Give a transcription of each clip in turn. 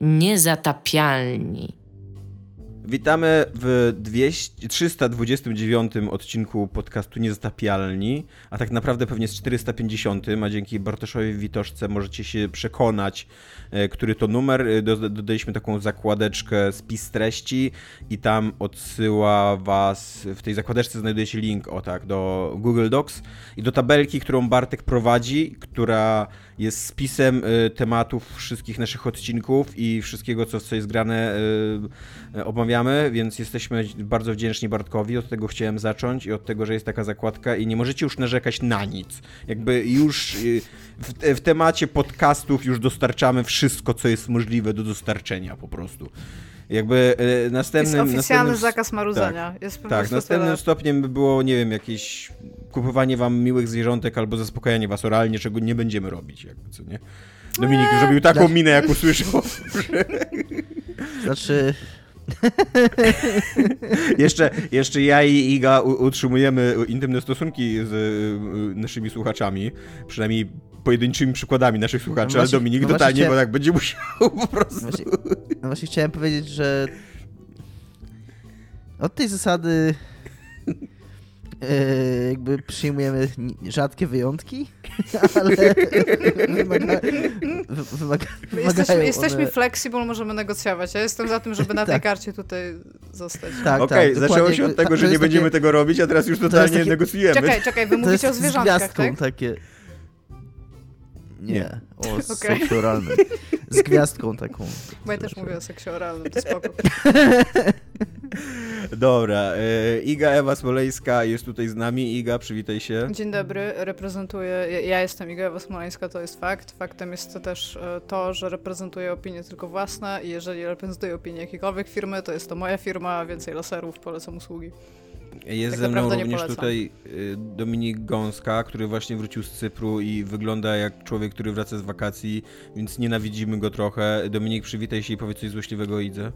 Niezatapialni. Witamy w 200, 329 odcinku podcastu Niezatapialni, a tak naprawdę pewnie z 450, a dzięki Bartoszowi Witoszce możecie się przekonać, e, który to numer. E, dodaliśmy taką zakładeczkę spis treści i tam odsyła was, w tej zakładeczce znajduje się link, o tak, do Google Docs i do tabelki, którą Bartek prowadzi, która jest spisem y, tematów wszystkich naszych odcinków i wszystkiego, co, co jest grane, y, y, omawiamy, więc jesteśmy bardzo wdzięczni Bartkowi. Od tego chciałem zacząć i od tego, że jest taka zakładka i nie możecie już narzekać na nic. Jakby już w, w temacie podcastów już dostarczamy wszystko, co jest możliwe do dostarczenia po prostu. Jakby e, następnym... Jest oficjalny następnym, zakaz marudzenia. Tak, jest tak następnym tyle. stopniem by było, nie wiem, jakieś kupowanie wam miłych zwierzątek albo zaspokajanie was oralnie, czego nie będziemy robić, jakby, co nie? Dominik zrobił taką znaczy... minę, jak usłyszał. Znaczy... jeszcze, jeszcze ja i Iga utrzymujemy intymne stosunki z y, naszymi słuchaczami, przynajmniej pojedynczymi przykładami naszych słuchaczy, no ale Dominik no totalnie, chciałem... bo tak będzie musiał po prostu. No właśnie, no właśnie chciałem powiedzieć, że od tej zasady jakby przyjmujemy rzadkie wyjątki, ale wymaga, wymaga, jesteśmy, jesteśmy flexible, możemy negocjować. Ja jestem za tym, żeby na tej tak. karcie tutaj zostać. Tak, Okej, okay, tak, zaczęło się od tego, że nie będziemy takie... tego robić, a teraz już totalnie takie... negocjujemy. Czekaj, czekaj, wy mówicie o zwierzątkach, tak? takie nie. O okay. seksie oralnym. Z gwiazdką taką. Bo ja też mówię o seksie oralnym, to spoko. Dobra. E, Iga Ewa Smoleńska jest tutaj z nami. Iga, przywitaj się. Dzień dobry, reprezentuję, ja jestem Iga Ewa Smoleńska, to jest fakt. Faktem jest to też e, to, że reprezentuję opinie tylko własne i jeżeli reprezentuję opinię jakiejkolwiek firmy, to jest to moja firma, więcej laserów, polecam usługi. Jest tak ze mną również tutaj y, Dominik Gąska, który właśnie wrócił z Cypru i wygląda jak człowiek, który wraca z wakacji, więc nienawidzimy go trochę. Dominik, przywitaj się i powiedz coś złośliwego o Idze.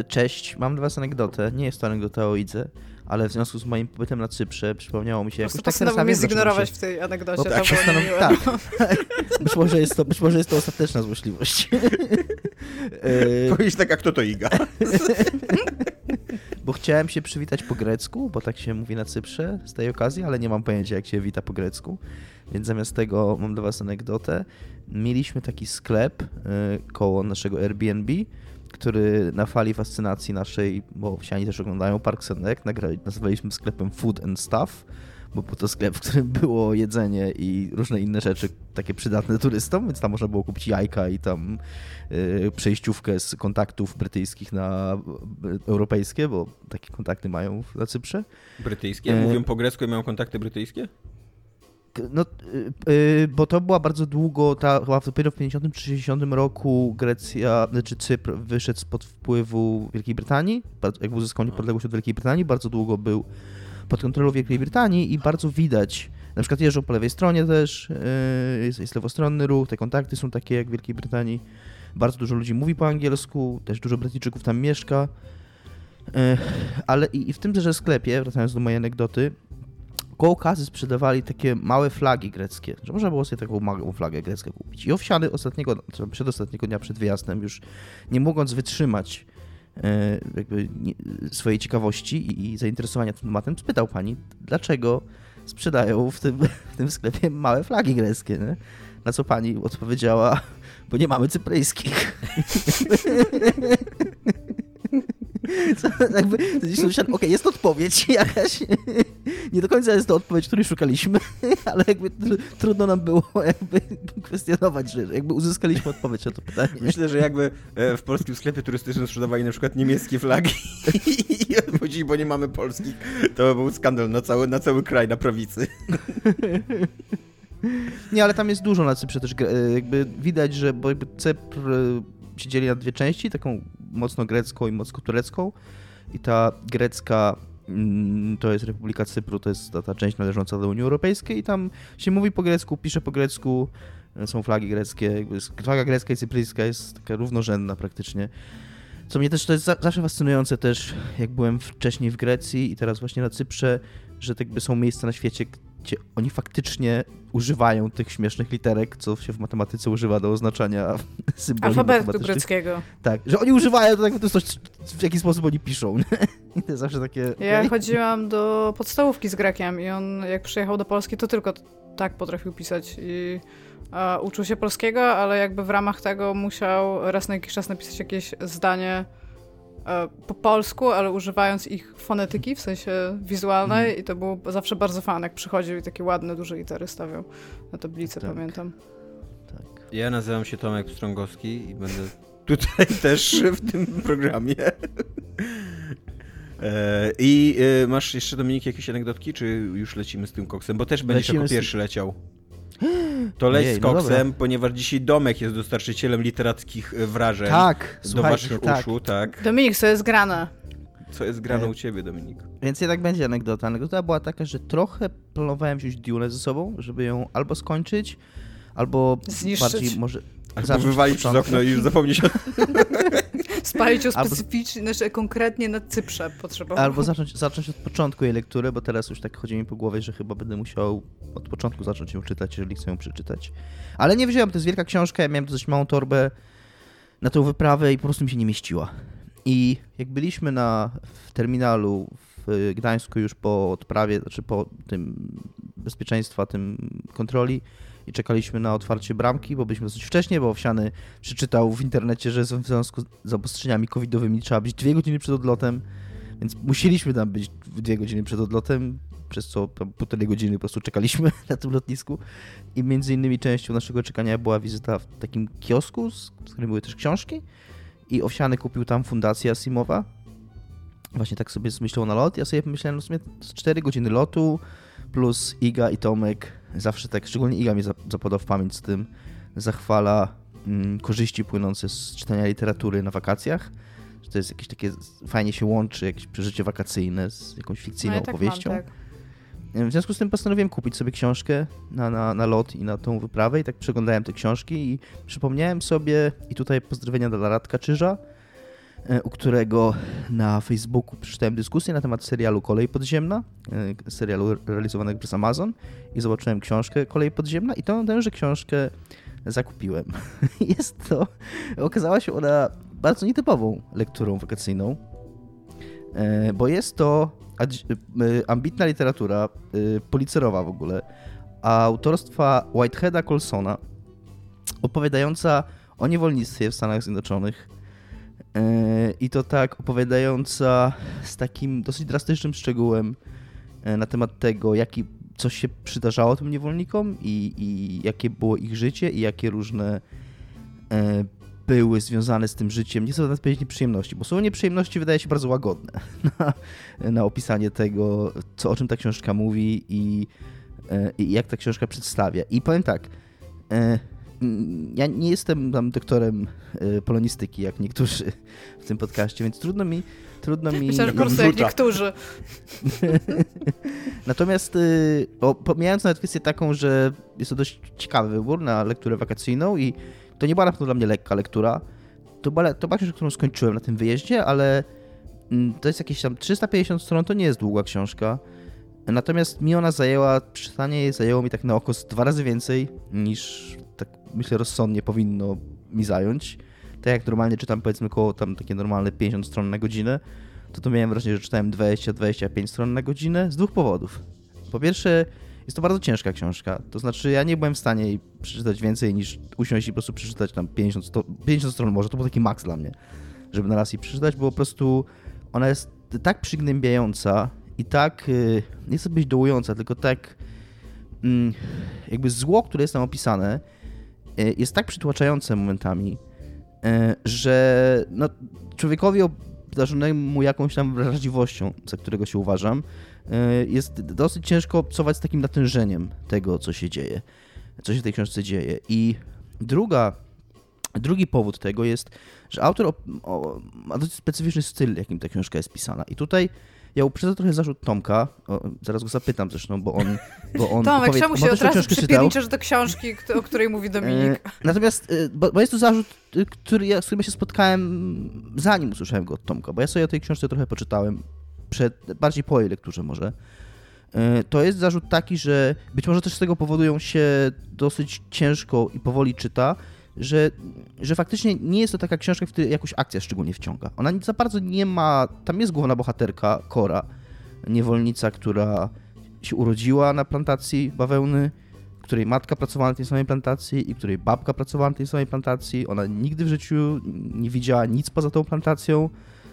Y, cześć, mam dla was anegdotę. Nie jest to anegdota o Idze, ale w związku z moim pobytem na Cyprze przypomniało mi się jakoś tak teraz mnie zignorować się... w tej anegdocie, tak, to było tak, tak. Być, może jest to, być może jest to ostateczna złośliwość. Powiedz tak, a kto to Iga? bo chciałem się przywitać po grecku, bo tak się mówi na Cyprze z tej okazji, ale nie mam pojęcia, jak się wita po grecku. Więc zamiast tego mam dla Was anegdotę. Mieliśmy taki sklep y, koło naszego Airbnb, który na fali fascynacji naszej, bo wsiani też oglądają Park Senek, nazwaliśmy sklepem Food and Stuff bo był to sklep, w którym było jedzenie i różne inne rzeczy takie przydatne turystom, więc tam można było kupić jajka i tam y, przejściówkę z kontaktów brytyjskich na y, europejskie, bo takie kontakty mają na Cyprze. Brytyjskie? E, Mówią po grecku i mają kontakty brytyjskie? No, yy, bo to była bardzo długo, ta, chyba dopiero w 50 czy 60 roku Grecja, znaczy Cypr wyszedł spod wpływu Wielkiej Brytanii, jak uzyskał niepodległość od Wielkiej Brytanii, bardzo długo był pod kontrolą Wielkiej Brytanii i bardzo widać, na przykład jeżdżą po lewej stronie też, yy, jest, jest lewostronny ruch, te kontakty są takie jak w Wielkiej Brytanii. Bardzo dużo ludzi mówi po angielsku, też dużo Brytyjczyków tam mieszka. Yy, ale i, w tym też sklepie, wracając do mojej anegdoty, koło kasy sprzedawali takie małe flagi greckie, że można było sobie taką małą flagę grecką kupić. I owsiany ostatniego, przedostatniego dnia przed wyjazdem już nie mogąc wytrzymać jakby swojej ciekawości i zainteresowania tym tematem, spytał pani, dlaczego sprzedają w tym, w tym sklepie małe flagi greckie, nie? Na co pani odpowiedziała, bo nie mamy cypryjskich. Co, jakby, okej, okay, jest odpowiedź jakaś. Nie do końca jest to odpowiedź, której szukaliśmy, ale jakby trudno nam było jakby kwestionować, że jakby uzyskaliśmy odpowiedź na to pytanie. Myślę, że jakby e, w polskim sklepie turystycznym sprzedawali na przykład niemieckie flagi i odpowiedzieli, bo nie mamy polskich, to by był skandal na cały, na cały kraj, na prawicy. Nie, ale tam jest dużo na Cyprze też, e, jakby widać, że bo jakby Cypr e, się dzieli na dwie części, taką mocno grecką i mocno turecką. I ta grecka mm, to jest Republika Cypru, to jest ta, ta część należąca do Unii Europejskiej i tam się mówi po grecku, pisze po grecku, są flagi greckie, flaga grecka i cypryjska jest taka równorzędna praktycznie. Co mnie też to jest zawsze fascynujące też, jak byłem wcześniej w Grecji i teraz właśnie na Cyprze, że tak jakby są miejsca na świecie, gdzie oni faktycznie używają tych śmiesznych literek, co się w matematyce używa do oznaczania symboli Alfabetu greckiego. Tak, że oni używają, to, tak, to coś, w jaki sposób oni piszą. I to zawsze takie... Ja chodziłam do podstawówki z Grekiem i on jak przyjechał do Polski, to tylko tak potrafił pisać i uczył się polskiego, ale jakby w ramach tego musiał raz na jakiś czas napisać jakieś zdanie po polsku, ale używając ich fonetyki, w sensie wizualnej Mhm. i to było zawsze bardzo fan, jak przychodził i takie ładne, duże litery stawiał na tablicy, Tak. pamiętam. Tak. Ja nazywam się Tomek Strągowski i będę tutaj też w tym programie. E, I e, masz jeszcze, Dominik, jakieś anegdotki, czy już lecimy z tym koksem? Bo też będziesz Lecimy jako pierwszy leciał. To leć Ojej, z no koksem, ponieważ dzisiaj Domek jest dostarczycielem literackich e, wrażeń Tak, do waszych tak. uszu, tak? Dominik, co jest grane? Co jest grane E, u ciebie, Dominik? Więc jednak będzie anegdota. Anegdota była taka, że trochę planowałem wziąć Dune ze sobą, żeby ją albo skończyć, albo Zniszczyć. bardziej może... Albo wywalić przez okno i już zapomnieć o Spalić ją Albo- specyficznie, znaczy konkretnie na Cyprze potrzebował. Albo zacząć, zacząć od początku jej lektury, bo teraz już tak chodzi mi po głowie, że chyba będę musiał od początku zacząć ją czytać, jeżeli chcę ją przeczytać. Ale nie wziąłem, to jest wielka książka, ja miałem dość małą torbę na tą wyprawę i po prostu mi się nie mieściła. I jak byliśmy na, w terminalu w Gdańsku już po odprawie, znaczy po tym bezpieczeństwa, tym kontroli i czekaliśmy na otwarcie bramki, bo byliśmy dosyć wcześnie, bo Owsiany przeczytał w internecie, że w związku z obostrzeniami covidowymi trzeba być dwie godziny przed odlotem, więc musieliśmy tam być dwie godziny przed odlotem, przez co tam półtorej godziny po prostu czekaliśmy na tym lotnisku. I między innymi częścią naszego czekania była wizyta w takim kiosku, z, którym były też książki. I Owsiany kupił tam fundację Asimowa. Właśnie tak sobie z myślą na lot. Ja sobie pomyślałem, no w sumie z 4 godziny lotu plus Iga i Tomek. Zawsze tak, szczególnie Iga mnie zap- zapadał w pamięć z tym. Zachwala mm, korzyści płynące z czytania literatury na wakacjach. Że to jest jakieś takie, fajnie się łączy jakieś przeżycie wakacyjne z jakąś fikcyjną no, ja tak opowieścią. Mam, tak. W związku z tym postanowiłem kupić sobie książkę na, na, na lot i na tą wyprawę i tak przeglądałem te książki i przypomniałem sobie, i tutaj pozdrowienia dla Radka Czyża, u którego na Facebooku przeczytałem dyskusję na temat serialu Kolej Podziemna, e, serialu realizowanego przez Amazon i zobaczyłem książkę Kolej Podziemna i tą tęże książkę zakupiłem. Jest to, okazała się ona bardzo nietypową lekturą wakacyjną, e, bo jest to ambitna literatura, policerowa w ogóle, autorstwa Whiteheada Colsona, opowiadająca o niewolnictwie w Stanach Zjednoczonych. I to tak opowiadająca z takim dosyć drastycznym szczegółem y, na temat tego, jaki, co się przydarzało tym niewolnikom i, i jakie było ich życie i jakie różne y, były związane z tym życiem, nie chcę nawet powiedzieć nieprzyjemności, bo słowo nieprzyjemności wydaje się bardzo łagodne na, na opisanie tego, co, o czym ta książka mówi i, e, i jak ta książka przedstawia. I powiem tak, e, ja nie jestem tam doktorem e, polonistyki, jak niektórzy w tym podcaście, więc trudno mi trudno mi... Myślę, jak niektórzy. Natomiast y, o, pomijając nawet kwestię taką, że jest to dość ciekawy wybór na lekturę wakacyjną i to nie była na pewno dla mnie lekka lektura. To była, to była książka, którą skończyłem na tym wyjeździe, ale mm, to jest jakieś tam 350 stron, to nie jest długa książka. Natomiast mi ona zajęła, przeczytanie jej zajęło mi tak na oko dwa razy więcej niż tak myślę rozsądnie powinno mi zająć. Tak jak normalnie czytam powiedzmy około tam takie normalne 50 stron na godzinę, to to miałem wrażenie, że czytałem 20-25 stron na godzinę z dwóch powodów. Po pierwsze, jest to bardzo ciężka książka, to znaczy ja nie byłem w stanie jej przeczytać więcej niż usiąść i po prostu przeczytać tam 50, sto, 50 stron może, to był taki maks dla mnie, żeby na raz jej przeczytać, bo po prostu ona jest tak przygnębiająca i tak, y, nie chcę być dołująca, tylko tak mm, jakby zło, które jest tam opisane, jest tak przytłaczające momentami, y, że no, człowiekowi obdarzonemu jakąś tam wrażliwością, za którego się uważam, y, jest dosyć ciężko obcować z takim natężeniem tego, co się dzieje, co się w tej książce dzieje. I druga, drugi powód tego jest, że autor ma dosyć specyficzny styl, jakim ta książka jest pisana. I tutaj ja uprzedzę trochę zarzut Tomka, o, zaraz go zapytam zresztą, bo on, bo on Tomek, czemu się od razu przypierniczesz do książki, o której mówi Dominik? E, Natomiast, e, bo, bo jest to zarzut, e, który ja, z którym ja się spotkałem zanim usłyszałem go od Tomka, bo ja sobie o tej książce trochę poczytałem, przed, bardziej po jej lekturze może. E, to jest zarzut taki, że być może też z tego powodu ją się dosyć ciężko i powoli czyta, że, że faktycznie nie jest to taka książka, w której jakoś akcja szczególnie wciąga. Ona za bardzo nie ma, tam jest główna bohaterka, Kora, niewolnica, która się urodziła na plantacji bawełny, której matka pracowała na tej samej plantacji i której babka pracowała na tej samej plantacji. Ona nigdy w życiu nie widziała nic poza tą plantacją.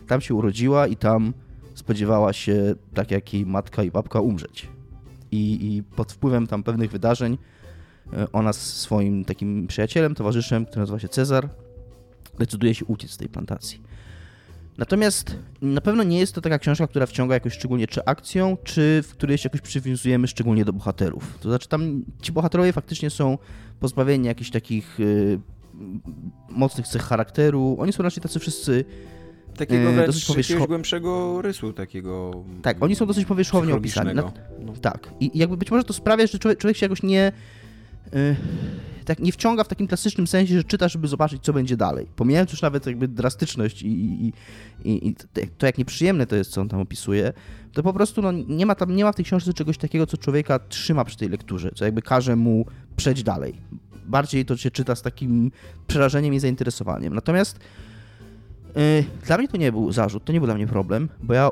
Tam się urodziła i tam spodziewała się, tak jak jej matka i babka, umrzeć. I, i pod wpływem tam pewnych wydarzeń ona z swoim takim przyjacielem, towarzyszem, który nazywa się Cezar, decyduje się uciec z tej plantacji. Natomiast na pewno nie jest to taka książka, która wciąga jakoś szczególnie czy akcją, czy w której się jakoś przywiązujemy szczególnie do bohaterów. To znaczy tam ci bohaterowie faktycznie są pozbawieni jakichś takich y, mocnych cech charakteru. Oni są raczej tacy wszyscy Takiego e, dosyć powierzcho- głębszego rysu takiego... Tak, oni są dosyć powierzchownie opisani. No. tak. I i jakby być może to sprawia, że człowiek, człowiek się jakoś nie. Y, tak nie wciąga w takim klasycznym sensie, że czyta, żeby zobaczyć, co będzie dalej. Pomijając już nawet jakby drastyczność i, i, i, i to- jak nieprzyjemne to jest, co on tam opisuje, to po prostu no, nie, ma tam, nie ma w tej książce czegoś takiego, co człowieka trzyma przy tej lekturze, co jakby każe mu przejść dalej. Bardziej to się czyta z takim przerażeniem i zainteresowaniem. Natomiast y, dla mnie to nie był zarzut, to nie był dla mnie problem, bo ja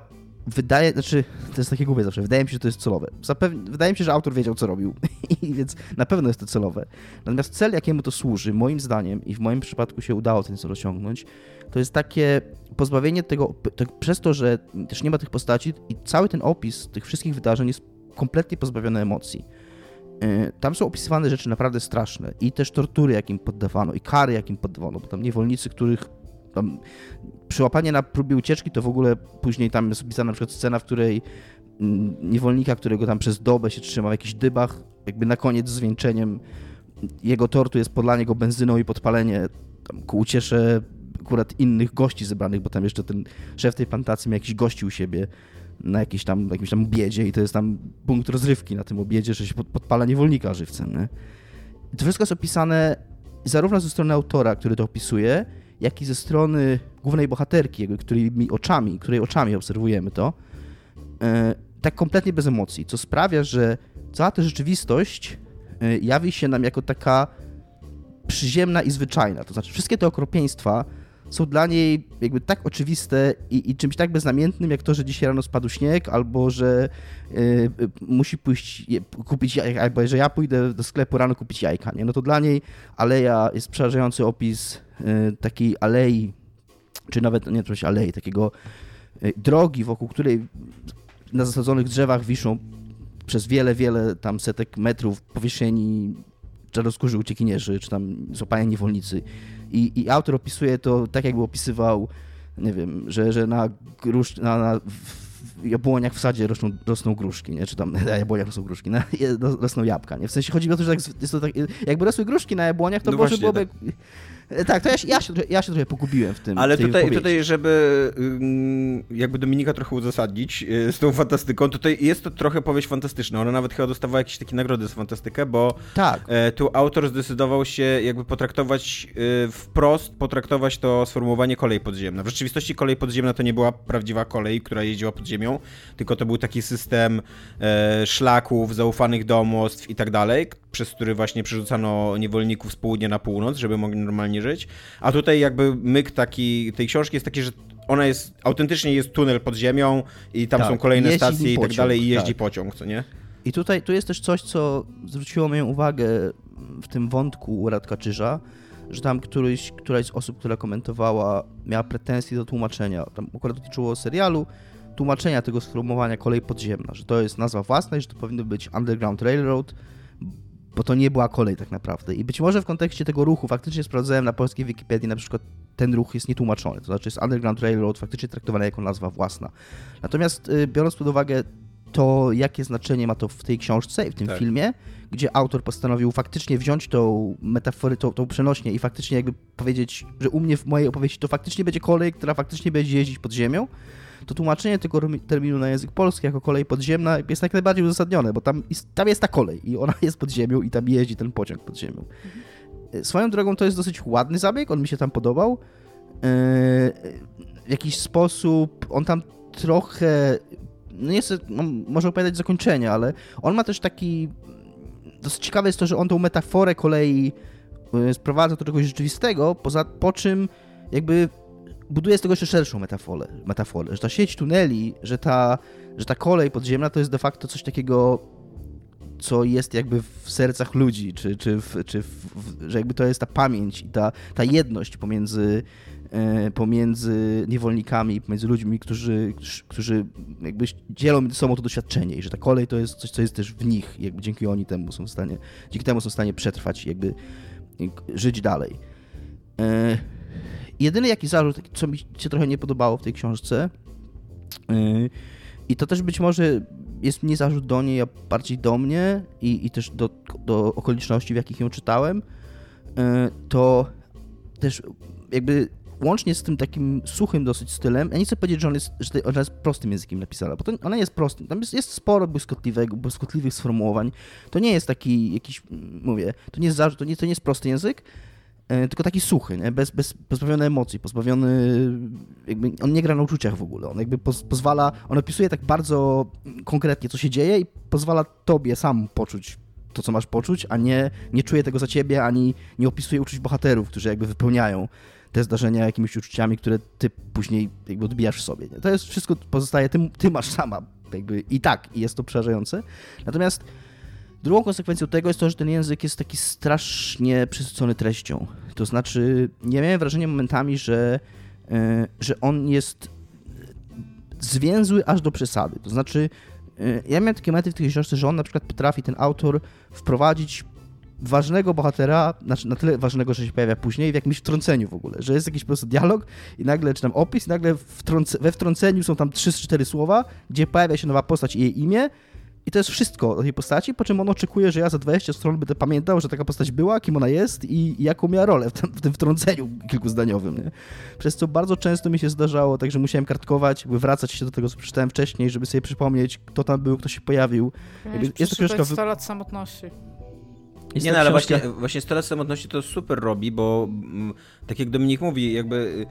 wydaje, znaczy, to jest takie głupie zawsze, wydaje mi się, że to jest celowe. Zapew- wydaje mi się, że autor wiedział, co robił, i więc na pewno jest to celowe. Natomiast cel, jakiemu to służy, moim zdaniem, i w moim przypadku się udało ten cel osiągnąć, to jest takie pozbawienie tego, te, przez to, że też nie ma tych postaci i cały ten opis tych wszystkich wydarzeń jest kompletnie pozbawiony emocji. Yy, Tam są opisywane rzeczy naprawdę straszne i też tortury, jakim poddawano, i kary, jakim poddawano, bo tam niewolnicy, których tam przyłapanie na próbie ucieczki, to w ogóle później tam jest opisana na przykład scena, w której mm, niewolnika, którego tam przez dobę się trzyma w jakichś dybach, jakby na koniec zwieńczeniem jego tortu jest podlanie go benzyną i podpalenie tam ku uciesze akurat innych gości zebranych, bo tam jeszcze ten szef tej plantacji miał jakiś gości u siebie na jakiejś tam, jakimś tam obiedzie i to jest tam punkt rozrywki na tym obiedzie, że się pod, podpala niewolnika żywcem, nie? To wszystko jest opisane zarówno ze strony autora, który to opisuje, jak i ze strony głównej bohaterki, którymi oczami, której oczami obserwujemy to, e, tak kompletnie bez emocji, co sprawia, że cała ta rzeczywistość e, jawi się nam jako taka przyziemna i zwyczajna. To znaczy, wszystkie te okropieństwa są dla niej jakby tak oczywiste i, i czymś tak beznamiętnym, jak to, że dzisiaj rano spadł śnieg, albo że y, musi pójść je, kupić jajka, albo że ja pójdę do sklepu rano kupić jajka, nie? No to dla niej aleja jest przerażający opis takiej alei, czy nawet, nie to alei, takiego y, drogi, wokół której na zasadzonych drzewach wiszą przez wiele, wiele tam setek metrów powieszeni czarnoskórzy uciekinierzy, czy tam złapani niewolnicy. I, I autor opisuje to tak, jakby opisywał, nie wiem, że, że na, na, na jabłoniach w sadzie rosną, rosną gruszki, nie? Czy tam na jabłoniach rosną gruszki, na, rosną jabłka, nie? W sensie chodzi mi o to, że tak, jest to tak, jakby rosły gruszki na jabłoniach, to No może właśnie, byłoby... Tak, to ja, się- ja, się, ja się trochę pogubiłem w tym. Ale w tutaj, wypowiedzi. tutaj, żeby jakby Dominika trochę uzasadnić y, z tą fantastyką, tutaj jest to trochę powieść fantastyczna. Ona nawet chyba dostawała jakieś takie nagrody za fantastykę, bo Tak, e, tu autor zdecydował się jakby potraktować y, wprost, potraktować to sformułowanie kolej podziemna. W rzeczywistości kolej podziemna to nie była prawdziwa kolej, która jeździła pod ziemią, tylko to był taki system e, szlaków, zaufanych domostw i tak dalej, przez który właśnie przerzucano niewolników z południa na północ, żeby mogli normalnie żyć. A tutaj jakby myk taki, tej książki jest taki, że ona jest, autentycznie jest tunel pod ziemią i tam Tak, są kolejne stacje i tak dalej i jeździ tak. pociąg, co nie? I tutaj tu jest też coś, co zwróciło moją uwagę w tym wątku u Radka Czyża, że tam któryś, któraś z osób, która komentowała, miała pretensje do tłumaczenia. Tam akurat dotyczyło serialu, tłumaczenia tego sformułowania kolej podziemna, że to jest nazwa własna i że to powinno być Underground Railroad, bo to nie była kolej tak naprawdę. I być może w kontekście tego ruchu faktycznie sprawdzałem na polskiej Wikipedii, na przykład ten ruch jest nietłumaczony, to znaczy jest Underground Railroad faktycznie traktowany jako nazwa własna. Natomiast y, biorąc pod uwagę to, jakie znaczenie ma to w tej książce i w tym Tak. filmie, gdzie autor postanowił faktycznie wziąć tą metaforę, tą, tą przenośnię i faktycznie jakby powiedzieć, że u mnie w mojej opowieści to faktycznie będzie kolej, która faktycznie będzie jeździć pod ziemią, to tłumaczenie tego terminu na język polski jako kolej podziemna jest jak najbardziej uzasadnione, bo tam jest, tam jest ta kolej i ona jest pod ziemią i tam jeździ ten pociąg pod ziemią. E, Swoją drogą to jest dosyć ładny zabieg, on mi się tam podobał. E, W jakiś sposób on tam trochę no nie chcę, no, może opowiadać zakończenie, ale on ma też taki, dosyć ciekawe jest to, że on tą metaforę kolei y, sprowadza do czegoś rzeczywistego, poza, po czym jakby buduje z tego jeszcze szerszą metaforę, metaforę, że ta sieć tuneli, że ta, że ta kolej podziemna to jest de facto coś takiego, co jest jakby w sercach ludzi, czy, czy, w, czy w, że jakby to jest ta pamięć i ta, ta jedność pomiędzy, e, pomiędzy niewolnikami, pomiędzy ludźmi, którzy, którzy jakby dzielą między sobą to doświadczenie i że ta kolej to jest coś, co jest też w nich, jakby dzięki oni temu są w stanie, dzięki temu są w stanie przetrwać, jakby żyć dalej. Jedyny jaki zarzut, co mi się trochę nie podobało w tej książce, yy, i to też być może jest nie zarzut do niej, a bardziej do mnie i, i też do, do okoliczności, w jakich ją czytałem, yy, to też jakby łącznie z tym takim suchym dosyć stylem, ja nie chcę powiedzieć, że jest, że ona jest prostym językiem napisana, bo to, ona jest prostym, tam jest, jest sporo błyskotliwego, błyskotliwych sformułowań, to nie jest taki jakiś, mówię, to nie jest to nie, to nie jest prosty język, tylko taki suchy, nie? Bez, bez, pozbawiony emocji, pozbawiony, jakby on nie gra na uczuciach w ogóle, on jakby poz, pozwala, on opisuje tak bardzo konkretnie, co się dzieje i pozwala tobie sam poczuć to, co masz poczuć, a nie, nie czuje tego za ciebie, ani nie opisuje uczuć bohaterów, którzy jakby wypełniają te zdarzenia jakimiś uczuciami, które ty później jakby odbijasz w sobie. Nie? To jest wszystko pozostaje, ty, ty masz sama jakby i tak, i jest to przerażające. Natomiast Drugą konsekwencją tego jest to, że ten język jest taki strasznie przesycony treścią. To znaczy, nie miałem wrażenia momentami, że, yy, że on jest zwięzły aż do przesady. To znaczy, yy, ja miałem takie momenty w tej książce, że on na przykład potrafi, ten autor, wprowadzić ważnego bohatera, znaczy na tyle ważnego, że się pojawia później, w jakimś wtrąceniu w ogóle, że jest jakiś po prostu dialog i nagle, czy tam opis, i nagle wtrące, we wtrąceniu są tam 3-4 słowa, gdzie pojawia się nowa postać i jej imię i to jest wszystko o tej postaci, po czym on oczekuje, że ja za 20 stron będę pamiętał, że taka postać była, kim ona jest i, jaką miała rolę w, tym, w tym wtrąceniu kilkuzdaniowym. Nie? Przez co bardzo często mi się zdarzało, także musiałem kartkować, wracać się do tego, co przeczytałem wcześniej, żeby sobie przypomnieć, kto tam był, kto się pojawił. jest to książka... 100 lat samotności. Jest nie, no ale książka... właśnie, właśnie 100 lat samotności to super robi, bo mm, tak jak Dominik mówi, jakby Y,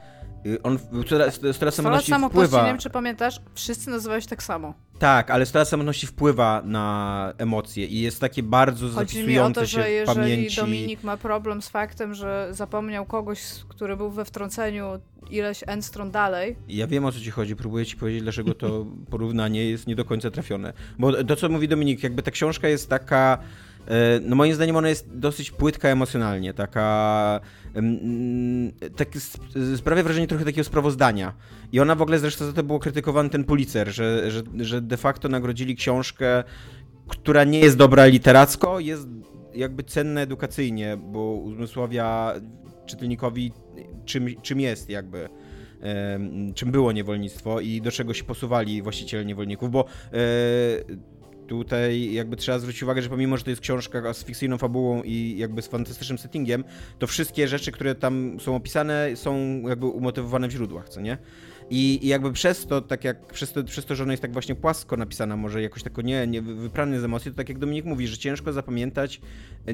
on teraz, teraz samotności wpływa... nie wiem czy pamiętasz, wszyscy nazywają się tak samo. Tak, ale teraz samotności wpływa na emocje i jest takie bardzo Chodzi zapisujące mi o to, że jeżeli pamięci... Dominik ma problem z faktem, że zapomniał kogoś, który był we wtrąceniu ileś n stron dalej. Ja wiem o co ci chodzi, próbuję ci powiedzieć, dlaczego to porównanie jest nie do końca trafione. Bo to, co mówi Dominik, jakby ta książka jest taka no moim zdaniem ona jest dosyć płytka emocjonalnie, taka tak sprawia wrażenie trochę takiego sprawozdania. I ona w ogóle zresztą za to było krytykowany ten Pulitzer, że, że, że de facto nagrodzili książkę, która nie jest dobra literacko, jest jakby cenna edukacyjnie, bo uzmysławia czytelnikowi czym, czym jest jakby czym było niewolnictwo i do czego się posuwali właściciele niewolników, bo e, Tutaj jakby trzeba zwrócić uwagę, że pomimo, że to jest książka z fikcyjną fabułą i jakby z fantastycznym settingiem, to wszystkie rzeczy, które tam są opisane, są jakby umotywowane w źródłach, co nie? I, I, jakby przez to, tak jak przez to, przez to, że ona jest tak właśnie płasko napisana, może jakoś tak nie, nie wyprany z emocji, to tak jak Dominik mówi, że ciężko zapamiętać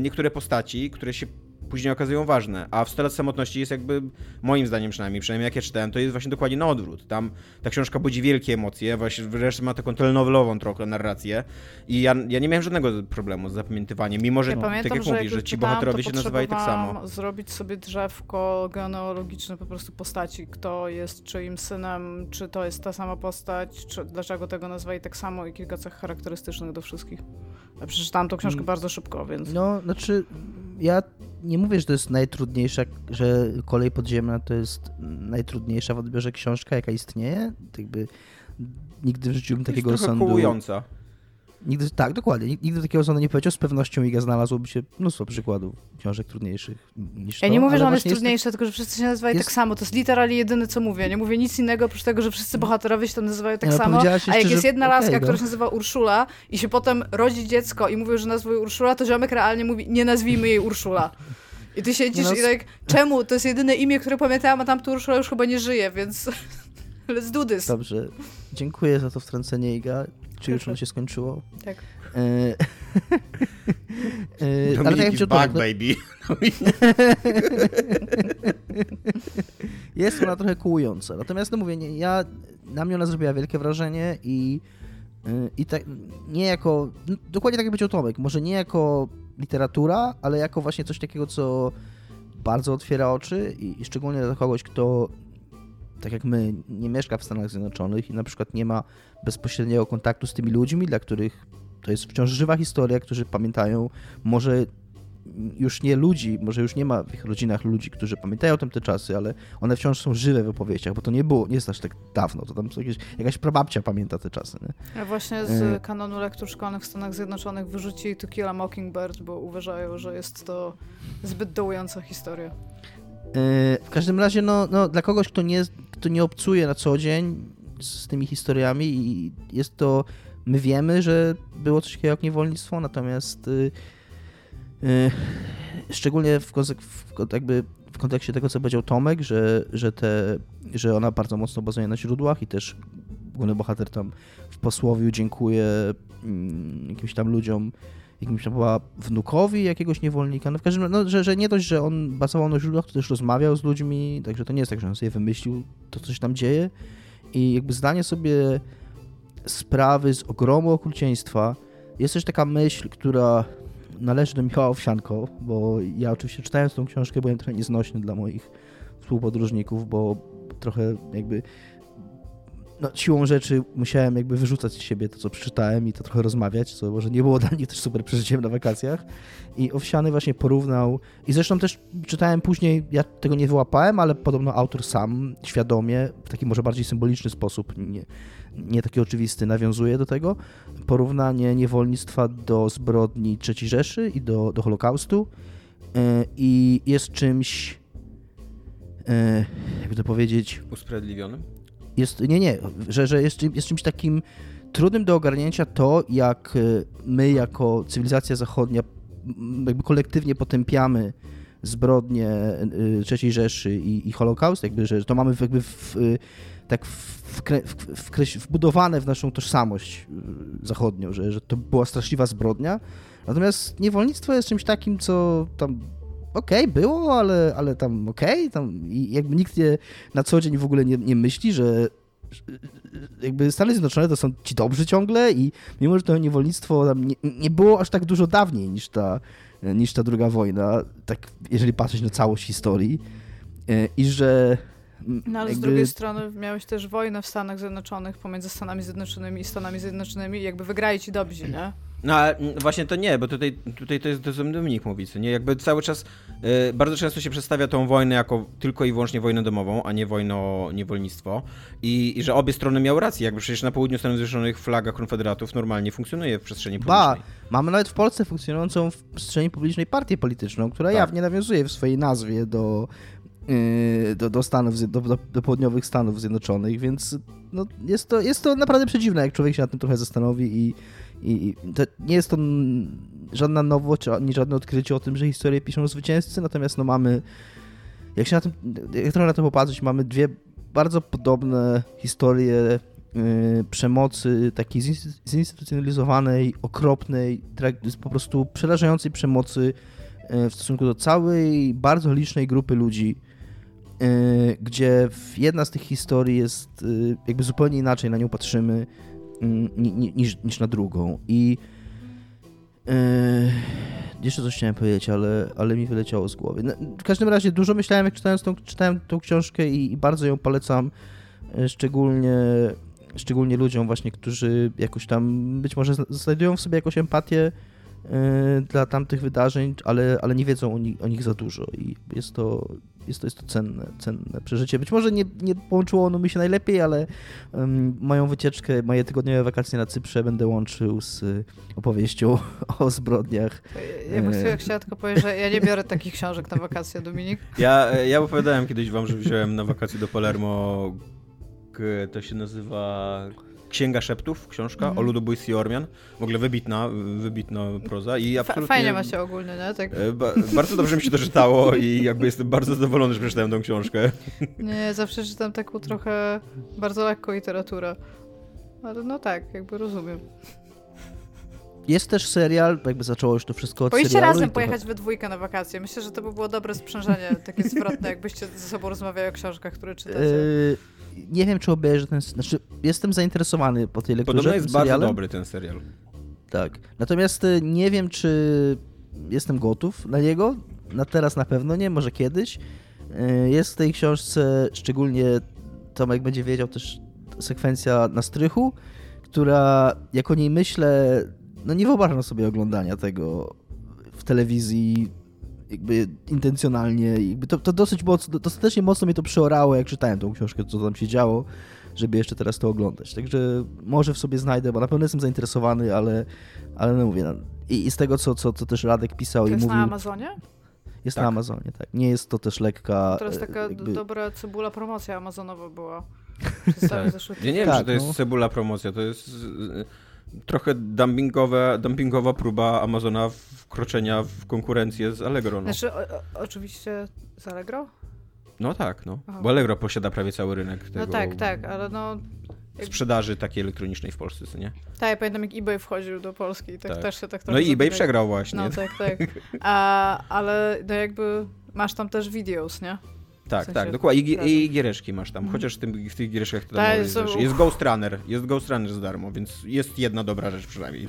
niektóre postaci, które się później okazują ważne. A w 100 lat samotności jest jakby, moim zdaniem przynajmniej, przynajmniej jak ja czytałem, to jest właśnie dokładnie na odwrót. Tam ta książka budzi wielkie emocje, właśnie wreszcie ma taką telenowelową trochę narrację i ja, ja nie miałem żadnego problemu z zapamiętywaniem, mimo że, ja no, pamiętam, tak jak mówisz, że ci bohaterowie się nazywali tak samo. zrobić sobie drzewko genealogiczne po prostu postaci, kto jest czyim synem, czy to jest ta sama postać, czy dlaczego tego nazwali tak samo i kilka cech charakterystycznych do wszystkich. Ja przeczytałam tą książkę mm. bardzo szybko, więc... No, znaczy ja nie mówię, że to jest najtrudniejsza, że kolej podziemna to jest najtrudniejsza w odbiorze książka, jaka istnieje. Jakby nigdy w życiu bym takiego sądu... Kołująca. Nigdy, tak, dokładnie. Nigdy takiego sądu nie powiedział. Z pewnością Iga znalazłoby się mnóstwo przykładów książek trudniejszych niż Ja to, nie mówię, że on jest trudniejszy, jest... tylko że wszyscy się nazywają jest... tak samo. To jest literalnie jedyne, co mówię. Nie mówię nic innego, oprócz tego, że wszyscy bohaterowie się tam nazywają tak no, samo. A jak jest jedna laska, okay, która no. się nazywa Urszula i się potem rodzi dziecko i mówią, że nazwuje Urszula, to ziomek realnie mówi, nie nazwijmy jej Urszula. I ty siedzisz no, i tak, czemu? To jest jedyne imię, które pamiętałam, a tamto Urszula już chyba nie żyje, więc let's do this. Dobrze. Dziękuję za to wtrącenie, Iga. Czy już ono się skończyło? Tak. E, e, ale tak jak back, baby. jest ona trochę kłująca. Natomiast no mówię, nie, ja, na mnie ona zrobiła wielkie wrażenie i Y, I tak, nie jako, no, dokładnie tak jak powiedział Tomek, może nie jako literatura, ale jako właśnie coś takiego, co bardzo otwiera oczy i, i szczególnie dla kogoś, kto tak jak my, nie mieszka w Stanach Zjednoczonych i na przykład nie ma bezpośredniego kontaktu z tymi ludźmi, dla których to jest wciąż żywa historia, którzy pamiętają może już nie ludzi, może już nie ma w ich rodzinach ludzi, którzy pamiętają tamte czasy, ale one wciąż są żywe w opowieściach, bo to nie było, nie jest aż tak dawno, to tam jakieś, jakaś prababcia pamięta te czasy. Nie? A właśnie z kanonu lektur szkolnych w Stanach Zjednoczonych wyrzucili To Kill a Mockingbird, bo uważają, że jest to zbyt dołująca historia. W każdym razie, no, no, dla kogoś, kto nie, kto nie obcuje na co dzień z tymi historiami i jest to, my wiemy, że było coś takiego jak niewolnictwo, natomiast y, y, szczególnie w, w, jakby w kontekście tego, co powiedział Tomek, że, że, te, że ona bardzo mocno bazuje na źródłach i też główny bohater tam w posłowiu dziękuję mm, jakimś tam ludziom, jakimś tam była wnukowi jakiegoś niewolnika. No w każdym razie, no, że, że nie dość, że on bazował na źródłach, to też rozmawiał z ludźmi, także to nie jest tak, że on sobie wymyślił to, co się tam dzieje. I jakby zdanie sobie sprawy z ogromu okrucieństwa jest też taka myśl, która należy do Michała Owsianko, bo ja oczywiście czytając tą książkę byłem trochę nieznośny dla moich współpodróżników, bo trochę jakby no, siłą rzeczy musiałem jakby wyrzucać z siebie to, co przeczytałem i to trochę rozmawiać, co może nie było dla mnie też super przeżyciem na wakacjach. I Owsiany właśnie porównał, i zresztą też czytałem później, ja tego nie wyłapałem, ale podobno autor sam świadomie, w taki może bardziej symboliczny sposób, nie, nie taki oczywisty, nawiązuje do tego, porównanie niewolnictwa do zbrodni III Rzeszy i do, do Holokaustu e, i jest czymś, e, jakby to powiedzieć... Usprawiedliwionym? Jest, nie, nie, że, że jest, jest czymś takim trudnym do ogarnięcia to, jak e, my jako cywilizacja zachodnia jakby kolektywnie potępiamy zbrodnie e, III Rzeszy i, i Holokaust, jakby, że to mamy jakby w, tak wbudowane w naszą tożsamość e, zachodnią, że, że to była straszliwa zbrodnia. Natomiast niewolnictwo jest czymś takim, co tam okej, okay, było, ale, ale tam okej, okay, tam i jakby nikt nie, na co dzień w ogóle nie, nie myśli, że jakby Stany Zjednoczone to są ci dobrzy ciągle i mimo, że to niewolnictwo tam nie, nie było aż tak dużo dawniej niż ta, niż ta druga wojna, tak jeżeli patrzeć na całość historii e, i że no ale jakby... z drugiej strony miałeś też wojnę w Stanach Zjednoczonych pomiędzy Stanami Zjednoczonymi i Stanami Zjednoczonymi i jakby wygrali ci dobrzy, nie? No ale właśnie to nie, bo tutaj, tutaj to jest Dominik mówi, co nie? Jakby cały czas, yy, bardzo często się przedstawia tą wojnę jako tylko i wyłącznie wojnę domową, a nie wojnę o niewolnictwo I, i że obie strony miały rację, jakby przecież na południu Stanów Zjednoczonych flaga konfederatów normalnie funkcjonuje w przestrzeni publicznej. Ba, mamy nawet w Polsce funkcjonującą w przestrzeni publicznej partię polityczną, która tak. jawnie nawiązuje w swojej nazwie do y, do, do, Stanów, do, do, do, południowych Stanów Zjednoczonych, więc no, jest, to, jest to naprawdę przedziwne, jak człowiek się nad tym trochę zastanowi i, i to nie jest to żadna nowość, ani żadne odkrycie o tym, że historię piszą zwycięzcy, natomiast no mamy, jak się na tym, jak trochę na to popatrzeć, mamy dwie bardzo podobne historie yy, przemocy, takiej zinstytucjonalizowanej, okropnej, po prostu przerażającej przemocy yy, w stosunku do całej, bardzo licznej grupy ludzi, yy, gdzie jedna z tych historii jest y, jakby zupełnie inaczej na nią patrzymy, niż, niż na drugą. I yy, jeszcze coś chciałem powiedzieć, ale, ale mi wyleciało z głowy. No, w każdym razie dużo myślałem, jak czytałem tą, czytałem tą książkę i, i bardzo ją polecam, e, szczególnie szczególnie ludziom właśnie, którzy jakoś tam być może znajdują w sobie jakąś empatię dla tamtych wydarzeń, ale, ale nie wiedzą o, o nich za dużo i jest to, jest to, jest to cenne, cenne przeżycie. Być może nie, nie połączyło ono mi się najlepiej, ale um, moją wycieczkę, moje tygodniowe wakacje na Cyprze będę łączył z y, opowieścią o zbrodniach. Ja bym e, chciała tylko powiedzieć, że ja nie biorę takich książek na wakacje, Dominik. Ja, ja opowiadałem kiedyś wam, że wziąłem na wakacje do Palermo to się nazywa Księga Szeptów, książka -hmm. o ludobójstwie Ormian. W ogóle wybitna, wybitna proza. I absolutnie, Fajnie ma się ogólnie, nie? Tak. E, ba bardzo dobrze mi się to czytało i jakby jestem bardzo zadowolony, że przeczytałem tą książkę. Nie, zawsze czytam taką trochę bardzo lekką literaturę. Ale no tak, jakby rozumiem. Jest też serial, jakby zaczęło już to wszystko od Powinniście serialu. razem pojechać we dwójkę na wakacje. Myślę, że to by było dobre sprzężenie, takie zwrotne, jakbyście ze sobą rozmawiali o książkach, które czytacie. Yy nie wiem, czy obejrzę ten... Znaczy, jestem zainteresowany po tej lekturze. Podobno jest bardzo dobry ten serial. Tak. Natomiast y, nie wiem, czy jestem gotów na niego. Na teraz na pewno nie, może kiedyś. Y, Jest w tej książce szczególnie Tomek będzie wiedział też sekwencja na strychu, która jak o niej myślę, no nie wyobrażam sobie oglądania tego w telewizji jakby intencjonalnie. Jakby to, to dosyć mocno, dostatecznie mocno mnie to przeorało, jak czytałem tą książkę, co tam się działo, żeby jeszcze teraz to oglądać. Także może w sobie znajdę, bo na pewno jestem zainteresowany, ale, ale no mówię, no, i, i z tego, co, co, co też Radek pisał To i jest mówił, na Amazonie? jest Tak. na Amazonie, tak. Nie jest to też lekka... To jest e, taka jakby- dobra cebula promocja amazonowa była. Przez cały Tak. zeszły Ja nie wiem, Tak, czy to jest no. cebula promocja, to jest trochę dumpingowe, dumpingowa próba Amazona wkroczenia w konkurencję z Allegro. No, Znaczy, o, o, oczywiście z Allegro? no tak, no. Aha. Bo Allegro posiada prawie cały rynek tego No tak, tak, ale no... jak- sprzedaży takiej elektronicznej w Polsce, co nie? Tak, ja pamiętam jak eBay wchodził do Polski i tak, Tak. też się tak No i eBay przegrał właśnie. No tak, tak. A, ale no jakby masz tam też videos, nie? Tak, W sensie tak, dokładnie. I, i giereczki masz tam. Mhm. Chociaż w, tym, w tych giereczkach to Tak, tam jest- jest, jest Ghost Runner. Jest Ghost Runner za darmo, więc jest jedna dobra rzecz przynajmniej.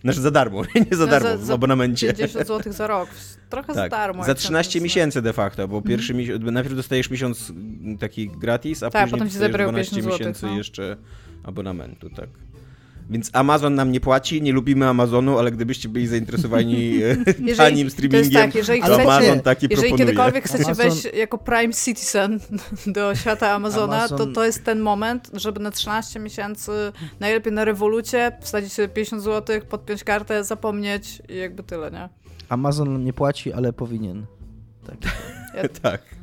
Znaczy za darmo, nie za No, darmo, za- w za abonamencie. 50 zł za rok. Trochę za Tak, darmo. za jak na 13 to- miesięcy de facto, bo pierwszy miesiąc, najpierw dostajesz miesiąc taki gratis, a Tak, później potem ci dostajesz zabierają 12 50 miesięcy złotych, no. jeszcze abonamentu, tak. Więc Amazon nam nie płaci, nie lubimy Amazonu, ale gdybyście byli zainteresowani e, Jeżeli- tanim To jest streamingiem, tak, jeżeli to chcecie, Amazon taki jeżeli proponuje. kiedykolwiek chcecie Amazon- wejść jako Prime Citizen do świata Amazona, to Amazon- to jest ten moment, żeby na 13 miesięcy, najlepiej na rewolucie, wsadzić sobie 50 zł, podpiąć kartę, zapomnieć i jakby tyle, nie? Amazon nam nie płaci, ale powinien. Tak. tak.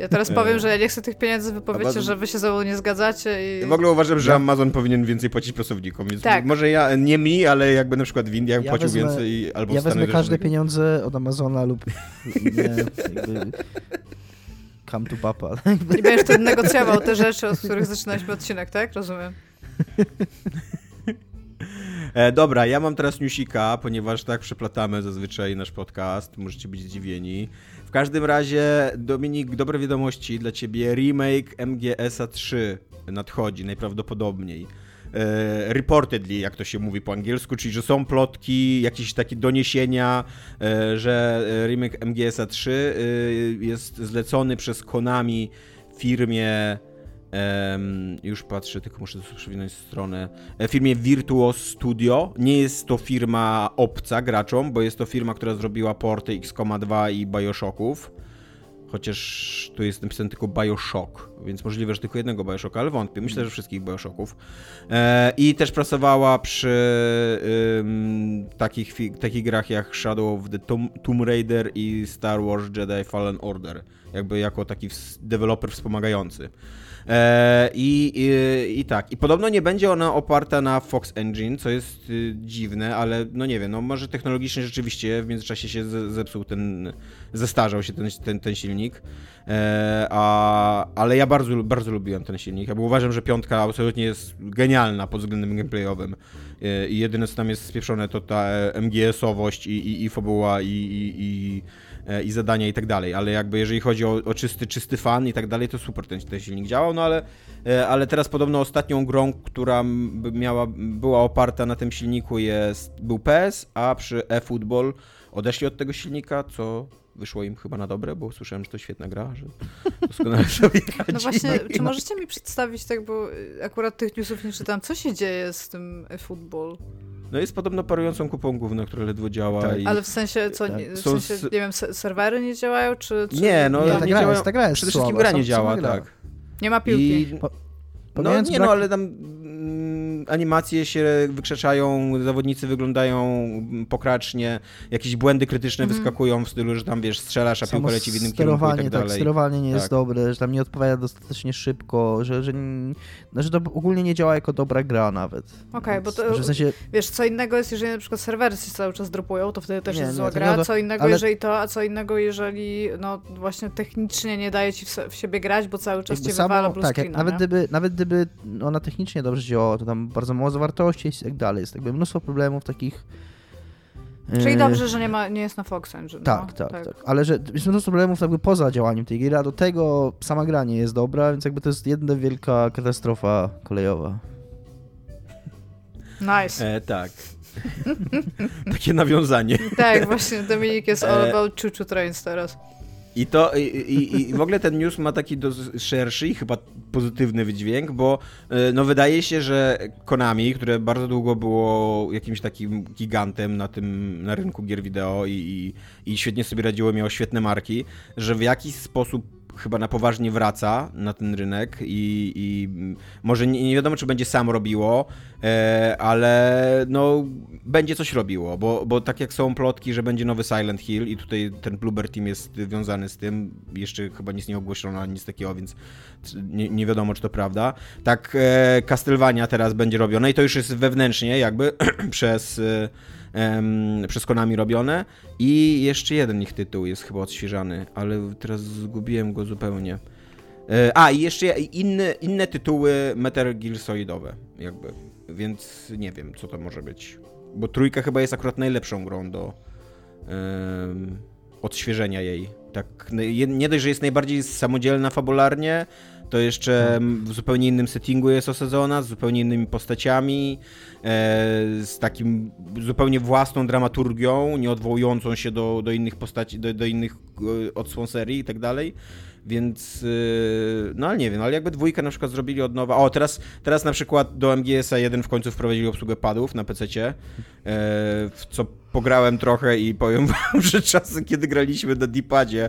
Ja teraz powiem, że ja nie chcę tych pieniędzy, wy powiecie, Amazon- że wy się ze mną nie zgadzacie i... W ogóle uważam, że Ja- Amazon powinien więcej płacić pracownikom, więc Tak. może ja, nie mi, ale jakby na przykład w Indiach Ja płacił wezmę- więcej albo Ja w Stanach wezmę każde pieniądze od Amazona lub nie, jakby come to papa. I będziesz wtedy negocjował te rzeczy, od których zaczynaliśmy odcinek, tak? Rozumiem. E, dobra, ja mam teraz newsika, ponieważ tak przeplatamy zazwyczaj nasz podcast, możecie być zdziwieni. Każdym razie, Dominik, dobre wiadomości dla ciebie. Remake MGS-a 3 nadchodzi najprawdopodobniej. E, reportedly, jak to się mówi po angielsku, czyli że są plotki, jakieś takie doniesienia, e, że e, remake MGS-a 3 e, jest zlecony przez Konami firmie Em, już patrzę, tylko muszę sobie przewinąć stronę. E, firmie Virtuos Studio. Nie jest to firma obca graczom, bo jest to firma, która zrobiła porty XCOMa 2 i Bioshocków. Chociaż tu jest napisane tylko Bioshock, więc możliwe, że tylko jednego Bioshocka, ale wątpię. Myślę, że wszystkich Bioshocków. E, I też pracowała przy takich, takich grach jak Shadow of the Tomb, Raider i Star Wars Jedi Fallen Order. Jakby jako taki deweloper wspomagający. E, i, i, I tak. I podobno nie będzie ona oparta na Fox Engine, co jest y, dziwne, ale no nie wiem, no może technologicznie rzeczywiście w międzyczasie się ze- zepsuł ten, zestarzał się ten, ten, ten silnik. E, a, ale ja bardzo, bardzo lubiłem ten silnik, bo uważam, że piątka absolutnie jest genialna pod względem gameplayowym. E, I jedyne co tam jest spieszone to ta e, MGS-owość i, i, i fabuła i, i, i, i zadania i tak dalej, ale jakby jeżeli chodzi o, o czysty, czysty fan i tak dalej, to super ten, ten silnik działał, no ale, ale teraz podobno ostatnią grą, która miała, była oparta na tym silniku jest, był PS, a przy eFootball odeszli od tego silnika, co wyszło im chyba na dobre, bo słyszałem, że to świetna gra, że doskonale sobie radzi. No właśnie, czy możecie mi przedstawić tak, bo y, akurat tych newsów nie czytam, co się dzieje z tym football? No jest podobno parującą kupą główną, która ledwo działa. Tak. i... Ale w sensie, co, Tak. nie, w sensie, nie wiem, se- serwery nie działają, czy... czy Nie, no Nie, nie, ta gra działają. jest- ta gra jest Przede wszystkim słaba, gra nie działa, tak. Nie ma piłki. I... Po- No nie brak- no, ale tam mm, animacje się wykrzeszają, zawodnicy wyglądają pokracznie, jakieś błędy krytyczne Mhm. wyskakują w stylu, że tam wiesz, strzelasz, a Samo piłka leci w innym kierunku i sterowanie, tak tak, dalej. sterowanie nie jest Tak. dobre, że tam nie odpowiada dostatecznie szybko, że, że, no, że to ogólnie nie działa jako dobra gra nawet. Okej, bo Więc- to- w sensie, Wiesz, co innego jest, jeżeli na przykład serwery się cały czas dropują, to wtedy też Nie, jest nie, zła to gra, nie, to- co innego ale- jeżeli to, a co innego jeżeli, no właśnie technicznie nie daje ci w, w siebie grać, bo cały czas jakby cię wywala blue tak, jak, nawet, nie? gdyby, nawet gdyby ona technicznie dobrze działała, to tam bardzo mało zawartości jest i tak dalej. Jest jakby mnóstwo problemów takich Czyli E, dobrze, że nie, ma, nie jest na Fox Engine. Tak, no, tak, tak, Ale że jest mnóstwo problemów jakby poza działaniem tej gry, a do tego sama gra nie jest dobra, więc jakby to jest jedna wielka katastrofa kolejowa. Nice. E, tak. Takie nawiązanie. Tak, właśnie Dominik jest all E, about choo trains teraz. I to i, i, i w ogóle ten news ma taki szerszy i chyba pozytywny wydźwięk, bo e, no wydaje się, że Konami, które bardzo długo było jakimś takim gigantem na tym na rynku gier wideo i, i, i świetnie sobie radziło, miało świetne marki, że w jakiś sposób chyba na poważnie wraca na ten rynek i, i może nie, nie wiadomo, czy będzie sam robiło, e, ale no będzie coś robiło, bo, bo tak jak są plotki, że będzie nowy Silent Hill i tutaj ten Bloober Team jest wiązany z tym, jeszcze chyba nic nie ogłoszono, ani nic takiego, więc nie, nie wiadomo, czy to prawda. Tak e, Castlevania teraz będzie robione i to już jest wewnętrznie jakby przez... E, em, przez Konami robione i jeszcze jeden ich tytuł jest chyba odświeżany, ale teraz zgubiłem go zupełnie. E, a, i jeszcze inne, inne tytuły Metal Gear Solidowe, jakby, więc nie wiem, co to może być. Bo trójka chyba jest akurat najlepszą grą do em, odświeżenia jej. Tak, nie- dość, że jest najbardziej samodzielna fabularnie, to jeszcze w zupełnie innym settingu jest osadzona, z zupełnie innymi postaciami, e, z takim zupełnie własną dramaturgią, nie odwołującą się do, do innych postaci, do, do innych e, odsłon serii i tak dalej. Więc, e, no ale nie wiem, ale jakby dwójkę na przykład zrobili od nowa. O, teraz, teraz na przykład do MGS-a 1 w końcu wprowadzili obsługę padów na PC-cie, e, w co pograłem trochę i powiem wam, że czasy, kiedy graliśmy na D-padzie,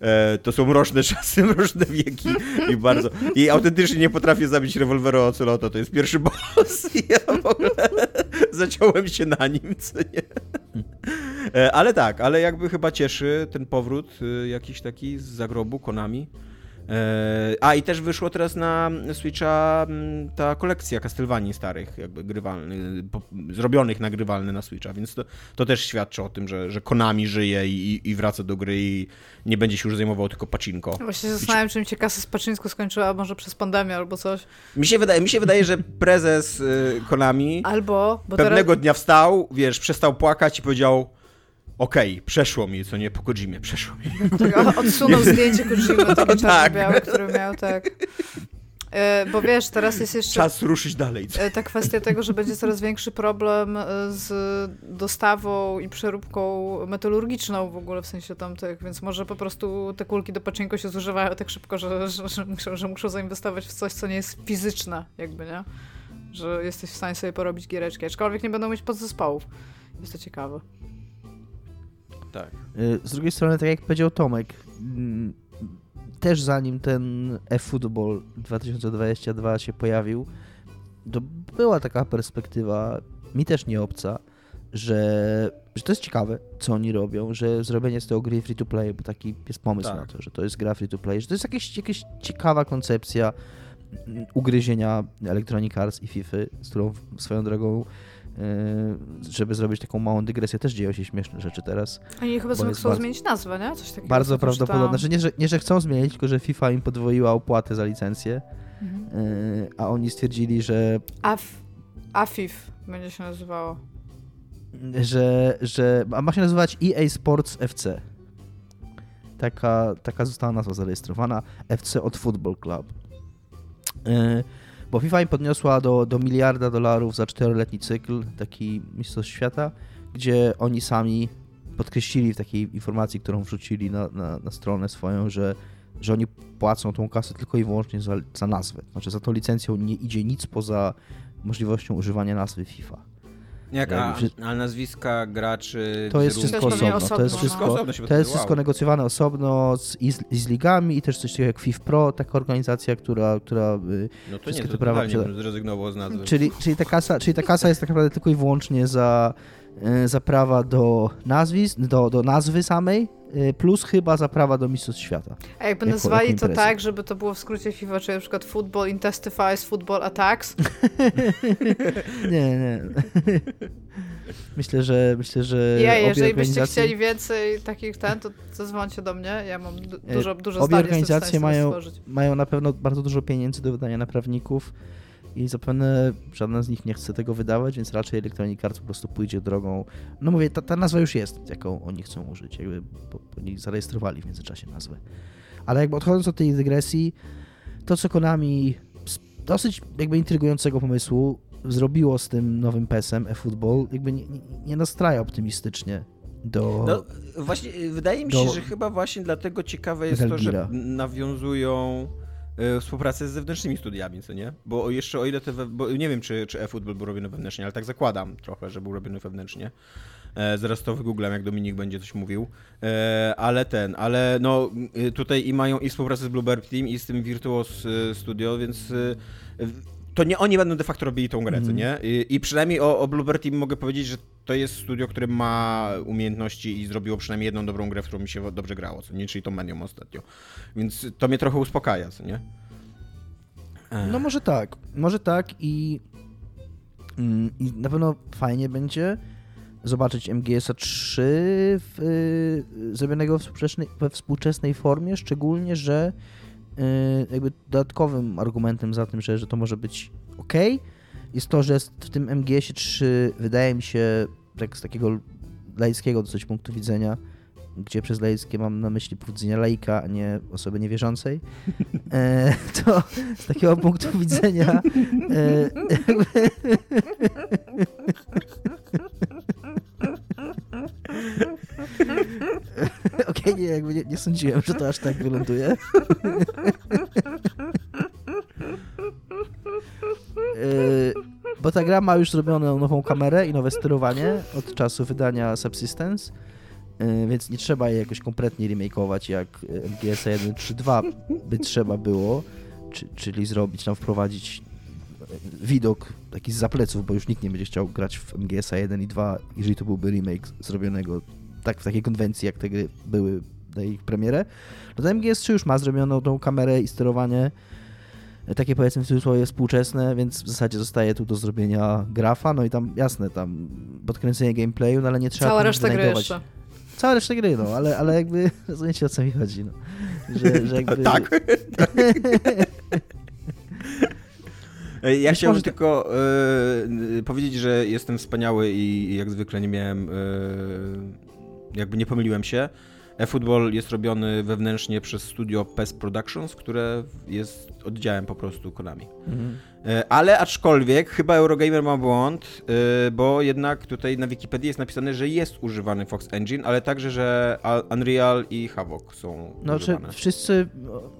e, to są mroczne czasy, mroczne wieki i bardzo... I autentycznie nie potrafię zabić rewolweru Ocelota, to jest pierwszy boss i ja w ogóle zaciąłem się na nim, co nie? E, Ale tak, ale jakby chyba cieszy ten powrót y, jakiś taki z zagrobu Konami. E, A i też wyszło teraz na Switcha ta kolekcja Castlevanii starych, jakby grywalnych, zrobionych nagrywalne na Switcha, więc to, to też świadczy o tym, że, że Konami żyje i, i wraca do gry i nie będzie się już zajmował tylko pacinko. Właśnie się zastanawiam, czy mi się kasa z Paczyńsku skończyła, może przez pandemię albo coś. Mi się wydaje, mi się wydaje że prezes Konami Albo, bo pewnego dnia wstał, wiesz, przestał płakać i powiedział okej, przeszło mi, co nie, po Kojimie, przeszło mi. odsunął zdjęcie Kojimy, takie Tak. czarno-białe, które miał, tak. E, bo wiesz, teraz jest jeszcze Czas ruszyć dalej. e, ta kwestia tego, że będzie coraz większy problem e, z dostawą i przeróbką metalurgiczną w ogóle, w sensie tamtych, więc może po prostu te kulki do paczynku się zużywają tak szybko, że, że, że, muszą, że muszą zainwestować w coś, co nie jest fizyczne, jakby, nie? Że jesteś w stanie sobie porobić giereczki, aczkolwiek nie będą mieć podzespołów. Jest to ciekawe. Tak. Y, Z drugiej strony, tak jak powiedział Tomek, mm, też zanim ten eFootball 2022 się pojawił, to była taka perspektywa, mi też nie obca, że, że to jest ciekawe, co oni robią, że zrobienie z tego gry free to play, bo taki jest pomysł Tak. na to, że to jest gra free to play, że to jest jakaś, jakaś ciekawa koncepcja mm, ugryzienia Electronic Arts i FIFA, z którą swoją drogą, żeby zrobić taką małą dygresję, też dzieją się śmieszne rzeczy teraz. Oni chyba chcą bardzo- zmienić nazwę, nie? Coś takiego. Bardzo prawdopodobne. czytałam. Znaczy nie że, nie, że chcą zmienić, tylko że FIFA im podwoiła opłatę za licencję, Mhm. yy, a oni stwierdzili, że, Af, AFIF będzie się nazywało. że, że a ma się nazywać EA Sports FC. Taka, taka została nazwa zarejestrowana. FC od Football Club. Yy, bo FIFA im podniosła do, do miliarda dolarów za czteroletni cykl, taki Mistrzostw Świata, gdzie oni sami podkreślili w takiej informacji, którą wrzucili na, na, na stronę swoją, że, że oni płacą tą kasę tylko i wyłącznie za, za nazwę. Znaczy za tą licencją nie idzie nic poza możliwością używania nazwy FIFA. Jak, Ja a, a nazwiska graczy... To jest wszystko pewnie osobno. To jest osobno, wszystko, Osobno to jest wow. wszystko negocjowane osobno z, i z, i z ligami i też coś takiego jak FIFA Pro, taka organizacja, która, która y, No to nie, to te prawa totalnie posiada- bym zrezygnował z nazwy. Czyli, czyli, ta kasa, czyli ta kasa jest tak naprawdę tylko i wyłącznie za, e, za prawa do nazwisk, do, do nazwy samej, plus chyba za prawa do Mistrzostw Świata. A jakby Jako- nazwali jako to imprezę. tak, żeby to było w skrócie FIFA, czyli na przykład Football Intensifies Football Attacks, Nie, nie. Myślę, że myślę, że ja, jeżeli byście organizacje, chcieli więcej takich ten, to zadzwońcie do mnie, ja mam E, dużo, dużo obie organizacje mają, mają na pewno bardzo dużo pieniędzy do wydania na prawników i zapewne żadna z nich nie chce tego wydawać, więc raczej Electronic Arts po prostu pójdzie drogą. No mówię, ta, ta nazwa już jest, jaką oni chcą użyć, jakby bo, oni zarejestrowali w międzyczasie nazwę. Ale jakby odchodząc od tej dygresji, to co Konami z dosyć jakby intrygującego pomysłu zrobiło z tym nowym PES-em eFootball, jakby nie, nie, nie nastraja optymistycznie do... No, właśnie, wydaje mi do- się, że chyba właśnie dlatego ciekawe jest to, że nawiązują współpracę z zewnętrznymi studiami, co nie? Bo jeszcze o ile te, we, bo nie wiem, czy, czy eFootball był robiony wewnętrznie, ale tak zakładam trochę, że był robiony wewnętrznie. E, zaraz to wygooglam, jak Dominik będzie coś mówił. E, ale ten, ale no y, tutaj i mają i współpracę z Bluebird Team i z tym Virtuos y, Studio, więc y, to nie oni będą de facto robili tą grę, Mhm. nie? I, I przynajmniej o, o Bluebird Team mogę powiedzieć, że to jest studio, które ma umiejętności i zrobiło przynajmniej jedną dobrą grę, w którą mi się dobrze grało, co nie? Czyli tą medium ostatnio. Więc to mnie trochę uspokaja, co nie? E, No może tak, może tak i, mm, i na pewno fajnie będzie zobaczyć MGS-a 3 w, y, zrobionego we współczesnej formie, szczególnie, że jakby dodatkowym argumentem za tym, że, że to może być ok, jest to, że w tym MGS-ie 3 wydaje mi się, tak z takiego laickiego dosyć punktu widzenia, gdzie przez laickie mam na myśli punkt laika, a nie osoby niewierzącej, e, to z takiego punktu widzenia e, Okej, nie, jakby nie, nie sądziłem, że to aż tak wyląduje. Yy, bo ta gra ma już zrobioną nową kamerę i nowe sterowanie od czasu wydania Subsistence, yy, więc nie trzeba jej jakoś kompletnie remakeować jak MGS 1 czy 2 by trzeba było, czy, czyli zrobić tam, wprowadzić widok taki z zapleców, bo już nikt nie będzie chciał grać w MGS 1 i 2, jeżeli to byłby remake zrobionego tak w takiej konwencji, jak te gry były na ich premierę. No to MGS3 już ma zrobioną tą kamerę i sterowanie e, takie powiedzmy w cudzysłowie współczesne, więc w zasadzie zostaje tu do zrobienia grafa, no i tam jasne, tam podkręcenie gameplayu, no ale nie trzeba Cała reszta gry jeszcze. Cała reszta gry, no, ale, ale jakby rozumiecie o co mi chodzi, no. Że, że jakby... Tak. Ej, Ja Być chciałbym tylko e, powiedzieć, że jestem wspaniały i, jak zwykle nie miałem, e, jakby nie pomyliłem się. eFootball jest robiony wewnętrznie przez studio PES Productions, które jest oddziałem po prostu Konami. Mhm. E, Ale aczkolwiek chyba Eurogamer ma błąd, e, bo jednak tutaj na Wikipedii jest napisane, że jest używany Fox Engine, ale także, że Unreal i Havok są No, czy używane. wszyscy,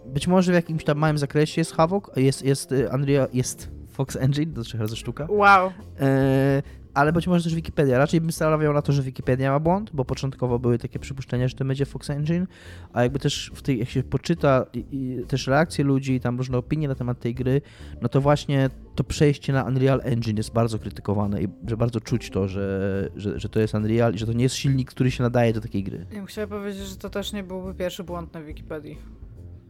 być może w jakimś tam małym zakresie jest Havok, jest, jest y, Unreal, jest Fox Engine, to trzech razy sztuka, Wow. E, ale być może też Wikipedia. Raczej bym stawiał na to, że Wikipedia ma błąd, bo początkowo były takie przypuszczenia, że to będzie Fox Engine, a jakby też w tej, jak się poczyta i, i też reakcje ludzi i tam różne opinie na temat tej gry, no to właśnie to przejście na Unreal Engine jest bardzo krytykowane i że bardzo czuć to, że, że, że to jest Unreal i że to nie jest silnik, który się nadaje do takiej gry. Ja bym chciała powiedzieć, że to też nie byłby pierwszy błąd na Wikipedii.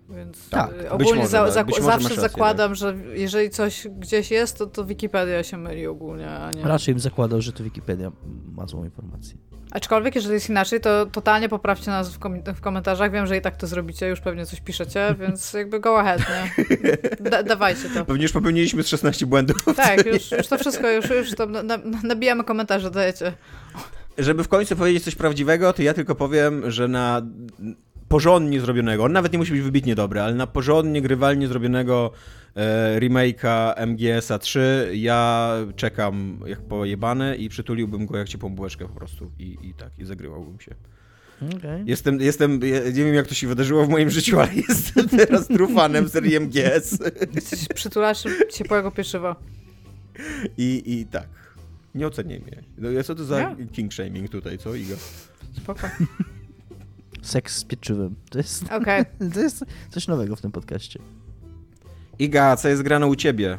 Więc Tak, y, ogólnie może, za, tak, za, zawsze rację, zakładam, że jeżeli coś gdzieś jest, to, to Wikipedia się myli ogólnie, a nie. Raczej bym zakładał, że to Wikipedia ma złą informację. Aczkolwiek, jeżeli jest inaczej, to totalnie poprawcie nas w, kom w komentarzach. Wiem, że i tak to zrobicie, już pewnie coś piszecie, więc jakby go ahead, nie? Da dawajcie to. Pewnie już popełniliśmy z 16 błędów. Tak, już, już to wszystko, już, już tam na, nabijamy komentarze, dajecie. Żeby w końcu powiedzieć coś prawdziwego, to ja tylko powiem, że na porządnie zrobionego, on nawet nie musi być wybitnie dobry, ale na porządnie, grywalnie zrobionego e, remake'a MGS-a 3 ja czekam jak pojebany i przytuliłbym go jak ciepłą bułeczkę po prostu i, i tak, i zagrywałbym się. Okay. Jestem, jestem, ja nie wiem jak to się wydarzyło w moim życiu, ale jestem teraz trufanem serii MGS przytulać ciepłego pieczywa. i, i tak. Nie oceniaj mnie. No, co to za Nie. king shaming tutaj, co Iga? Spoko. Seks z pieczywem. To jest, Okej. to jest coś nowego w tym podcaście. Iga, co jest grane u ciebie?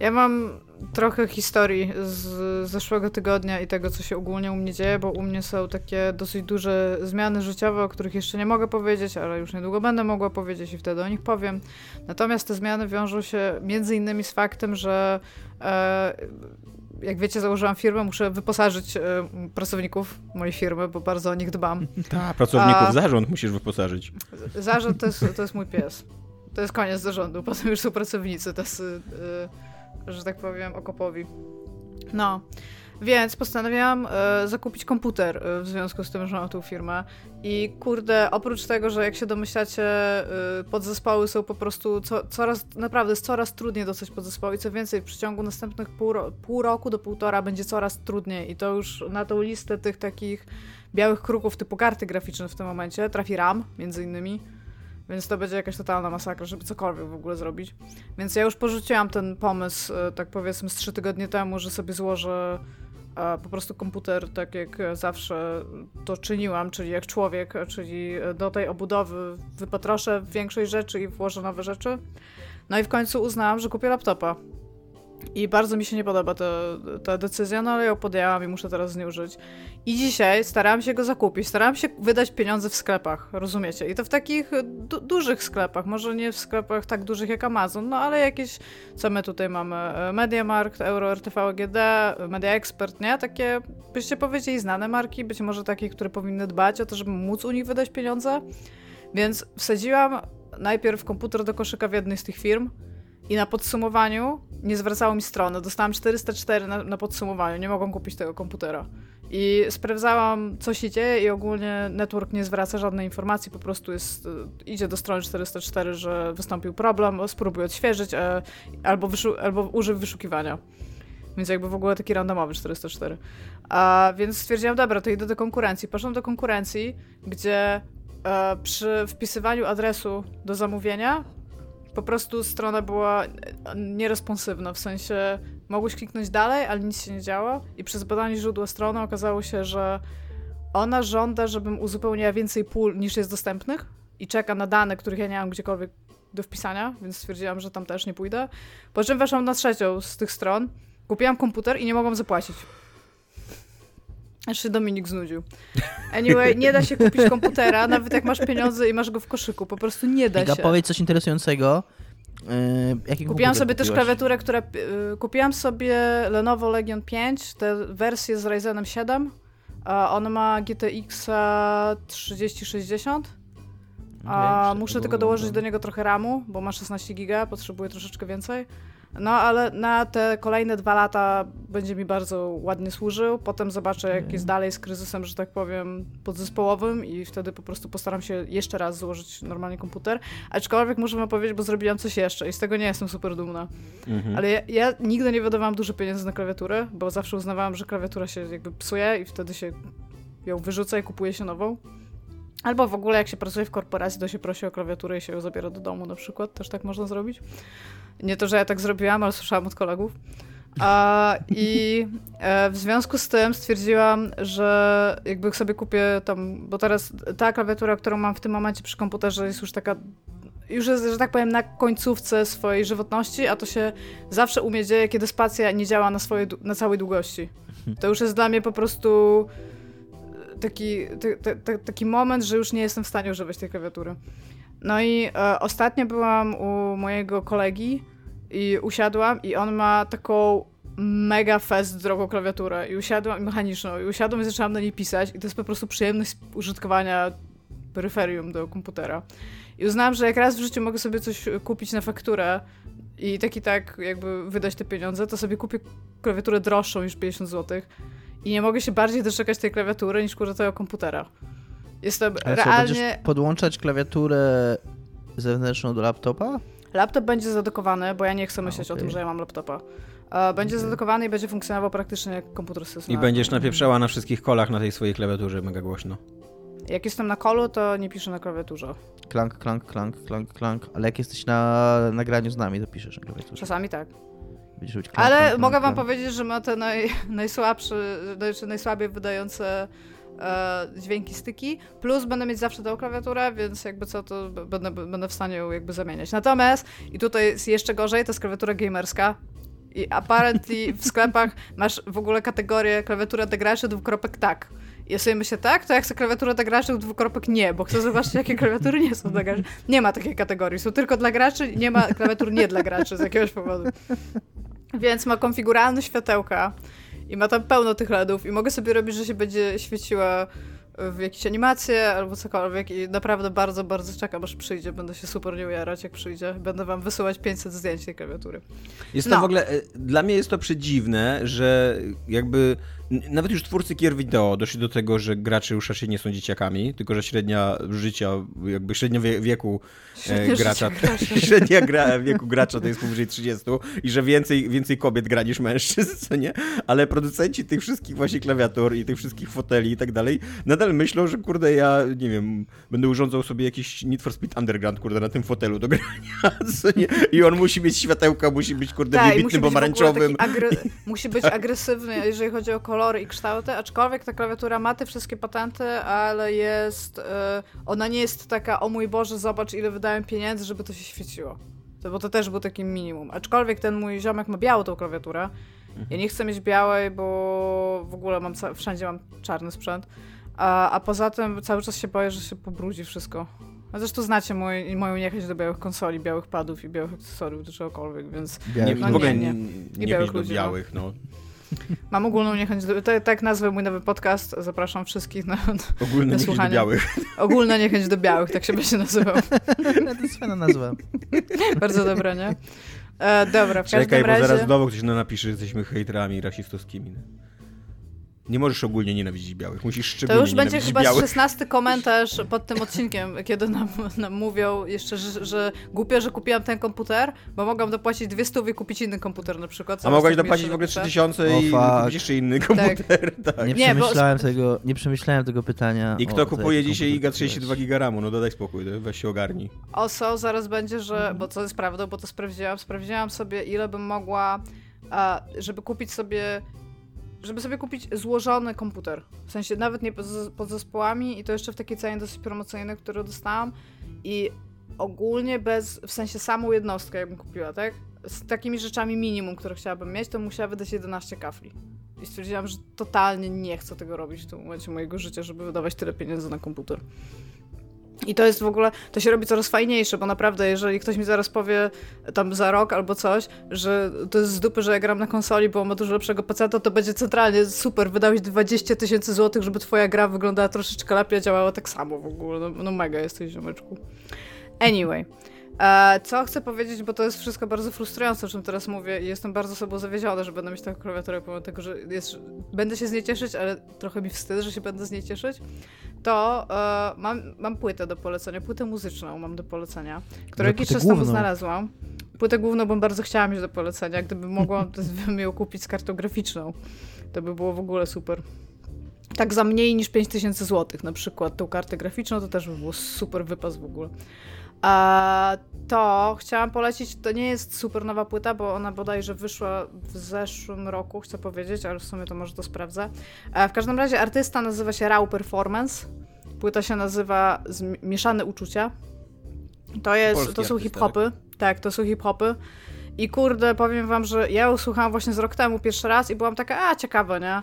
Ja mam trochę historii z zeszłego tygodnia i tego, co się ogólnie u mnie dzieje, bo u mnie są takie dosyć duże zmiany życiowe, o których jeszcze nie mogę powiedzieć, ale już niedługo będę mogła powiedzieć i wtedy o nich powiem. Natomiast te zmiany wiążą się między innymi z faktem, że e, jak wiecie, założyłam firmę, muszę wyposażyć e, pracowników mojej firmy, bo bardzo o nich dbam. Tak, pracowników, A- zarząd musisz wyposażyć. Zarząd to jest, to jest mój pies. to jest koniec zarządu, potem już są pracownicy, tacy, yy, że tak powiem, okopowi. No. Więc postanowiłam e, zakupić komputer e, w związku z tym, że mam tą firmę. I kurde, oprócz tego, że jak się domyślacie, e, podzespoły są po prostu co, coraz, naprawdę jest coraz trudniej dostać podzespoły i co więcej, w przeciągu następnych pół, pół roku do półtora będzie coraz trudniej i to już na tą listę tych takich białych kruków typu karty graficzne w tym momencie trafi RAM, między innymi. Więc to będzie jakaś totalna masakra, żeby cokolwiek w ogóle zrobić. Więc ja już porzuciłam ten pomysł, tak powiedzmy, z trzy tygodnie temu, że sobie złożę po prostu komputer, tak jak zawsze to czyniłam, czyli jak człowiek, czyli do tej obudowy wypatroszę większość rzeczy i włożę nowe rzeczy. No i w końcu uznałam, że kupię laptopa. I bardzo mi się nie podoba ta, ta decyzja, no ale ją podjęłam i muszę teraz z nią żyć. I dzisiaj starałam się go zakupić, starałam się wydać pieniądze w sklepach, rozumiecie? I to w takich du dużych sklepach, może nie w sklepach tak dużych jak Amazon, no ale jakieś, co my tutaj mamy? E, Mediamarkt, Euro, RTV, AGD, Media Expert, nie? Takie, byście powiedzieli, znane marki, być może takie, które powinny dbać o to, żeby móc u nich wydać pieniądze. Więc wsadziłam najpierw komputer do koszyka w jednej z tych firm, i na podsumowaniu nie zwracało mi strony. Dostałam 404 na, na podsumowaniu, nie mogłam kupić tego komputera. I sprawdzałam, co się dzieje, i ogólnie network nie zwraca żadnej informacji, po prostu jest, e, idzie do strony 404, że wystąpił problem, spróbuj odświeżyć, e, albo, wyszu- albo używ wyszukiwania. Więc jakby w ogóle taki randomowy 404. A więc stwierdziłam, dobra, to idę do konkurencji. Poszłam do konkurencji, gdzie e, przy wpisywaniu adresu do zamówienia po prostu strona była nieresponsywna, w sensie mogłeś kliknąć dalej, ale nic się nie działo i przez badanie źródła strony okazało się, że ona żąda, żebym uzupełniała więcej pól niż jest dostępnych i czeka na dane, których ja nie mam gdziekolwiek do wpisania, więc stwierdziłam, że tam też nie pójdę. Po czym weszłam na trzecią z tych stron, kupiłam komputer i nie mogłam zapłacić. Aż się Dominik znudził. Anyway, nie da się kupić komputera, nawet jak masz pieniądze i masz go w koszyku. Po prostu nie da Iga, się. powiedz coś interesującego. Yy, kupiłam sobie też klawiaturę, która... Yy, kupiłam sobie Lenovo Legion 5, tę wersję z Ryzenem 7. A on ma GTX 3060. A muszę tylko dołożyć do niego trochę RAMu, bo ma 16 GB, potrzebuję troszeczkę więcej. No, ale na te kolejne dwa lata będzie mi bardzo ładnie służył. Potem zobaczę, jak jest dalej z kryzysem, że tak powiem, podzespołowym i wtedy po prostu postaram się jeszcze raz złożyć normalnie komputer. Aczkolwiek muszę wam powiedzieć, bo zrobiłam coś jeszcze i z tego nie jestem super dumna. Mhm. Ale ja, ja, nigdy nie wydawałam dużo pieniędzy na klawiaturę, bo zawsze uznawałam, że klawiatura się jakby psuje i wtedy się ją wyrzuca i kupuje się nową. Albo w ogóle jak się pracuje w korporacji, to się prosi o klawiaturę i się ją zabiera do domu na przykład. Też tak można zrobić. Nie to, że ja tak zrobiłam, ale słyszałam od kolegów. A, I e, w związku z tym stwierdziłam, że jakby sobie kupię tam, bo teraz ta klawiatura, którą mam w tym momencie przy komputerze jest już taka, już jest, że tak powiem, na końcówce swojej żywotności, a to się zawsze u mnie dzieje, kiedy spacja nie działa na, swojej, na całej długości. To już jest dla mnie po prostu taki, t, t, taki moment, że już nie jestem w stanie używać tej klawiatury. No i e, ostatnio byłam u mojego kolegi i usiadłam i on ma taką mega fest drogą klawiaturę i usiadłam, mechaniczną, i usiadłam i zaczęłam na niej pisać i to jest po prostu przyjemność użytkowania peryferium do komputera. I uznałam, że jak raz w życiu mogę sobie coś kupić na fakturę i tak i tak jakby wydać te pieniądze, to sobie kupię klawiaturę droższą niż 50 zł i nie mogę się bardziej doczekać tej klawiatury niż kurde tego komputera. Jestem Ale realnie... Co, podłączać klawiaturę zewnętrzną do laptopa? Laptop będzie zadokowany, bo ja nie chcę myśleć okay. o tym, że ja mam laptopa. Będzie okay. zadokowany i będzie funkcjonował praktycznie jak komputer stacjonarny. I będziesz napieprzała na wszystkich kolach na tej swojej klawiaturze mega głośno. Jak jestem na kolu, to nie piszę na klawiaturze. Klank, klank, klank, klank, klank. Ale jak jesteś na nagraniu z nami, to piszesz na klawiaturze. Czasami tak. Ale mogę wam powiedzieć, że ma te naj, najsłabsze, znaczy najsłabiej wydające e, dźwięki styki, plus będę mieć zawsze tę klawiaturę, więc jakby co, to będę, będę w stanie ją jakby zamieniać. Natomiast, i tutaj jest jeszcze gorzej, to jest klawiatura gamerska, i apparently w sklepach masz w ogóle kategorię klawiatura do graczy dwukropek tak. Ja sobie myślę tak, to jak chcę klawiaturę dla graczy dwukropek nie, bo chcę zobaczyć jakie klawiatury nie są dla graczy. Nie ma takiej kategorii, są tylko dla graczy, nie ma klawiatur nie dla graczy z jakiegoś powodu. Więc ma konfiguralne światełka, i ma tam pełno tych LEDów i mogę sobie robić, że się będzie świeciła w jakieś animacje albo cokolwiek i naprawdę bardzo, bardzo czekam, aż przyjdzie. Będę się super nie ujarać, jak przyjdzie. Będę wam wysyłać 500 zdjęć tej klawiatury. Jest No. to w ogóle, e, dla mnie jest to przedziwne, że jakby nawet już twórcy gier wideo doszli do tego, że gracze już raczej nie są dzieciakami, tylko że średnia życia, jakby średnia wie- wieku e, Średnia gracza, średnia gra, wieku gracza to jest powyżej 30 i że więcej, więcej kobiet gra niż mężczyzn, co nie? Ale producenci tych wszystkich właśnie klawiatur i tych wszystkich foteli i tak dalej, nadal myślą, że kurde ja, nie wiem, będę urządzał sobie jakiś Need for Speed Underground, kurde, na tym fotelu do grania, co nie? I on musi mieć światełka, musi być, kurde, i wybitnym pomarańczowym. agre- musi być agresywny, jeżeli chodzi o kolory i kształty, aczkolwiek ta klawiatura ma te wszystkie patenty, ale jest. e, ona nie jest taka, o mój Boże, zobacz, ile wydałem pieniędzy, żeby to się świeciło. To, bo to też był takim minimum. Aczkolwiek ten mój ziomek ma białą tą klawiaturę. Ja nie chcę mieć białej, bo w ogóle mam ca- wszędzie mam czarny sprzęt. A, a poza tym cały czas się boję, że się pobrudzi wszystko. A zresztą znacie mój, moją niechęć do białych konsoli, białych padów i białych akcesoriów, do czegokolwiek, więc Nie, No w ogóle nie, nie, nie. nie, białych mieć do ludzi, no. białych, no. Mam ogólną niechęć do... Tak, tak nazwę mój nowy podcast. Zapraszam wszystkich na... Ogólnie nie mieć do białych. Ogólna niechęć do białych, tak się będzie nazywał. to jest fajna nazwa. Bardzo dobre, nie? E, dobra, w Czekaj, każdym bo razie... zaraz znowu ktoś nam napisze, że jesteśmy hejterami rasistowskimi. Nie możesz ogólnie nienawidzić białych, musisz To szczególnie już będzie chyba białych. 16 komentarz pod tym odcinkiem, kiedy nam, nam mówią jeszcze, że, że głupio, że kupiłam ten komputer, bo mogłam dopłacić 200 i kupić inny komputer na przykład. A mogłaś mi dopłacić w ogóle napisze. 3000 O, i kupić jeszcze inny komputer. Tak. Nie, Nie, bo- przemyślałem tego, nie przemyślałem tego pytania. I kto to, kupuje dzisiaj IGA 32 giga RAMu? No dodaj spokój, weź się ogarnij. Oso, zaraz będzie, że, bo to jest prawda, bo to sprawdziłam, sprawdziłam sobie, ile bym mogła, a, żeby kupić sobie, żeby sobie kupić złożony komputer. W sensie nawet nie pod, zespołami i to jeszcze w takiej cenie dosyć promocyjnej, którą dostałam i ogólnie bez, w sensie samą jednostkę jakbym kupiła, tak? Z takimi rzeczami minimum, które chciałabym mieć, to musiała wydać 11 kafli. I stwierdziłam, że totalnie nie chcę tego robić w tym momencie mojego życia, żeby wydawać tyle pieniędzy na komputer. I to jest w ogóle, to się robi coraz fajniejsze, bo naprawdę, jeżeli ktoś mi zaraz powie tam za rok albo coś, że to jest z dupy, że ja gram na konsoli, bo ma dużo lepszego peceta, to będzie centralnie super, wydałeś 20 tysięcy złotych, żeby twoja gra wyglądała troszeczkę lepiej, działała tak samo w ogóle. No, no mega jesteś, ziomeczku. Anyway. E, co chcę powiedzieć, bo to jest wszystko bardzo frustrujące, o czym teraz mówię i jestem bardzo sobą zawiedziona, że będę mieć taką klawiaturę, pomimo tego, że jest, będę się z niej cieszyć, ale trochę mi wstyd, że się będę z niej cieszyć, to e, mam, mam płytę do polecenia, płytę muzyczną mam do polecenia, którą jakiś czas temu znalazłam. Płytę główną bym bardzo chciała mieć do polecenia, gdybym mogła to bym ją kupić z kartą graficzną. To by było w ogóle super. Tak za mniej niż 5000 zł na przykład tą kartę graficzną, to też by było super wypas w ogóle. A to chciałam polecić, to nie jest super nowa płyta, bo ona bodajże wyszła w zeszłym roku, chcę powiedzieć, ale w sumie to może to sprawdzę. A w każdym razie artysta nazywa się Raw Performance. Płyta się nazywa Mieszane Uczucia. To, jest, Polski to są hip-hopy. Tak, to są hip-hopy. I kurde, powiem wam, że ja ją słuchałam właśnie z rok temu pierwszy raz i byłam taka, a ciekawa, nie?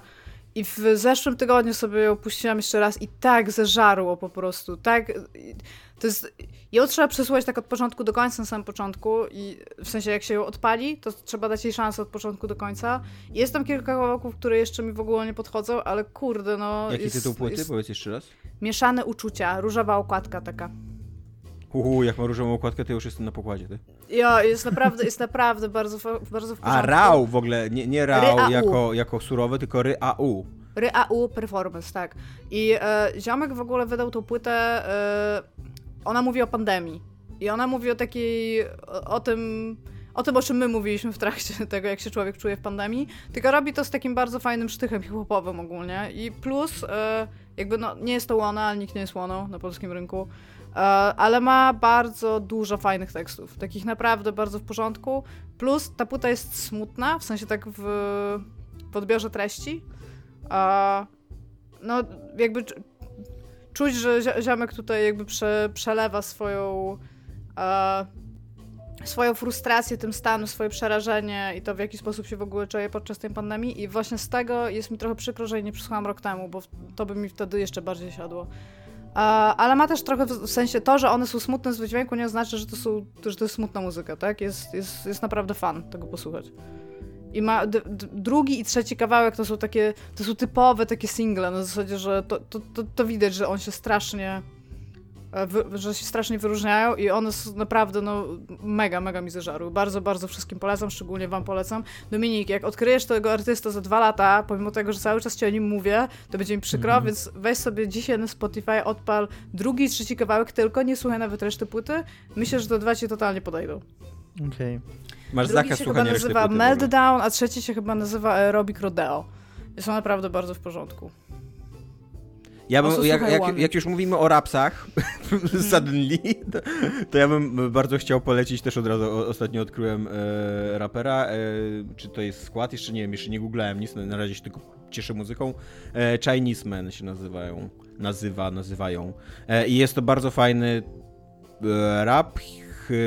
I w zeszłym tygodniu sobie ją puściłam jeszcze raz i tak zeżarło po prostu, tak... To jest... Ją trzeba przesłuchać tak od początku do końca na samym początku i w sensie jak się ją odpali, to trzeba dać jej szansę od początku do końca. Jest tam kilka kawałków, które jeszcze mi w ogóle nie podchodzą, ale kurde, no... Jaki jest, tytuł płyty? Jest Powiedz jeszcze raz. mieszane uczucia, różowa okładka taka. Uhu, jak ma różową okładkę, to już jestem na pokładzie, ty. Ja, jest naprawdę, jest naprawdę bardzo, bardzo w A, rał w ogóle, nie, nie rał Ryau. jako, jako surowy, tylko ryau. RAU Performance, tak. I e, Ziomek w ogóle wydał tą płytę, e, ona mówi o pandemii. I ona mówi o takiej, o, o tym, o tym, o czym my mówiliśmy w trakcie tego, jak się człowiek czuje w pandemii, tylko robi to z takim bardzo fajnym sztychem hip-hopowym ogólnie. I plus, e, jakby no, nie jest to łona, ale nikt nie jest łoną na polskim rynku, e, ale ma bardzo dużo fajnych tekstów, takich naprawdę bardzo w porządku. Plus ta płyta jest smutna, w sensie tak w, w odbiorze treści. A no, jakby czuć, że zio- ziomek tutaj jakby prze, przelewa swoją e, swoją frustrację tym stanu, swoje przerażenie i to w jaki sposób się w ogóle czuje podczas tej pandemii i właśnie z tego jest mi trochę przykro, że jej nie przesłuchałam rok temu, bo to by mi wtedy jeszcze bardziej siadło. E, ale ma też trochę w sensie to, że one są smutne z wydźwięku nie oznacza, że to, są, że to jest smutna muzyka, tak? Jest, jest, jest naprawdę fan tego posłuchać. I ma drugi i trzeci kawałek to są takie, to są typowe takie single, na zasadzie, że to, to, to, to widać, że on się strasznie, e, wy, że się strasznie wyróżniają i one są naprawdę, no, mega, mega mi zażarły. Bardzo, bardzo wszystkim polecam, szczególnie wam polecam. Dominik, jak odkryjesz tego artysta za dwa lata, pomimo tego, że cały czas ci o nim mówię, to będzie mi przykro, Mhm. więc weź sobie dzisiaj na Spotify, odpal drugi i trzeci kawałek tylko, nie słuchaj nawet reszty płyty. Myślę, że te dwa ci totalnie podejdą. Okej. Masz Drugi zakaz się chyba nazywa. Meltdown, a trzeci się chyba nazywa Aerobic Rodeo. I są naprawdę bardzo w porządku. Ja bym, jak, jak, jak już mówimy o rapsach, suddenly, to, to ja bym bardzo chciał polecić, też od razu o, ostatnio odkryłem e, rapera, e, czy to jest skład, jeszcze nie wiem, jeszcze nie googlałem nic, na, na razie się tylko cieszę muzyką. E, Chinese Men się nazywają, nazywa, nazywają. E, I jest to bardzo fajny e, rap,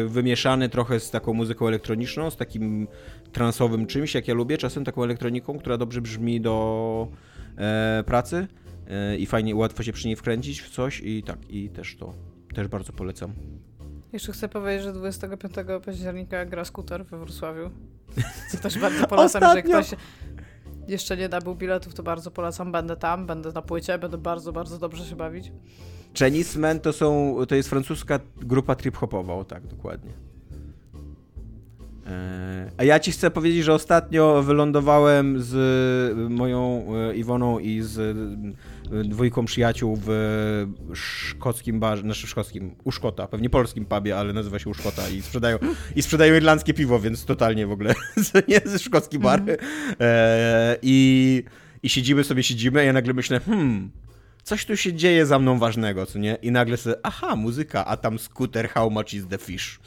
wymieszany trochę z taką muzyką elektroniczną, z takim transowym czymś, jak ja lubię, czasem taką elektroniką, która dobrze brzmi do e, pracy e, i fajnie, łatwo się przy niej wkręcić w coś i tak, i też to, też bardzo polecam. Jeszcze chcę powiedzieć, że 25 października gra skuter we Wrocławiu. Co też bardzo polecam, Ostatnio. ktoś jeszcze nie nabył biletów, to bardzo polecam. Będę tam, będę na płycie, będę bardzo, bardzo dobrze się bawić. Chinese Men to są, to jest francuska grupa trip-hopowa, o tak, dokładnie. E, A ja ci chcę powiedzieć, że ostatnio wylądowałem z moją e, Iwoną i z e, dwójką przyjaciół w szkockim barze, znaczy szkockim, u Szkota, pewnie polskim pubie, ale nazywa się u Szkota i sprzedają, i sprzedają irlandzkie piwo, więc totalnie w ogóle nie jest szkocki bar. E, I, I siedzimy sobie, siedzimy, a ja nagle myślę, hmm, coś tu się dzieje za mną ważnego, co nie? I nagle sobie, aha, muzyka, a tam skuter, how much is the fish?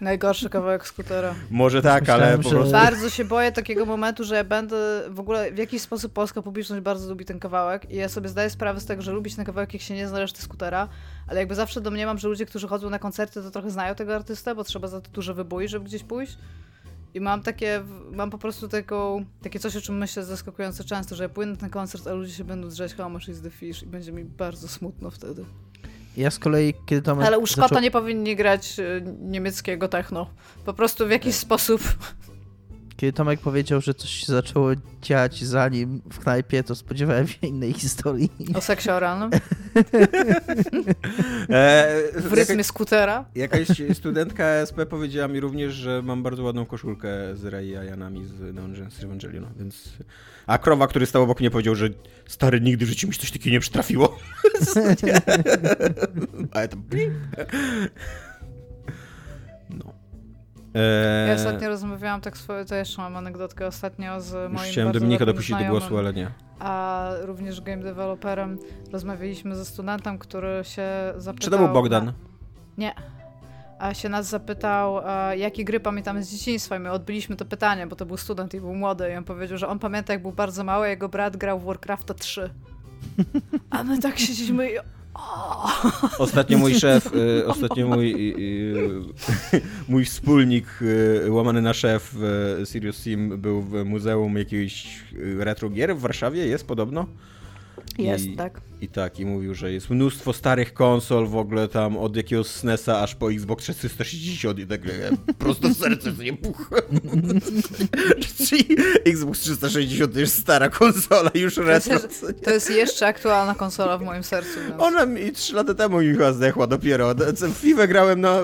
Najgorszy kawałek skutera. Może tak, ale Myślałem, po że- prostu... Bardzo się boję takiego momentu, że ja będę w ogóle w jakiś sposób polska publiczność bardzo lubi ten kawałek i ja sobie zdaję sprawę z tego, że lubić ten kawałek, jak się nie zna reszty skutera, ale jakby zawsze domniemam, że ludzie, którzy chodzą na koncerty, to trochę znają tego artystę, bo trzeba za to duże wybój, żeby gdzieś pójść. I mam takie, mam po prostu taką, takie coś, o czym myślę zaskakująco często, że ja płynę na ten koncert, a ludzie się będą drzeć how much is the fish i będzie mi bardzo smutno wtedy. Ja z kolei, kiedy Tomek Ale u Szkota zaczął- nie powinni grać y, niemieckiego techno. Po prostu w jakiś sposób Kiedy Tomek powiedział, że coś się zaczęło dziać zanim w knajpie, to spodziewałem się innej historii. o seksie oralnym. E, W rytmie skutera. jakaś studentka SP powiedziała mi również, że mam bardzo ładną koszulkę z Ray Janami z Neon Genesis Evangelion, więc... A krowa, który stał obok mnie powiedział, że stary, nigdy w życiu mi się coś takiego nie przytrafiło. A ja tam... No. E, Ja ostatnio rozmawiałam tak swoje, to jeszcze mam anegdotkę ostatnio z moim Już chciałem Dominika dopuścić do głosu, ale nie. a również game developerem. Rozmawialiśmy ze studentem, który się zapytał... Czy to był Bogdan? Nie. A się nas zapytał, e, jakie gry pamiętamy z dzieciństwa i my odbyliśmy to pytanie, bo to był student i był młody i on powiedział, że on pamięta jak był bardzo mały, jego brat grał w Warcrafta 3. A my tak siedzieliśmy i... Ostatnio mój szef, y, ostatnio mój, y, y, mój wspólnik, łamany na szef Serious Sim był w muzeum jakiejś retro gier w Warszawie, jest podobno. Jest, I, tak. I tak, i mówił, że jest mnóstwo starych konsol w ogóle tam od jakiegoś SNESa aż po Xbox 360 i tak e, prosto w serce nie puch. Czyli Xbox 360 to jest stara konsola, już retro. To jest jeszcze aktualna konsola w moim sercu. Więc... Ona mi 3 lata temu mi chyba zdechła dopiero. W FIFA grałem na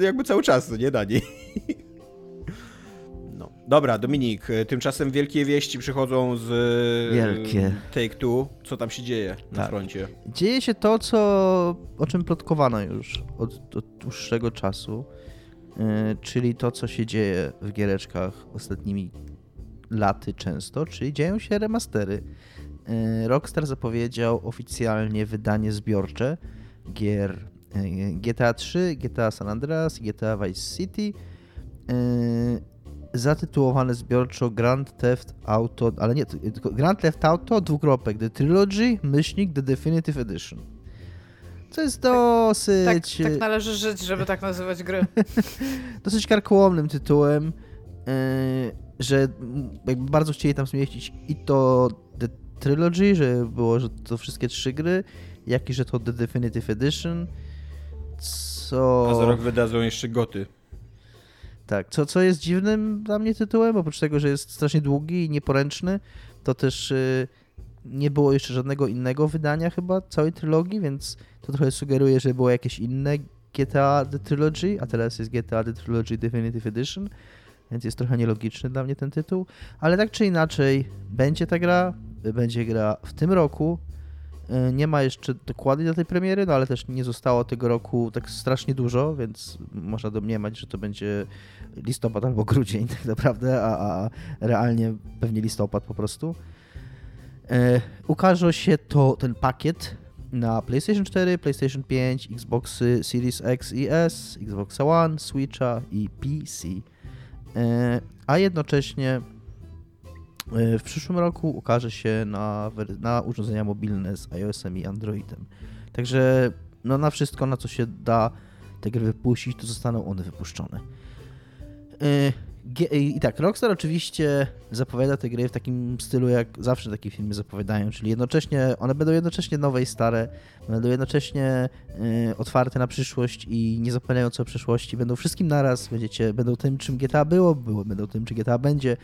jakby cały czas, nie na niej. Dobra, Dominik, tymczasem wielkie wieści przychodzą z Wielkie. Take Two. Co tam się dzieje na Tak. froncie? Dzieje się to, co, o czym plotkowano już od, od dłuższego czasu, yy, czyli to, co się dzieje w giereczkach ostatnimi laty często, czyli dzieją się remastery. Yy, Rockstar zapowiedział oficjalnie wydanie zbiorcze gier yy, GTA 3, GTA San Andreas, GTA Vice City, yy, zatytułowane zbiorczo Grand Theft Auto, ale nie, tylko Grand Theft Auto, dwukropek, The Trilogy, myślnik, The Definitive Edition. Co jest Tak, dosyć, tak należy żyć, żeby tak nazywać gry. dosyć karkołomnym tytułem, yy, że jakby bardzo chcieli tam zmieścić i to The Trilogy, że było, że to wszystkie trzy gry, jak i że to The Definitive Edition, co... A za rok wydadzą jeszcze goty. Tak, co, co jest dziwnym dla mnie tytułem, oprócz tego, że jest strasznie długi i nieporęczny, to też y, nie było jeszcze żadnego innego wydania chyba całej trylogii, więc to trochę sugeruje, że było jakieś inne GTA The Trilogy, a teraz jest GTA The Trilogy Definitive Edition, więc jest trochę nielogiczny dla mnie ten tytuł, ale tak czy inaczej będzie ta gra, będzie gra w tym roku, nie ma jeszcze dokładnie do tej premiery, no ale też nie zostało tego roku tak strasznie dużo, więc można domniemać, że to będzie listopad albo grudzień tak naprawdę, a, a realnie pewnie listopad po prostu. E, ukaże się to ten pakiet na PlayStation 4, PlayStation 5, Xboxy Series X i S, Xbox One, Switcha i PC. E, a jednocześnie e, w przyszłym roku ukaże się na, na urządzenia mobilne z iOS-em i Androidem. Także no, na wszystko, na co się da te gry wypuścić, to zostaną one wypuszczone. G- I tak, Rockstar oczywiście zapowiada te gry w takim stylu, jak zawsze takie filmy zapowiadają, czyli jednocześnie, one będą jednocześnie nowe i stare, będą jednocześnie yy, otwarte na przyszłość i nie zapominające o przeszłości, będą wszystkim naraz, będziecie, będą tym, czym GTA było, było, będą tym, czym GTA będzie,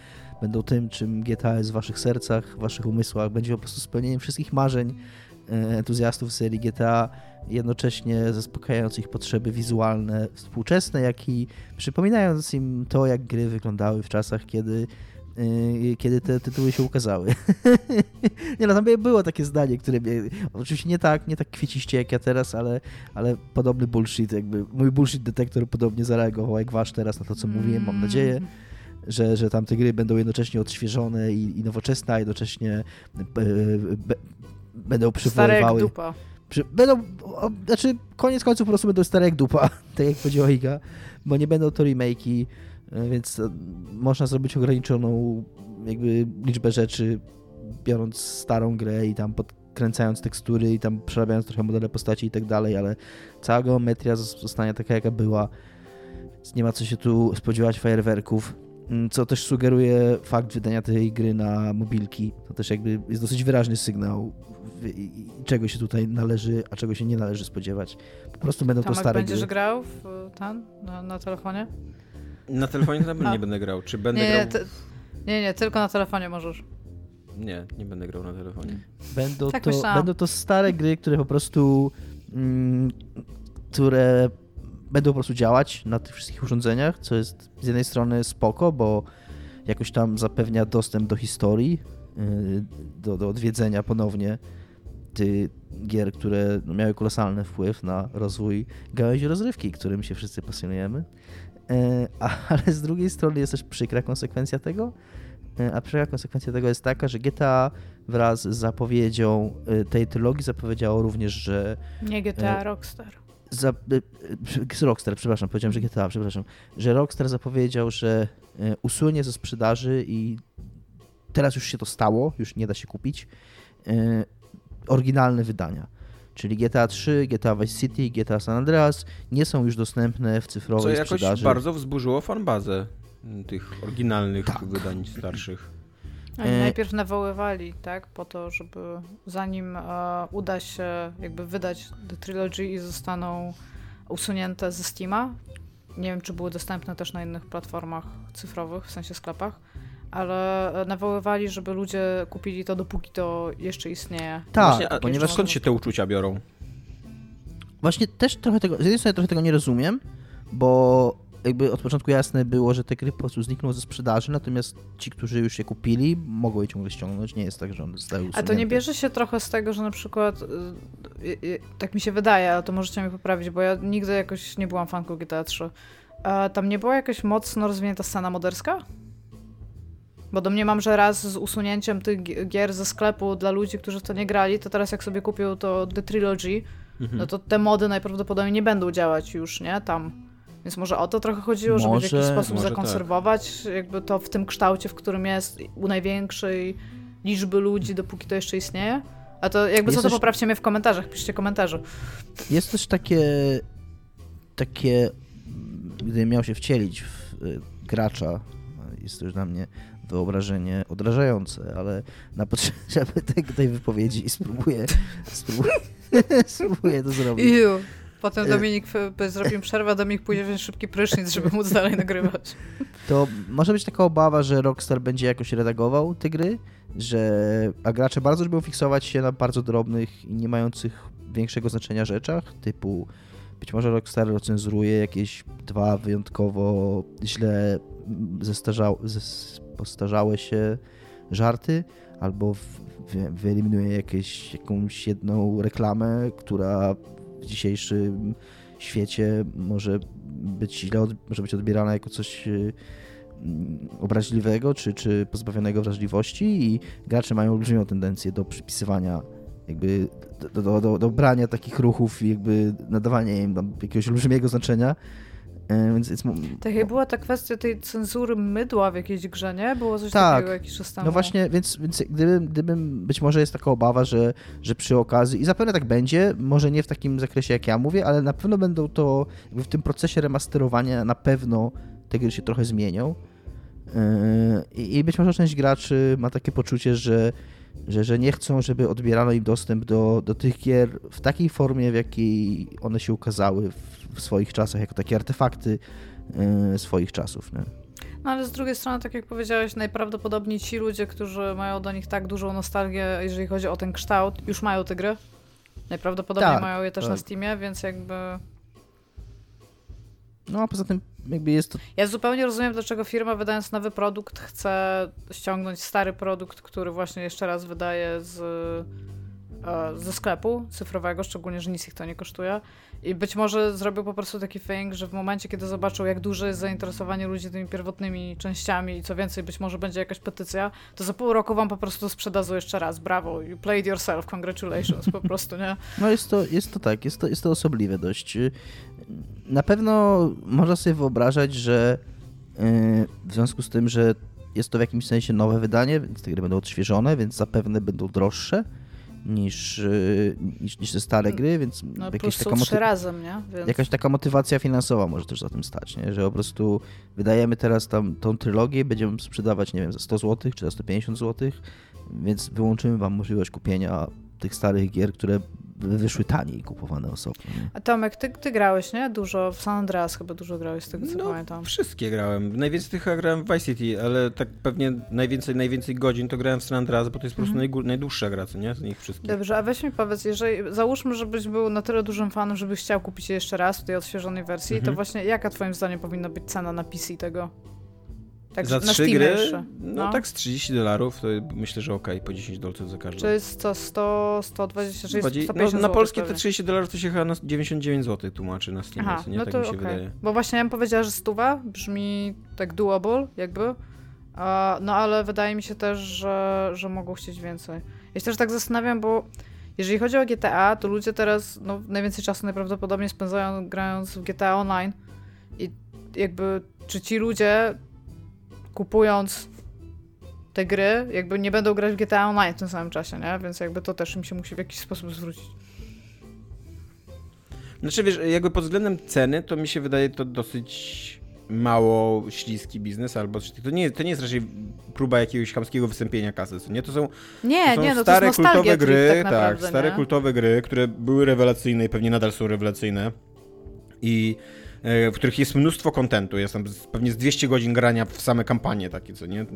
będą tym, czym GTA jest w waszych sercach, w waszych umysłach, będzie po prostu spełnieniem wszystkich marzeń entuzjastów serii GTA, jednocześnie zaspokajając ich potrzeby wizualne współczesne, jak i przypominając im to, jak gry wyglądały w czasach, kiedy, yy, kiedy te tytuły się ukazały. nie no, tam było takie zdanie, które mnie, oczywiście nie tak, nie tak kwieciście jak ja teraz, ale, ale podobny bullshit, jakby mój bullshit detektor podobnie zareagował jak wasz teraz na to, co mówiłem, mam nadzieję Mm. że, że tam te gry będą jednocześnie odświeżone i, i nowoczesne, a jednocześnie e, be, będą Stare jak przywoływały... dupa. Przy, będą, o, znaczy koniec końców po prostu będą stare jak dupa, tak jak powiedziała Iga, bo nie będą to remake'i, e, więc e, można zrobić ograniczoną jakby liczbę rzeczy, biorąc starą grę i tam podkręcając tekstury i tam przerabiając trochę modele postaci i tak dalej, ale cała geometria zos- zostanie taka jaka była, więc nie ma co się tu spodziewać fajerwerków. Mm, Co też sugeruje fakt wydania tej gry na mobilki. To też jakby jest dosyć wyraźny sygnał, w- i- i czego się tutaj należy, a czego się nie należy spodziewać. Po prostu będą to Tomek, stare będziesz gry. grał w ten, na, na telefonie? Na telefonie to A. nie będę grał. Czy będę Nie, nie, grał? ty, nie, nie, tylko na telefonie możesz. Nie, nie będę grał na telefonie. Będą, Tak to, myślałam. będą to stare gry, które po prostu mm, które będą po prostu działać na tych wszystkich urządzeniach, co jest z jednej strony spoko, bo jakoś tam zapewnia dostęp do historii, yy, do, do odwiedzenia ponownie ty, gier, które miały kolosalny wpływ na rozwój gałęzi rozrywki, którym się wszyscy pasjonujemy. E, Ale z drugiej strony jest też przykra konsekwencja tego, E, a przykra konsekwencja tego jest taka, że GTA wraz z zapowiedzią e, tej trylogii zapowiedziało również, że Nie GTA, E, Rockstar. Za, e, e, Rockstar, przepraszam, powiedziałem, że GTA, przepraszam, że Rockstar zapowiedział, że e, usunie ze sprzedaży i teraz już się to stało, już nie da się kupić, oryginalne wydania. Czyli GTA 3, GTA Vice City, GTA San Andreas nie są już dostępne w Co cyfrowej jakoś sprzedaży. bardzo wzburzyło fanbazę tych oryginalnych Tak. wydań starszych. Oni E, najpierw nawoływali, tak, po to, żeby zanim e, uda się jakby wydać The Trilogy i zostaną usunięte ze Steama, nie wiem, czy były dostępne też na innych platformach cyfrowych, w sensie sklepach, ale e, nawoływali, żeby ludzie kupili to, dopóki to jeszcze istnieje. Tak, Właśnie, a ponieważ skąd się te uczucia biorą? Właśnie też trochę tego, z jednej strony trochę tego nie rozumiem, bo jakby od początku jasne było, że te gry po prostu znikną ze sprzedaży, natomiast ci, którzy już je kupili, mogą je ciągle ściągnąć. Nie jest tak, że one zostały A usunięte. to nie bierze się trochę z tego, że na przykład, y, y, y, tak mi się wydaje, ale to możecie mnie poprawić, bo ja nigdy jakoś nie byłam fanką GTA 3. A tam nie była jakaś mocno rozwinięta scena moderska? Bo domniemam, że raz z usunięciem tych gi- gier ze sklepu dla ludzi, którzy w to nie grali, to teraz jak sobie kupią to The Trilogy, Mhm. no to te mody najprawdopodobniej nie będą działać już, nie? Tam. Więc może o to trochę chodziło, żeby w Może- jakiś sposób może zakonserwować jakby to w tym kształcie, w którym jest u największej liczby ludzi, dopóki to jeszcze istnieje. A to jakby Jest co, to też- poprawcie mnie w komentarzach, piszcie komentarze. Jest też takie, takie, gdybym miał się wcielić w y, gracza, jest to już dla mnie wyobrażenie odrażające, ale na potrzeby tej, tej wypowiedzi spróbuję, spróbuję, spróbuję to zrobić. Iu, Potem Dominik, y, zrobimy przerwę, Dominik pójdzie wziąć szybki prysznic, żeby móc dalej nagrywać. To może być taka obawa, że Rockstar będzie jakoś redagował te gry, że a gracze bardzo lubią fiksować się na bardzo drobnych i nie mających większego znaczenia rzeczach, typu być może Rockstar recenzuruje jakieś dwa wyjątkowo źle zestarzałe, postarzałe się żarty, albo wyeliminuje jakieś, jakąś jedną reklamę, która w dzisiejszym świecie może być źle, może być odbierana jako coś y, mm, obraźliwego czy, czy pozbawionego wrażliwości i gracze mają olbrzymią tendencję do przypisywania jakby do, do, do, do brania takich ruchów i jakby nadawania im jakiegoś olbrzymiego znaczenia więc jest... Tak jak była ta kwestia tej cenzury mydła w jakiejś grze, nie? Było coś tak. takiego jakiś czas temu. No właśnie, więc, więc gdybym, gdybym, być może jest taka obawa, że, że przy okazji, i zapewne tak będzie, może nie w takim zakresie jak ja mówię, ale na pewno będą to, w tym procesie remasterowania na pewno te gry się trochę zmienią. E, I, i być może część graczy ma takie poczucie, że że, że nie chcą, żeby odbierano im dostęp do, do tych gier w takiej formie, w jakiej one się ukazały w, w swoich czasach, jako takie artefakty y, swoich czasów. Nie? No ale z drugiej strony, tak jak powiedziałeś, najprawdopodobniej ci ludzie, którzy mają do nich tak dużą nostalgię, jeżeli chodzi o ten kształt, już mają te gry. Najprawdopodobniej tak, mają je też tak. na Steamie, więc jakby no a poza tym jakby jest to... Ja zupełnie rozumiem, dlaczego firma wydając nowy produkt chce ściągnąć stary produkt, który właśnie jeszcze raz wydaje z, e, ze sklepu cyfrowego, szczególnie, że nic ich to nie kosztuje. I być może zrobił po prostu taki thing, że w momencie, kiedy zobaczą, jak duże jest zainteresowanie ludzi tymi pierwotnymi częściami i co więcej, być może będzie jakaś petycja, to za pół roku wam po prostu sprzedadzą jeszcze raz. Brawo, you played yourself, congratulations, po prostu, nie? No jest to, jest to tak, jest to, jest to osobliwe dość na pewno można sobie wyobrażać, że yy, w związku z tym, że jest to w jakimś sensie nowe wydanie, więc te gry będą odświeżone, więc zapewne będą droższe niż, yy, niż, niż te stare gry, więc no, jakaś, taka moty- razem, nie? Więc... jakaś taka motywacja finansowa może też za tym stać, nie? że po prostu wydajemy teraz tam tą trylogię, będziemy sprzedawać, nie wiem, za 100 zł czy za 150 zł, więc wyłączymy wam możliwość kupienia tych starych gier, które wyszły taniej kupowane osobno. A Tomek, ty, ty grałeś, nie? Dużo, w San Andreas chyba dużo grałeś z tego, co no, pamiętam. wszystkie grałem. Najwięcej tych grałem w Vice City, ale tak pewnie najwięcej, najwięcej godzin to grałem w San Andreas, bo to jest po prostu mhm. najdłuższa gra, co nie? Z nich wszystkich. Dobrze, a weź mi powiedz, jeżeli, załóżmy, żebyś był na tyle dużym fanem, żebyś chciał kupić je jeszcze raz w tej odświeżonej wersji, mhm. to właśnie jaka twoim zdaniem powinna być cena na PC tego? Tak, za trzy gry? Jeszcze. No. no. tak z 30 dolarów, to myślę, że ok, po 10 dolców za każdą. Czy jest to 100, 120, 150 no, Na polskie te 30 dolarów to się chyba na 99 zł tłumaczy na Steamie, Aha, nie? No tak to mi się okay. wydaje. Bo właśnie ja bym powiedziała, że stuwa brzmi tak doable, jakby. no ale wydaje mi się też, że, że mogą chcieć więcej. Ja się też tak zastanawiam, bo jeżeli chodzi o GTA, to ludzie teraz no, najwięcej czasu najprawdopodobniej spędzają grając w GTA Online i jakby czy ci ludzie kupując te gry, jakby nie będą grać w GTA Online w tym samym czasie, nie? Więc jakby to też im się musi w jakiś sposób zwrócić. Znaczy wiesz, jakby pod względem ceny, to mi się wydaje to dosyć mało śliski biznes, albo to nie, to nie jest raczej próba jakiegoś chamskiego wystąpienia kasy, nie? To są, nie, to są nie, no stare to kultowe gry, tak, naprawdę, tak, stare nie? kultowe gry, które były rewelacyjne i pewnie nadal są rewelacyjne. I w których jest mnóstwo kontentu. Jest tam pewnie z 200 godzin grania w same kampanie takie, co nie?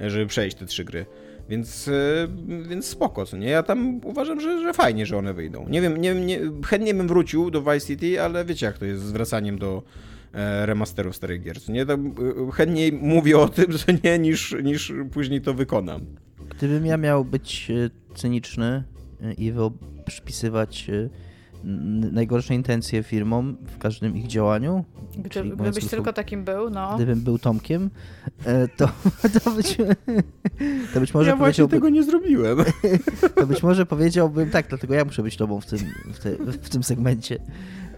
E, żeby przejść te trzy gry. Więc, e, więc spoko, co nie? Ja tam uważam, że, że fajnie, że one wyjdą. Nie wiem, nie, nie, chętnie bym wrócił do Vice City, ale wiecie jak to jest z wracaniem do remasterów starych gier, co nie? Chętniej mówię o tym, że nie, niż, niż później to wykonam. Gdybym ja miał być cyniczny i przypisywać najgorsze intencje firmom w każdym ich działaniu. Gdy, gdybyś tylko takim był, no. Gdybym był Tomkiem, e, to, to, być, to być może ja właśnie tego nie zrobiłem. To być może powiedziałbym, tak, dlatego ja muszę być tobą w tym, w, te, w tym segmencie,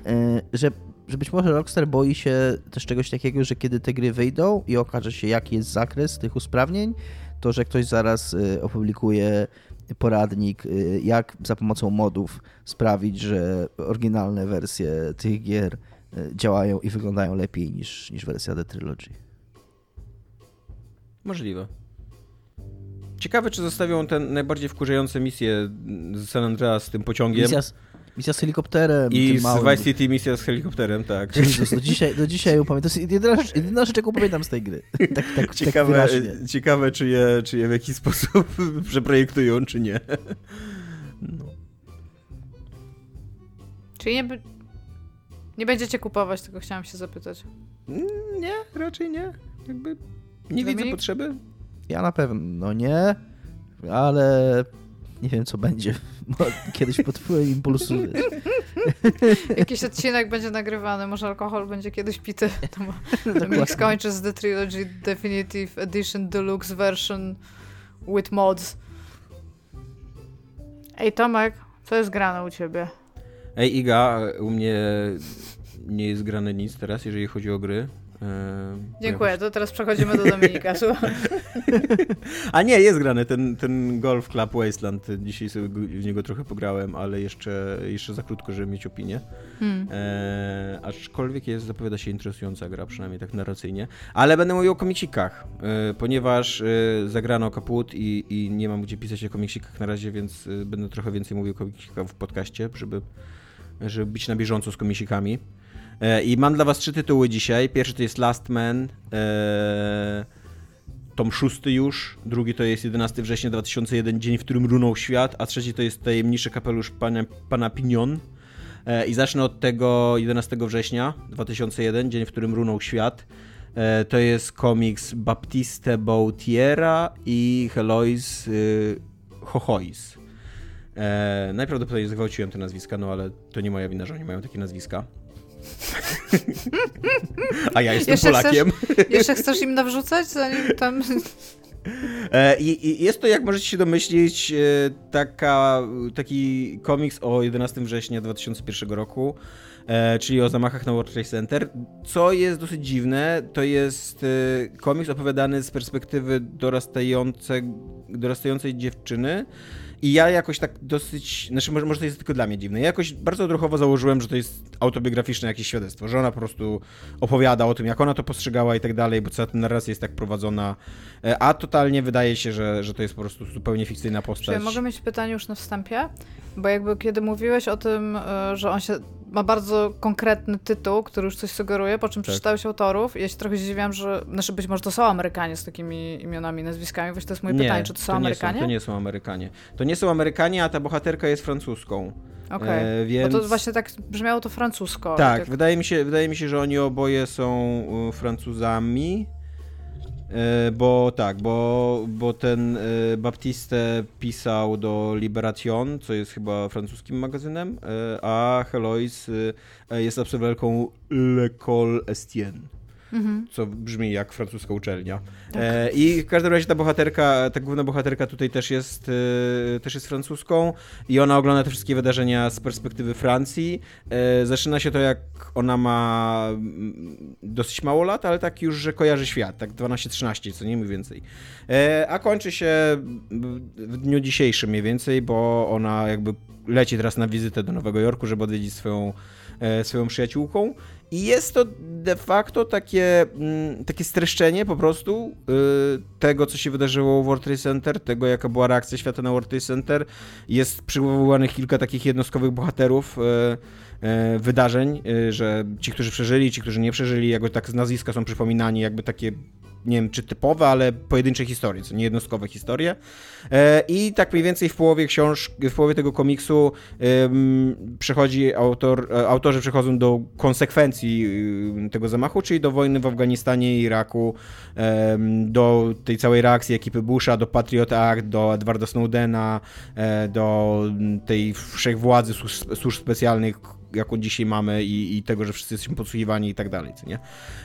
e, że że być może Rockstar boi się też czegoś takiego, że kiedy te gry wyjdą i okaże się, jaki jest zakres tych usprawnień, to że ktoś zaraz e, opublikuje poradnik, y, jak za pomocą modów sprawić, że oryginalne wersje tych gier y, działają i wyglądają lepiej niż, niż wersja The Trilogy. Możliwe. Ciekawe, czy zostawią te najbardziej wkurzające misje z San Andreas z tym pociągiem. Misja, Misja z helikopterem. I z małym. Vice City misja z helikopterem, tak. Jezus, do dzisiaj, do dzisiaj ją pamiętam. To jest jedyna, rzecz- jedyna rzecz, jaką pamiętam z tej gry. Tak, tak, tak Ciekawe, wyraźnie. ciekawe czy, je, czy je w jakiś sposób przeprojektują, czy nie. No. Czyli nie, nie będziecie kupować, tylko chciałam się zapytać. Nie, raczej nie. Jakby nie widzę Dominik? potrzeby. Ja na pewno nie, ale nie wiem, co będzie. Bo kiedyś pod wpływem impulsu. Jakiś odcinek będzie nagrywany, może alkohol będzie kiedyś pity. Dominik Dokładnie. skończy z The Trilogy Definitive Edition Deluxe Version with mods. Ej Tomek, co jest grane u ciebie? Ej, Iga, u mnie nie jest grane nic teraz, jeżeli chodzi o gry. Ehm, Dziękuję, to teraz przechodzimy do Dominika. A nie, jest grany ten, ten Golf Club Wasteland. Dzisiaj sobie w niego trochę pograłem, ale jeszcze, jeszcze za krótko, żeby mieć opinię. Hmm. Eee, aczkolwiek jest, zapowiada się interesująca gra, przynajmniej tak narracyjnie. Ale będę mówił o komiksikach, e, ponieważ e, zagrano kaput i, i nie mam gdzie pisać o komiksikach na razie, więc e, będę trochę więcej mówił o komiksikach w podcaście, żeby, żeby być na bieżąco z komiksikami. E, I mam dla was trzy tytuły dzisiaj. Pierwszy to jest Last Man, e, tom szósty już, drugi to jest 11 września 2001, dzień, w którym runął świat, a trzeci to jest tajemniczy kapelusz pana, pana Pignon. E, I zacznę od tego 11 września 2001, dzień, w którym runął świat. To jest komiks Baptiste Bautiera i Helois Hohois. Najprawdopodobniej zgwałciłem te nazwiska, no ale to nie moja wina, że oni mają takie nazwiska. A ja jestem Jeszcze Polakiem. Jeszcze chcesz im nawrzucać, zanim tam... E, I, I jest to, jak możecie się domyślić, e, taka, taki komiks o 11 września 2001 roku, e, czyli o zamachach na World Trade Center. Co jest dosyć dziwne, to jest komiks opowiadany z perspektywy dorastające, dorastającej dziewczyny. I ja jakoś tak dosyć, znaczy może, może to jest tylko dla mnie dziwne, ja jakoś bardzo odruchowo założyłem, że to jest autobiograficzne jakieś świadectwo, że ona po prostu opowiada o tym, jak ona to postrzegała i tak dalej, bo cała ta narracja jest tak prowadzona, E, a totalnie wydaje się, że, że to jest po prostu zupełnie fikcyjna Czy postać. ja mogę mieć pytanie już na wstępie? Bo jakby kiedy mówiłeś o tym, e, że on się ma bardzo konkretny tytuł, który już coś sugeruje, po czym Tak. przeczytałeś autorów, ja się trochę zdziwiłam, że, znaczy być może to są Amerykanie z takimi imionami, nazwiskami, właśnie to jest moje nie, pytanie, czy to są nie Amerykanie? Są, to nie są Amerykanie. To nie są Amerykanie, a ta bohaterka jest francuską. Okej, E, więc... bo to właśnie tak brzmiało to francusko. Tak, jak- wydaje mi, się, wydaje mi się, że oni oboje są Francuzami. E, Bo tak, bo, bo ten e, Baptiste pisał do Liberation, co jest chyba francuskim magazynem, e, a Helois jest absolwentką L'École Estienne. Mhm. co brzmi jak francuska uczelnia. Tak. E, I w każdym razie ta bohaterka, ta główna bohaterka tutaj też jest, e, też jest francuską i ona ogląda te wszystkie wydarzenia z perspektywy Francji. E, zaczyna się to jak ona ma mm, dosyć mało lat, ale tak już, że kojarzy świat, tak 12-13, co nie mniej więcej. E, a kończy się w dniu dzisiejszym mniej więcej, bo ona jakby leci teraz na wizytę do Nowego Jorku, żeby odwiedzić swoją, e, swoją przyjaciółką. I jest to de facto takie, mm, takie streszczenie po prostu y, tego, co się wydarzyło w World Trade Center, tego, jaka była reakcja świata na World Trade Center. Jest przywoływanych kilka takich jednostkowych bohaterów y, y, wydarzeń, że ci, którzy przeżyli, ci, którzy nie przeżyli, jakby tak z nazwiska są przypominani, jakby takie nie wiem czy typowe, ale pojedyncze historie, co nie jednostkowe historie. E, I tak mniej więcej w połowie książ, w połowie tego komiksu przechodzi autor, e, autorzy przechodzą do konsekwencji tego zamachu, czyli do wojny w Afganistanie i Iraku, do tej całej reakcji ekipy Busha, do Patriot Act, do Edwarda Snowdena, e, do tej wszechwładzy służb, służb specjalnych, jaką dzisiaj mamy i, i tego, że wszyscy jesteśmy podsłuchiwani i tak dalej, co nie?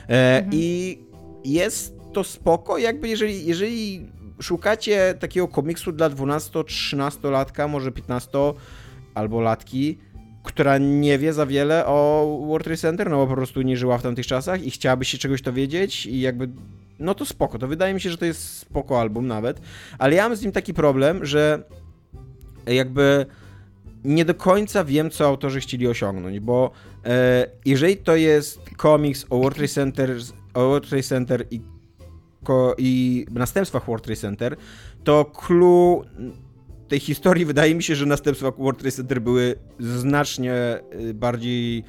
E, I jest to spoko, jakby jeżeli, jeżeli szukacie takiego komiksu dla 12-13 latka, może 15 albo latki, która nie wie za wiele o World Trade Center, no bo po prostu nie żyła w tamtych czasach i chciałaby się czegoś dowiedzieć i jakby no to spoko, to wydaje mi się, że to jest spoko album nawet, ale ja mam z nim taki problem, że jakby nie do końca wiem, co autorzy chcieli osiągnąć, bo e, jeżeli to jest komiks o World Trade Center, o World Trade Center i, i następstwach World Trade Center, to clue tej historii wydaje mi się, że następstwa World Trade Center były znacznie y, bardziej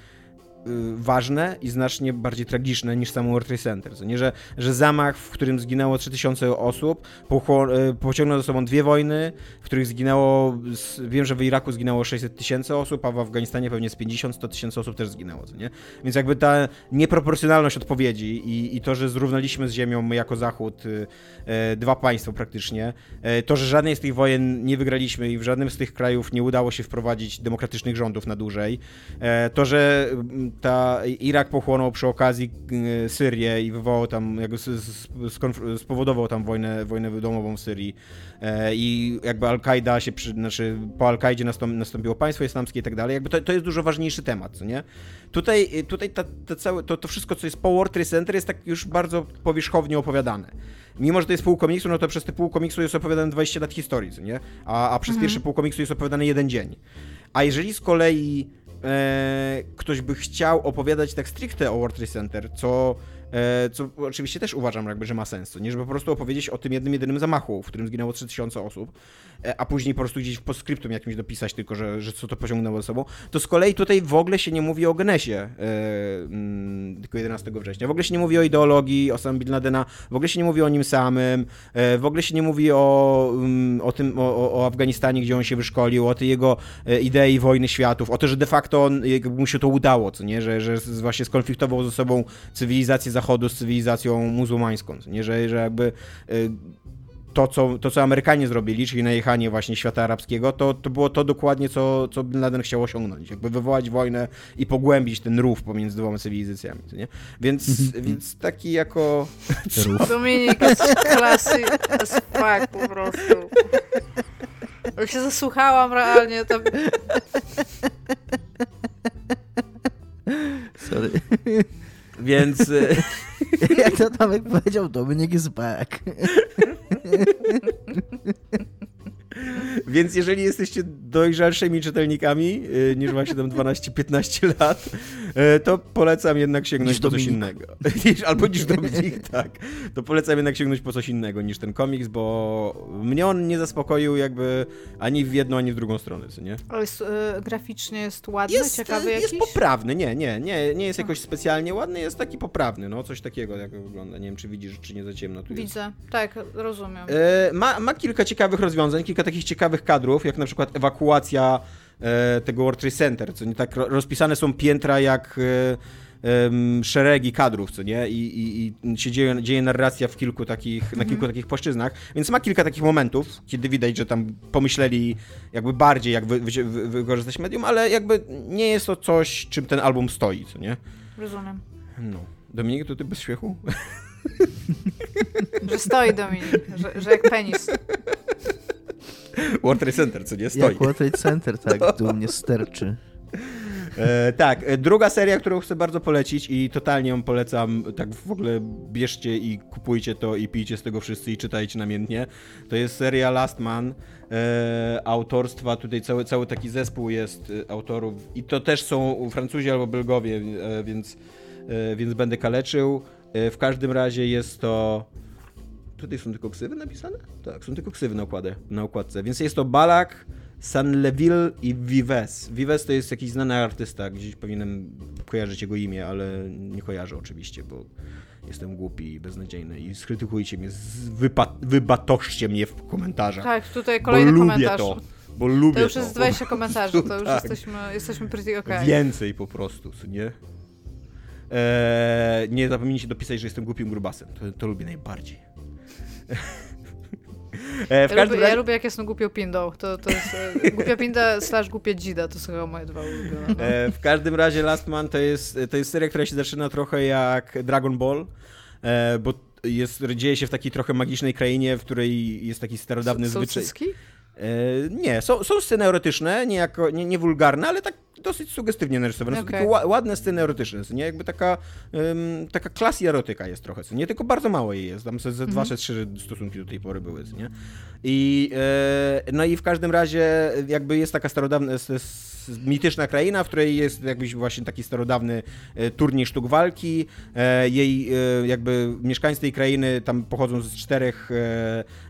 ważne i znacznie bardziej tragiczne niż samo World Trade Center. Co nie, że, że zamach, w którym zginęło 3000 osób, y, pociągnął za sobą dwie wojny, w których zginęło, wiem, że w Iraku zginęło 600 tysięcy osób, a w Afganistanie pewnie z 50-100 tysięcy osób też zginęło, co nie? Więc jakby ta nieproporcjonalność odpowiedzi i, i to, że zrównaliśmy z ziemią my jako Zachód y, dwa państwa praktycznie, to, że żadnej z tych wojen nie wygraliśmy i w żadnym z tych krajów nie udało się wprowadzić demokratycznych rządów na dłużej, to, że mm, ta Irak pochłonął przy okazji y, Syrię i wywołał tam, jakby spowodował tam wojnę, wojnę domową w Syrii e, i jakby Al-Kaida się, przy, znaczy po Al-Kaidzie nastąp, nastąpiło państwo islamskie i tak dalej, jakby to, to jest dużo ważniejszy temat, co nie? Tutaj, tutaj ta, ta całe, to, to wszystko, co jest po World Trade Center jest tak już bardzo powierzchownie opowiadane. Mimo, że to jest pół komiksu, no to przez te pół komiksu jest opowiadane 20 lat historii, co nie? A, a przez pierwszy pół komiksu jest opowiadany jeden dzień. A jeżeli z kolei e, ktoś by chciał opowiadać tak stricte o World Trade Center, co, co oczywiście też uważam, jakby, że ma sens, co nie? Żeby po prostu opowiedzieć o tym jednym, jedynym zamachu, w którym zginęło 3000 osób, e, a później po prostu gdzieś w postscriptum jakimś dopisać tylko, że, że co to pociągnęło ze sobą, to z kolei tutaj w ogóle się nie mówi o Genesie e, mm, tylko 11 września. W ogóle się nie mówi o ideologii, o Sam Bin Ladena, w ogóle się nie mówi o nim samym, e, w ogóle się nie mówi o, mm, o tym, o, o- Afganistanie, gdzie on się wyszkolił, o tej jego e, idei wojny światów, o to, że de facto on, mu się to udało, co nie, że, że właśnie skonfliktował ze sobą cywilizację Zachodu z cywilizacją muzułmańską, nie, że, że jakby e, to co, to, co Amerykanie zrobili, czyli najechanie właśnie świata arabskiego, to, to było to dokładnie, co, co Bin Laden chciał osiągnąć. Jakby wywołać wojnę i pogłębić ten rów pomiędzy dwoma cywilizacjami, nie? Więc, więc taki jako... Dominik jest klasy as fuck po prostu. Jak się zasłuchałam realnie, to Sorry. Więc... e, Jak to Tomek powiedział, Dominik is back. Więc jeżeli jesteście dojrzalszymi czytelnikami y, niż właśnie tam 12-15 lat, y, to polecam jednak sięgnąć Niż po coś innego. Albo niż Dominik, tak. To polecam jednak sięgnąć po coś innego niż ten komiks, bo mnie on nie zaspokoił jakby ani w jedną, ani w drugą stronę, co nie? Ale jest, e, graficznie jest ładny, Jest, ciekawy jest jakiś? poprawny, nie, nie, nie, nie jest jakoś specjalnie ładny, jest taki poprawny, no coś takiego jak wygląda. Nie wiem, czy widzisz, czy nie za ciemno tu jest. Widzę, tak, rozumiem. E, ma, ma kilka ciekawych rozwiązań, kilka takich ciekawych kadrów, jak na przykład ewakuacja e, tego World Trade Center, co nie tak ro- rozpisane są piętra jak e, szeregi kadrów, co nie? I, i, i się dzieje, dzieje narracja w kilku takich, na kilku takich płaszczyznach, więc ma kilka takich momentów, kiedy widać, że tam pomyśleli jakby bardziej, jak wy, wy, wy, wykorzystać medium, ale jakby nie jest to coś, czym ten album stoi, co nie? Rozumiem. No. Dominik, to ty bez śmiechu? Że stoi Dominik, że, że jak penis. World Trade Center, co nie? Stoi. Jak World Trade Center, tak, dumnie sterczy. E, tak, e, druga seria, którą chcę bardzo polecić i totalnie ją polecam, tak w ogóle bierzcie i kupujcie to i pijcie z tego wszyscy i czytajcie namiętnie, to jest seria Last Man e, autorstwa, tutaj cały, cały taki zespół jest e, autorów i to też są Francuzi albo Belgowie, e, więc, więc będę kaleczył. W każdym razie jest to... Tutaj są tylko ksywy napisane? Tak, są tylko ksywy na, układzie, na układce. Więc jest to Balak, Sanleville i Vives. Vives to jest jakiś znany artysta, gdzieś powinienem kojarzyć jego imię, ale nie kojarzę oczywiście, bo jestem głupi i beznadziejny i skrytykujcie mnie, wypa- wybatoszcie mnie w komentarzach. Tak, tutaj bo kolejny lubię komentarz. to, bo lubię To już to. jest 20 komentarzy, to już Tak. jesteśmy, jesteśmy pretty okay. Więcej po prostu, nie? Eee, nie zapomnijcie dopisać, że jestem głupim grubasem. To, to lubię najbardziej. Eee, w Ja każdym lubię, razie... ja lubię jak jestem głupią pindą. To, to jest e, głupia pinda slash głupia dzida, to są moje dwa ulubione. No. E, w każdym razie Last Man to jest, to jest seria, która się zaczyna trochę jak Dragon Ball, e, bo jest, dzieje się w takiej trochę magicznej krainie, w której jest taki starodawny Są zwyczaj. cycki? E, nie, są, są sceny erotyczne, nie, jako, nie, nie wulgarne, ale tak dosyć sugestywnie narysowane. Są Okej. takie ła, ładne sceny erotyczne, nie? Jakby taka, um, taka klasy erotyka jest trochę, co nie? Tylko bardzo mało jej jest. Tam ze, ze dwa, Mhm. czy trzy stosunki do tej pory były, nie? I, e, no i w każdym razie jakby jest taka starodawna, mityczna kraina, w której jest jakiś właśnie taki starodawny e, turniej sztuk walki. E, Jej jakby mieszkańcy tej krainy tam pochodzą z czterech,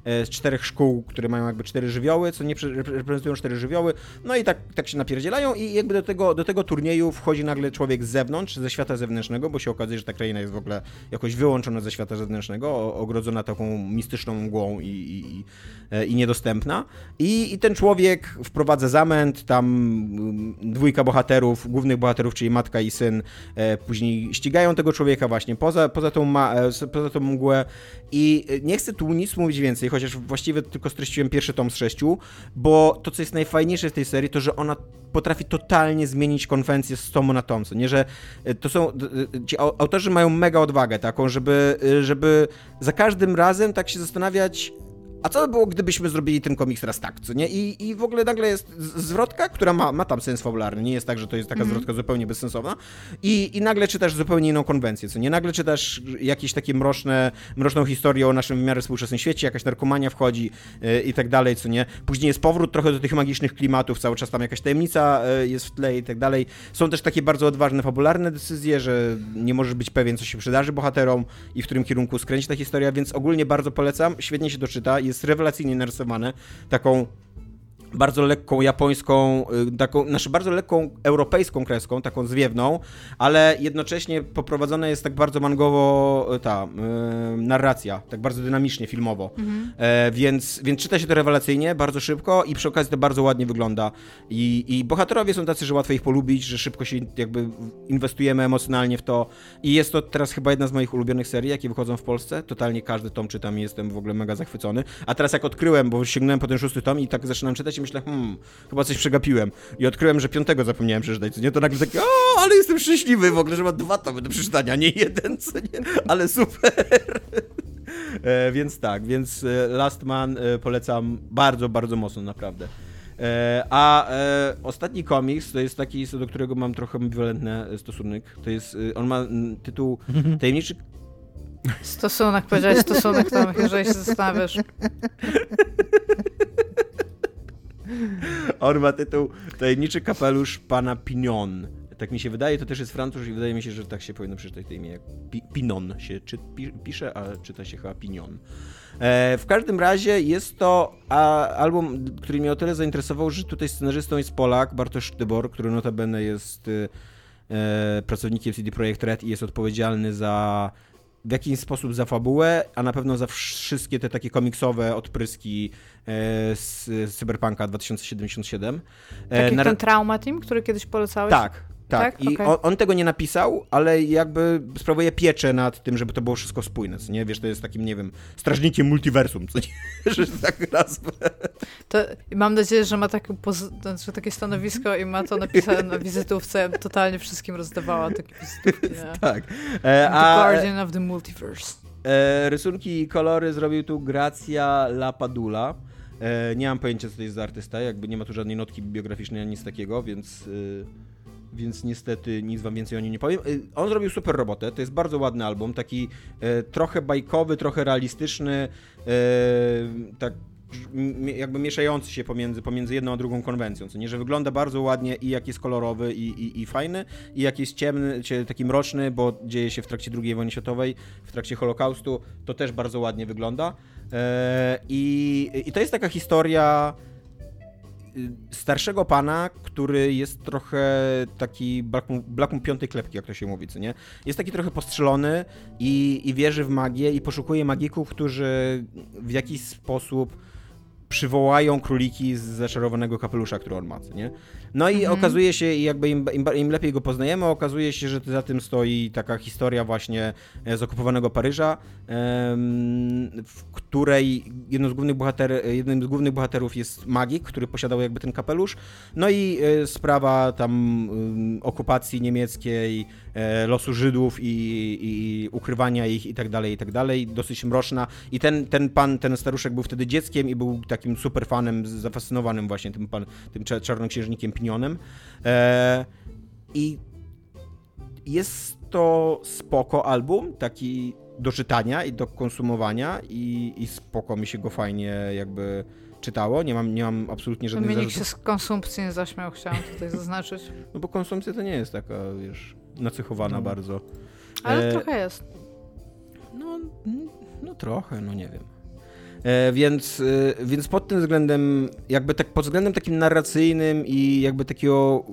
z czterech szkół, które mają jakby cztery żywioły, co nie reprezentują cztery żywioły. No i tak, tak się napierdzielają i jakby do tego, do tego turnieju wchodzi nagle człowiek z zewnątrz, ze świata zewnętrznego, bo się okazuje, że ta kraina jest w ogóle jakoś wyłączona ze świata zewnętrznego, ogrodzona taką mistyczną mgłą i, i, i, i niedostępna. I, I ten człowiek wprowadza zamęt, tam mm, dwójka bohaterów, głównych bohaterów, czyli matka i syn, e, później ścigają tego człowieka właśnie poza, poza, tą, ma, e, poza tą mgłę i e, nie chcę tu nic mówić więcej, chociaż właściwie tylko streściłem pierwszy tom z sześciu, bo to, co jest najfajniejsze w tej serii, to, że ona potrafi totalnie zmienić konwencję z tomu na tom, co nie, że e, to są, ci au- autorzy mają mega odwagę taką, żeby, e, żeby za każdym razem tak się zastanawiać, a co by było, gdybyśmy zrobili ten komiks teraz tak, co nie? I, i w ogóle nagle jest zwrotka, która ma, ma tam sens fabularny, nie jest tak, że to jest taka zwrotka zupełnie bezsensowna i, i nagle czytasz zupełnie inną konwencję, co nie? Nagle czytasz jakieś takie mroczne, mroczną historię o naszym w miarę współczesnym świecie, jakaś narkomania wchodzi yy, i tak dalej, co nie? Później jest powrót trochę do tych magicznych klimatów, cały czas tam jakaś tajemnica yy, jest w tle i tak dalej. Są też takie bardzo odważne, fabularne decyzje, że nie możesz być pewien, co się przydarzy bohaterom i w którym kierunku skręci ta historia, więc ogólnie bardzo polecam, świetnie się to czyta, jest rewelacyjnie narysowane, taką bardzo lekką japońską, y, taką, znaczy bardzo lekką europejską kreską, taką zwiewną, ale jednocześnie poprowadzona jest tak bardzo mangowo y, ta y, narracja, tak bardzo dynamicznie, filmowo. E, więc, więc czyta się to rewelacyjnie, bardzo szybko i przy okazji to bardzo ładnie wygląda. I, I bohaterowie są tacy, że łatwo ich polubić, że szybko się jakby inwestujemy emocjonalnie w to. I jest to teraz chyba jedna z moich ulubionych serii, jakie wychodzą w Polsce. Totalnie każdy tom czytam i jestem w ogóle mega zachwycony. A teraz jak odkryłem, bo sięgnąłem po ten szósty tom i tak zaczynam czytać i myślę, hmm, chyba coś przegapiłem. I odkryłem, że piątego zapomniałem przeczytać, co nie? To nagle takie, o, ale jestem szczęśliwy w ogóle, że mam dwa tomy do przeczytania, nie jeden, co nie? Ale super. E, więc tak, więc e, Last Man e, polecam bardzo, bardzo mocno, naprawdę. E, a e, ostatni komiks to jest taki, do którego mam trochę ambiwalentny e, stosunek. To jest, on ma tytuł Tajemniczy Stosunek, powiedziałeś stosunek, to jeżeli się zastanawiasz. On ma tytuł Tajemniczy kapelusz pana Pinon. Tak mi się wydaje, to też jest Francuz i wydaje mi się, że tak się powinno przeczytać to imię. Pinon się czy, pi pisze, a czyta się chyba Pinion. E, w każdym razie jest to a, album, który mnie o tyle zainteresował, że tutaj scenarzystą jest Polak, Bartosz Tybor, który notabene jest e, pracownikiem CD Projekt Red i jest odpowiedzialny za w jakiś sposób za fabułę, a na pewno za wszystkie te takie komiksowe odpryski e, z, z Cyberpunka 2077. Tak jak na- ten Trauma Team, który kiedyś polecałeś? tak, tak. Tak? I Okej. on, on tego nie napisał, ale jakby sprawuje pieczę nad tym, żeby to było wszystko spójne, co nie? Wiesz, to jest takim, nie wiem, strażnikiem multiversum, co nie? Że tak nazwę. To, mam nadzieję, że ma takie, poz- znaczy takie stanowisko i ma to napisane na wizytówce. Totalnie wszystkim rozdawała takie wizytówki. Tak. E, The a Guardian of the Multiverse. e, rysunki i kolory zrobił tu Gracia Lapadula. E, nie mam pojęcia, co to jest za artysta, jakby nie ma tu żadnej notki biograficznej ani nic takiego, więc... E, więc niestety nic wam więcej o nim nie powiem. Y, On zrobił super robotę, to jest bardzo ładny album, taki e, trochę bajkowy, trochę realistyczny, e, tak jakby mieszający się pomiędzy, pomiędzy jedną a drugą konwencją, co nie, że wygląda bardzo ładnie i jak jest kolorowy i, i, i fajny, i jak jest ciemny, taki mroczny, bo dzieje się w trakcie II wojny światowej, w trakcie Holokaustu, to też bardzo ładnie wygląda. E, I, I to jest taka historia starszego pana, który jest trochę taki blakum piątej klepki, jak to się mówi, co nie? Jest taki trochę postrzelony i, i wierzy w magię i poszukuje magików, którzy w jakiś sposób przywołają króliki z zaczarowanego kapelusza, który on ma, co nie? No i Mhm. okazuje się, jakby im, im, im lepiej go poznajemy, okazuje się, że za tym stoi taka historia właśnie e, z okupowanego Paryża, w której jednym z głównych, bohater, jednym z głównych bohaterów jest magik, który posiadał jakby ten kapelusz. No i e, sprawa tam okupacji niemieckiej, e, losu Żydów i, i ukrywania ich i tak dalej, i tak dalej, dosyć mroczna. I ten, ten pan, ten staruszek był wtedy dzieckiem i był takim super fanem, zafascynowanym właśnie tym, pan, tym cza- czarnoksiężnikiem Pinionem. E, I jest to spoko album, taki do czytania i do konsumowania i, i spoko mi się go fajnie jakby czytało. Nie mam, nie mam absolutnie żadnych Dominik zarzutów. się z konsumpcji nie zaśmiał, chciałam tutaj zaznaczyć. No bo konsumpcja to nie jest taka, wiesz, nacechowana No. bardzo. Ale E, trochę jest. No, no trochę, no nie wiem. E, więc, e, więc pod tym względem, jakby tak pod względem takim narracyjnym i jakby takiego,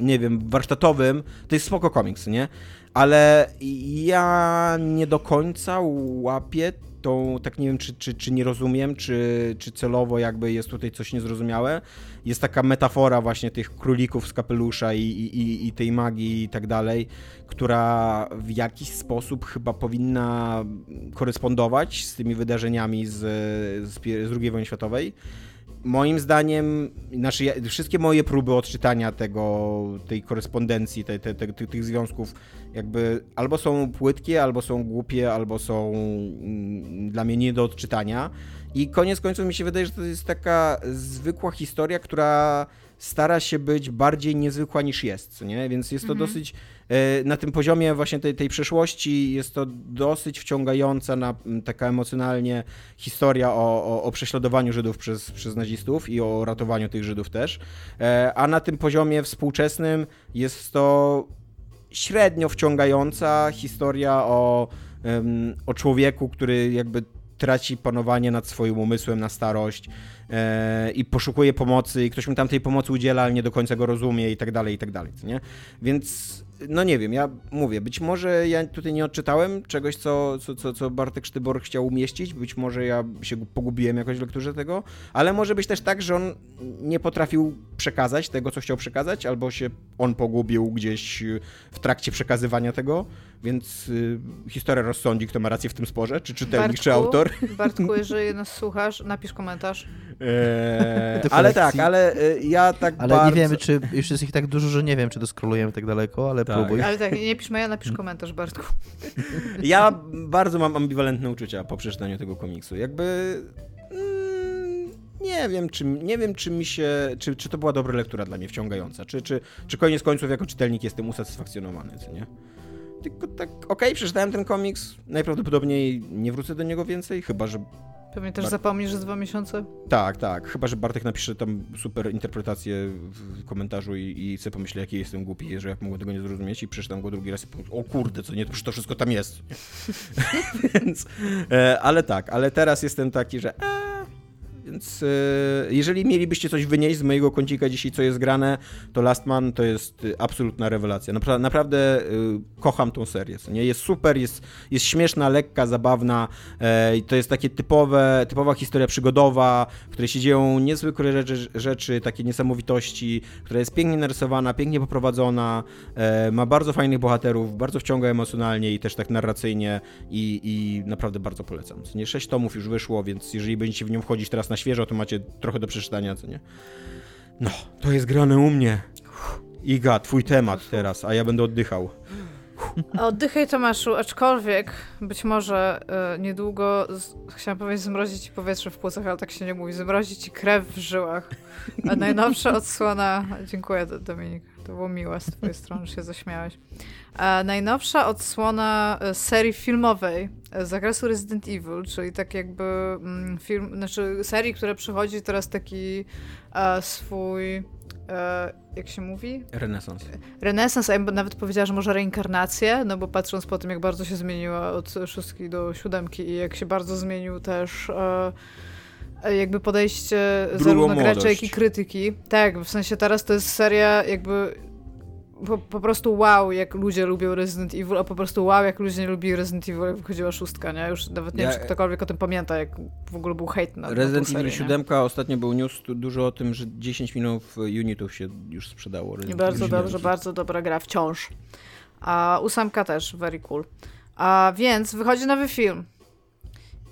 nie wiem, warsztatowym, to jest spoko komiks, nie? Ale ja nie do końca łapię tą, tak nie wiem, czy, czy, czy nie rozumiem, czy, czy celowo jakby jest tutaj coś niezrozumiałe. Jest taka metafora właśnie tych królików z kapelusza i, i, i- tej magii i tak dalej, która w jakiś sposób chyba powinna korespondować z tymi wydarzeniami z, z, z II wojny światowej. Moim zdaniem, znaczy wszystkie moje próby odczytania tego, tej korespondencji, te, te, te, tych, tych związków, jakby albo są płytkie, albo są głupie, albo są mm, dla mnie nie do odczytania. I koniec końców mi się wydaje, że to jest taka zwykła historia, która stara się być bardziej niezwykła niż jest, nie? Więc jest to Mhm. dosyć e, na tym poziomie właśnie tej, tej przeszłości jest to dosyć wciągająca na taka emocjonalnie historia o, o, o prześladowaniu Żydów przez, przez nazistów i o ratowaniu tych Żydów też. E, a na tym poziomie współczesnym jest to średnio wciągająca historia o, o człowieku, który jakby traci panowanie nad swoim umysłem na starość e, i poszukuje pomocy i ktoś mu tam tej pomocy udziela, ale nie do końca go rozumie i tak dalej, i tak dalej, nie? Więc no nie wiem, ja mówię, być może ja tutaj nie odczytałem czegoś, co, co, co, Bartek Sztybor chciał umieścić, być może ja się pogubiłem jakoś w lekturze tego, ale może być też tak, że on nie potrafił przekazać tego, co chciał przekazać, albo się on pogubił gdzieś w trakcie przekazywania tego, więc y, historia rozsądzi, kto ma rację w tym sporze, czy czytelnik, czy Bartku, autor. Bartku, jeżeli nas słuchasz, napisz komentarz. Eee, ale tak, ale y, ja tak Ale bardzo... nie wiemy, czy już jest ich tak dużo, że nie wiem, czy to skrolujemy tak daleko, ale Tak. próbuj. Ale tak, nie pisz maila, napisz komentarz, Bartku. Ja bardzo mam ambiwalentne uczucia po przeczytaniu tego komiksu. Jakby. Mm, nie wiem, czy, nie wiem, czy mi się. Czy, czy to była dobra lektura dla mnie, wciągająca. Czy, czy, czy koniec końców, jako czytelnik, jestem usatysfakcjonowany, co nie? Tylko tak, okej, przeczytałem ten komiks. Najprawdopodobniej nie wrócę do niego więcej, chyba że. Pewnie też Bar- zapomnisz, że dwa miesiące. Tak, tak. Chyba, że Bartek napisze tam super interpretację w komentarzu i, i sobie pomyślę, jaki jestem głupi, że jak mogłem tego nie zrozumieć i przeczytam go drugi raz i pomyślę, o kurde, co nie, to to wszystko tam jest. Więc, e, ale tak, ale teraz jestem taki, że e, więc e, jeżeli mielibyście coś wynieść z mojego kącika dzisiaj, co jest grane, to Last Man to jest e, absolutna rewelacja. Napra naprawdę e, kocham tą serię. Nie? Jest super, jest, jest śmieszna, lekka, zabawna. I to jest takie typowe, typowa historia przygodowa, w której się dzieją niezwykłe rzeczy, rzeczy, takie niesamowitości, która jest pięknie narysowana, pięknie poprowadzona, ma bardzo fajnych bohaterów, bardzo wciąga emocjonalnie i też tak narracyjnie i, i naprawdę bardzo polecam. Nie sześć tomów już wyszło, więc jeżeli będziecie w nią wchodzić teraz na świeżo, to macie trochę do przeczytania, co nie? No, to jest grane u mnie. Iga, twój temat teraz, a ja będę oddychał. Oddychaj Tomaszu, aczkolwiek być może e, niedługo, z, chciałam powiedzieć zmrozić ci powietrze w płucach, ale tak się nie mówi, zmrozić ci krew w żyłach. A najnowsza odsłona, dziękuję Do- Dominik, to było miłe z twojej strony, że się zaśmiałeś. A najnowsza odsłona e, serii filmowej e, z zakresu Resident Evil, czyli tak jakby mm, film, znaczy serii, która przychodzi teraz taki e, swój, e, jak się mówi? Renesans. renesans, a ja bym nawet powiedziała, że może reinkarnację, no bo patrząc po tym, jak bardzo się zmieniła od szóstki do siódemki i jak się bardzo zmienił też e, e, jakby podejście Drugą zarówno graczy, młodość. jak i krytyki. Tak, w sensie teraz to jest seria jakby po, po prostu wow, jak ludzie lubią Resident Evil, a po prostu wow, jak ludzie nie lubili Resident Evil, jak wychodziła szóstka, nie? Już nawet nie Ja- wiem, czy ktokolwiek o tym pamięta, jak w ogóle był hejt na, Resident Evil serię, nie? 7 ostatnio był news dużo o tym, że 10 milionów unitów się już sprzedało. I Resident bardzo Evil dobrze, 7. bardzo dobra gra wciąż. A ósemka też, very cool. A więc wychodzi nowy film.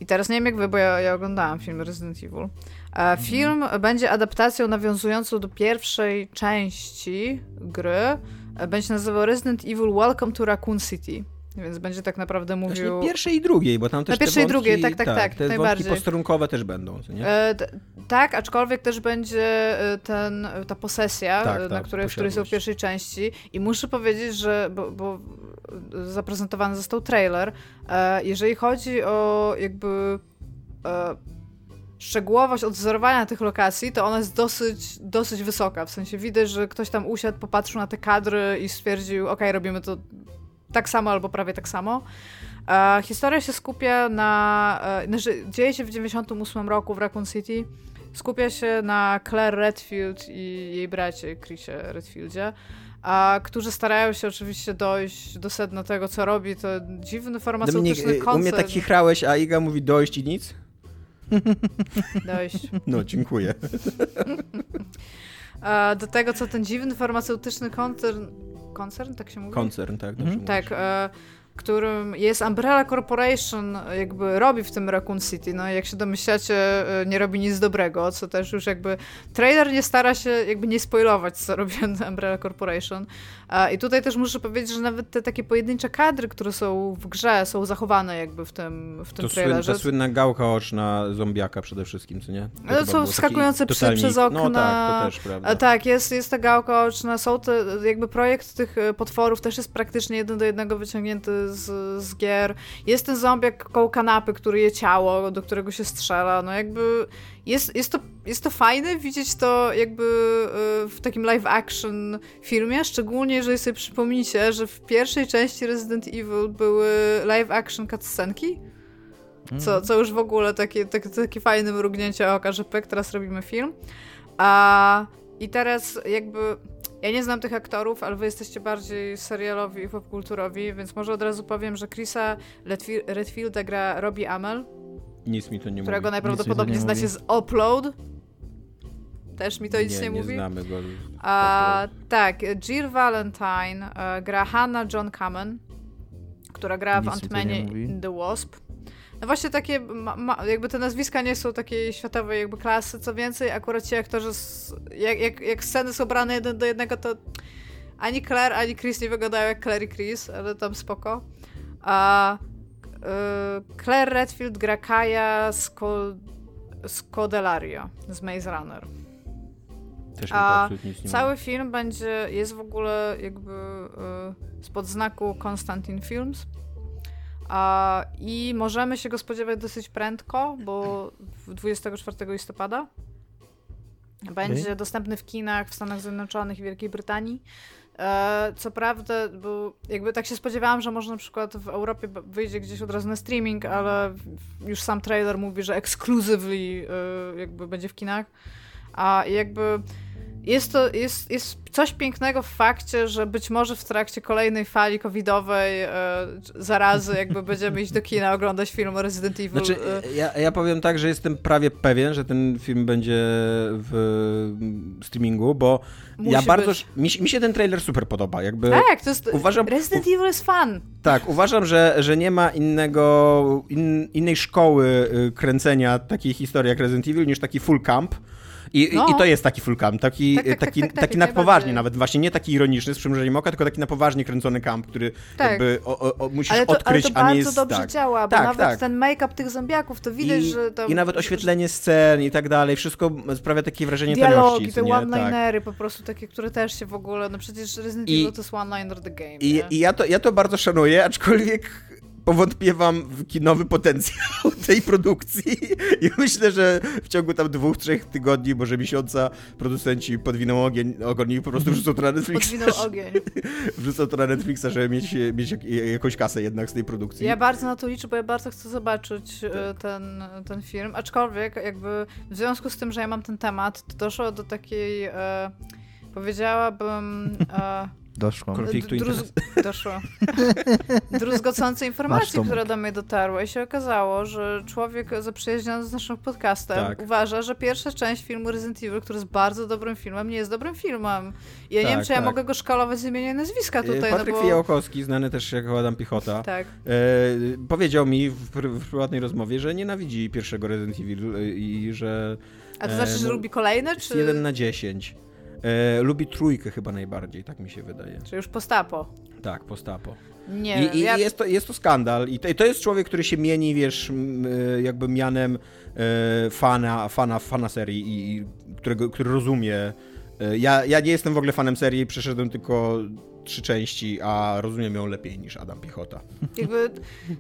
I teraz nie wiem jak wy, bo ja, ja oglądałam film Resident Evil. A film będzie adaptacją nawiązującą do pierwszej części gry. E, Będzie nazywał Resident Evil Welcome to Raccoon City. Więc będzie tak naprawdę mówił... Znaczy pierwszej i drugiej, bo tam też Na pierwszej i drugiej, tak, tak, tak, te najbardziej. posterunkowe też będą, nie? E, t- tak, aczkolwiek też będzie e, ten, ta posesja, Tak, e, na tak, której, w której są w pierwszej części. I muszę powiedzieć, że bo, bo zaprezentowany został trailer. E, jeżeli chodzi o jakby e, szczegółowość odwzorowania tych lokacji, to ona jest dosyć, dosyć wysoka. W sensie widać, że ktoś tam usiadł, popatrzył na te kadry i stwierdził, ok, robimy to tak samo albo prawie tak samo. E, historia się skupia na. E, znaczy, dzieje się w 98 roku w Raccoon City. Skupia się na Claire Redfield i jej bracie Chrisie Redfieldzie, a, którzy starają się oczywiście dojść do sedna tego, co robi. To dziwny farmaceutyczny y, u mnie tak chichrałeś, a Iga mówi dojść i nic? Dojść. No, dziękuję. A, do tego, co ten dziwny farmaceutyczny koncern. Koncern, tak się mówi? Koncern, tak? Dobrze Mhm. Tak, e, którym jest Umbrella Corporation, jakby robi w tym Raccoon City. No i jak się domyślacie, e, nie robi nic dobrego, co też już jakby trailer nie stara się jakby nie spoilować, co robi Umbrella Corporation. I tutaj też muszę powiedzieć, że nawet te takie pojedyncze kadry, które są w grze, są zachowane jakby w tym, w tym To słyn, trailerze. ta słynna gałka oczna zombiaka przede wszystkim, co nie? To chyba są wskakujące psy totalnik. przez okna. No tak, to też, prawda. A tak, jest, jest ta gałka oczna, są te, jakby projekt tych e, potworów też jest praktycznie jeden do jednego wyciągnięty z, z gier. Jest ten zombiak koło kanapy, który je ciało, do którego się strzela, no jakby jest, jest, to, jest to fajne widzieć to jakby e, w takim live action filmie, szczególnie jeżeli sobie przypomnicie, że w pierwszej części Resident Evil były live action cutscenki, co, co już w ogóle takie, takie, takie fajne mrugnięcie oka, że pyk, teraz robimy film. A, I teraz jakby... Ja nie znam tych aktorów, ale wy jesteście bardziej serialowi i popkulturowi, więc może od razu powiem, że Chrisa Redfi- Redfielda gra Robbie Amell, Nic mi to nie którego mówi. najprawdopodobniej nie znacie mówi. z Upload. Też mi to nic nie, nie, mówi. znamy go. A, tak, Jill Valentine e, gra Hannah John Kamen, która gra w Nic Ant-Manie nie in the Wasp. No właśnie takie, ma, ma, jakby te nazwiska nie są takiej światowej jakby klasy, co więcej, akurat ci aktorzy, z, jak, jak, jak sceny są brane jeden do jednego, to ani Claire, ani Chris nie wyglądają jak Claire i Chris, ale tam spoko. A Claire Redfield gra Kaja Sco- Scodelario z Maze Runner. Też A Cały film będzie, jest w ogóle jakby y, spod znaku Constantine Films. A, I możemy się go spodziewać dosyć prędko, bo w 24 listopada będzie dostępny w kinach w Stanach Zjednoczonych i Wielkiej Brytanii. E, co prawda, bo jakby tak się spodziewałam, że może na przykład w Europie wyjdzie gdzieś od razu na streaming, ale już sam trailer mówi, że y, jakby będzie w kinach. A jakby jest to jest, jest coś pięknego w fakcie, że być może w trakcie kolejnej fali covidowej e, zarazy jakby będziemy iść do kina oglądać film Resident Evil. Znaczy, e, ja, ja powiem tak, że jestem prawie pewien, że ten film będzie w streamingu, bo ja Musi bardzo. być. Mi, się- mi się ten trailer super podoba. Jakby, tak, to jest. uważam- Resident Evil jest fun. Tak, uważam, że, że nie ma innego, in, innej szkoły y, kręcenia takiej historii jak Resident Evil niż taki full camp. I, No. I to jest taki full camp, taki, Tak, tak, taki, tak, tak, taki na poważnie nawet, właśnie nie taki ironiczny z przymrużeniem oka, tylko taki na poważnie kręcony camp, który Tak. jakby o, o, o, musisz Ale to, ale odkryć, to a nie bardzo jest dobrze tak. działa, bo Tak, nawet tak. ten make-up tych zombiaków, to widać, I, że tam... I nawet oświetlenie scen i tak dalej, wszystko sprawia takie wrażenie Dialogi, te co nie? Tak. one-linery po prostu takie, które też się w ogóle, no przecież Resident Evil to jest one-liner the game, I, i ja, to, ja to bardzo szanuję, aczkolwiek powątpiewam w kinowy potencjał tej produkcji i myślę, że w ciągu tam dwóch, trzech tygodni, może miesiąca producenci podwiną ogień, ogon i po prostu wrzucą to na Netflixa, Podwinął ogień. wrzucą to na Netflixa, żeby mieć, mieć jak, jakąś kasę jednak z tej produkcji. Ja bardzo na to liczę, bo ja bardzo chcę zobaczyć e, ten, ten film. Aczkolwiek, jakby w związku z tym, że ja mam ten temat, to doszło do takiej, e, powiedziałabym, e, Doszło. Konfliktu druz- doszło. druzgocącej informacji, Tomek. która do mnie dotarła i się okazało, że człowiek zaprzyjaźniony z naszym podcastem Tak. uważa, że pierwsza część filmu Resident Evil, który jest bardzo dobrym filmem, nie jest dobrym filmem. Ja nie Tak, wiem, czy ja tak. mogę go szkalować z imienia i nazwiska E, tutaj, Patryk no bo... Fijałkowski, znany też jako Adam Piechota, Tak. e, powiedział mi w, pr- w prywatnej rozmowie, że nienawidzi pierwszego Resident Evil e, i że A to E, znaczy, że no, lubi kolejne, czy... 1 na 10. E, lubi trójkę chyba najbardziej, tak mi się wydaje. Czy już postapo? Tak, postapo. Nie, I, i ja... jest, to, jest to skandal. I to, I to jest człowiek, który się mieni, wiesz, e, jakby mianem e, fana, fana, fana serii, i, i którego, który rozumie. E, ja, ja nie jestem w ogóle fanem serii, przeszedłem tylko trzy części, a rozumiem ją lepiej niż Adam Piechota. Jakby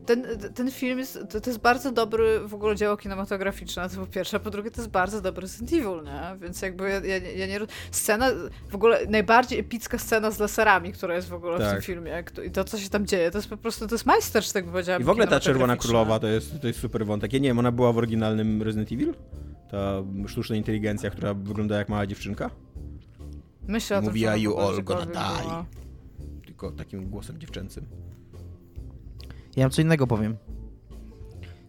ten, ten film jest, to, to jest bardzo dobry w ogóle dzieło kinematograficzne, to po pierwsze, a po drugie to jest bardzo dobry Resident Evil, nie? Więc jakby ja, ja, ja nie... Scena, w ogóle najbardziej epicka scena z laserami, która jest w ogóle Tak. w tym filmie i to, co się tam dzieje, to jest po prostu, to jest majstersztyk, powiedziałabym, I w ogóle ta Czerwona. Królowa to jest, to jest super wątek. Ja nie wiem, ona była w oryginalnym Resident Evil? Ta sztuczna inteligencja, która wygląda jak mała dziewczynka? Myślę o tym, Mówiła, że "You all gonna die". Tylko takim głosem dziewczęcym. Ja wam co innego powiem.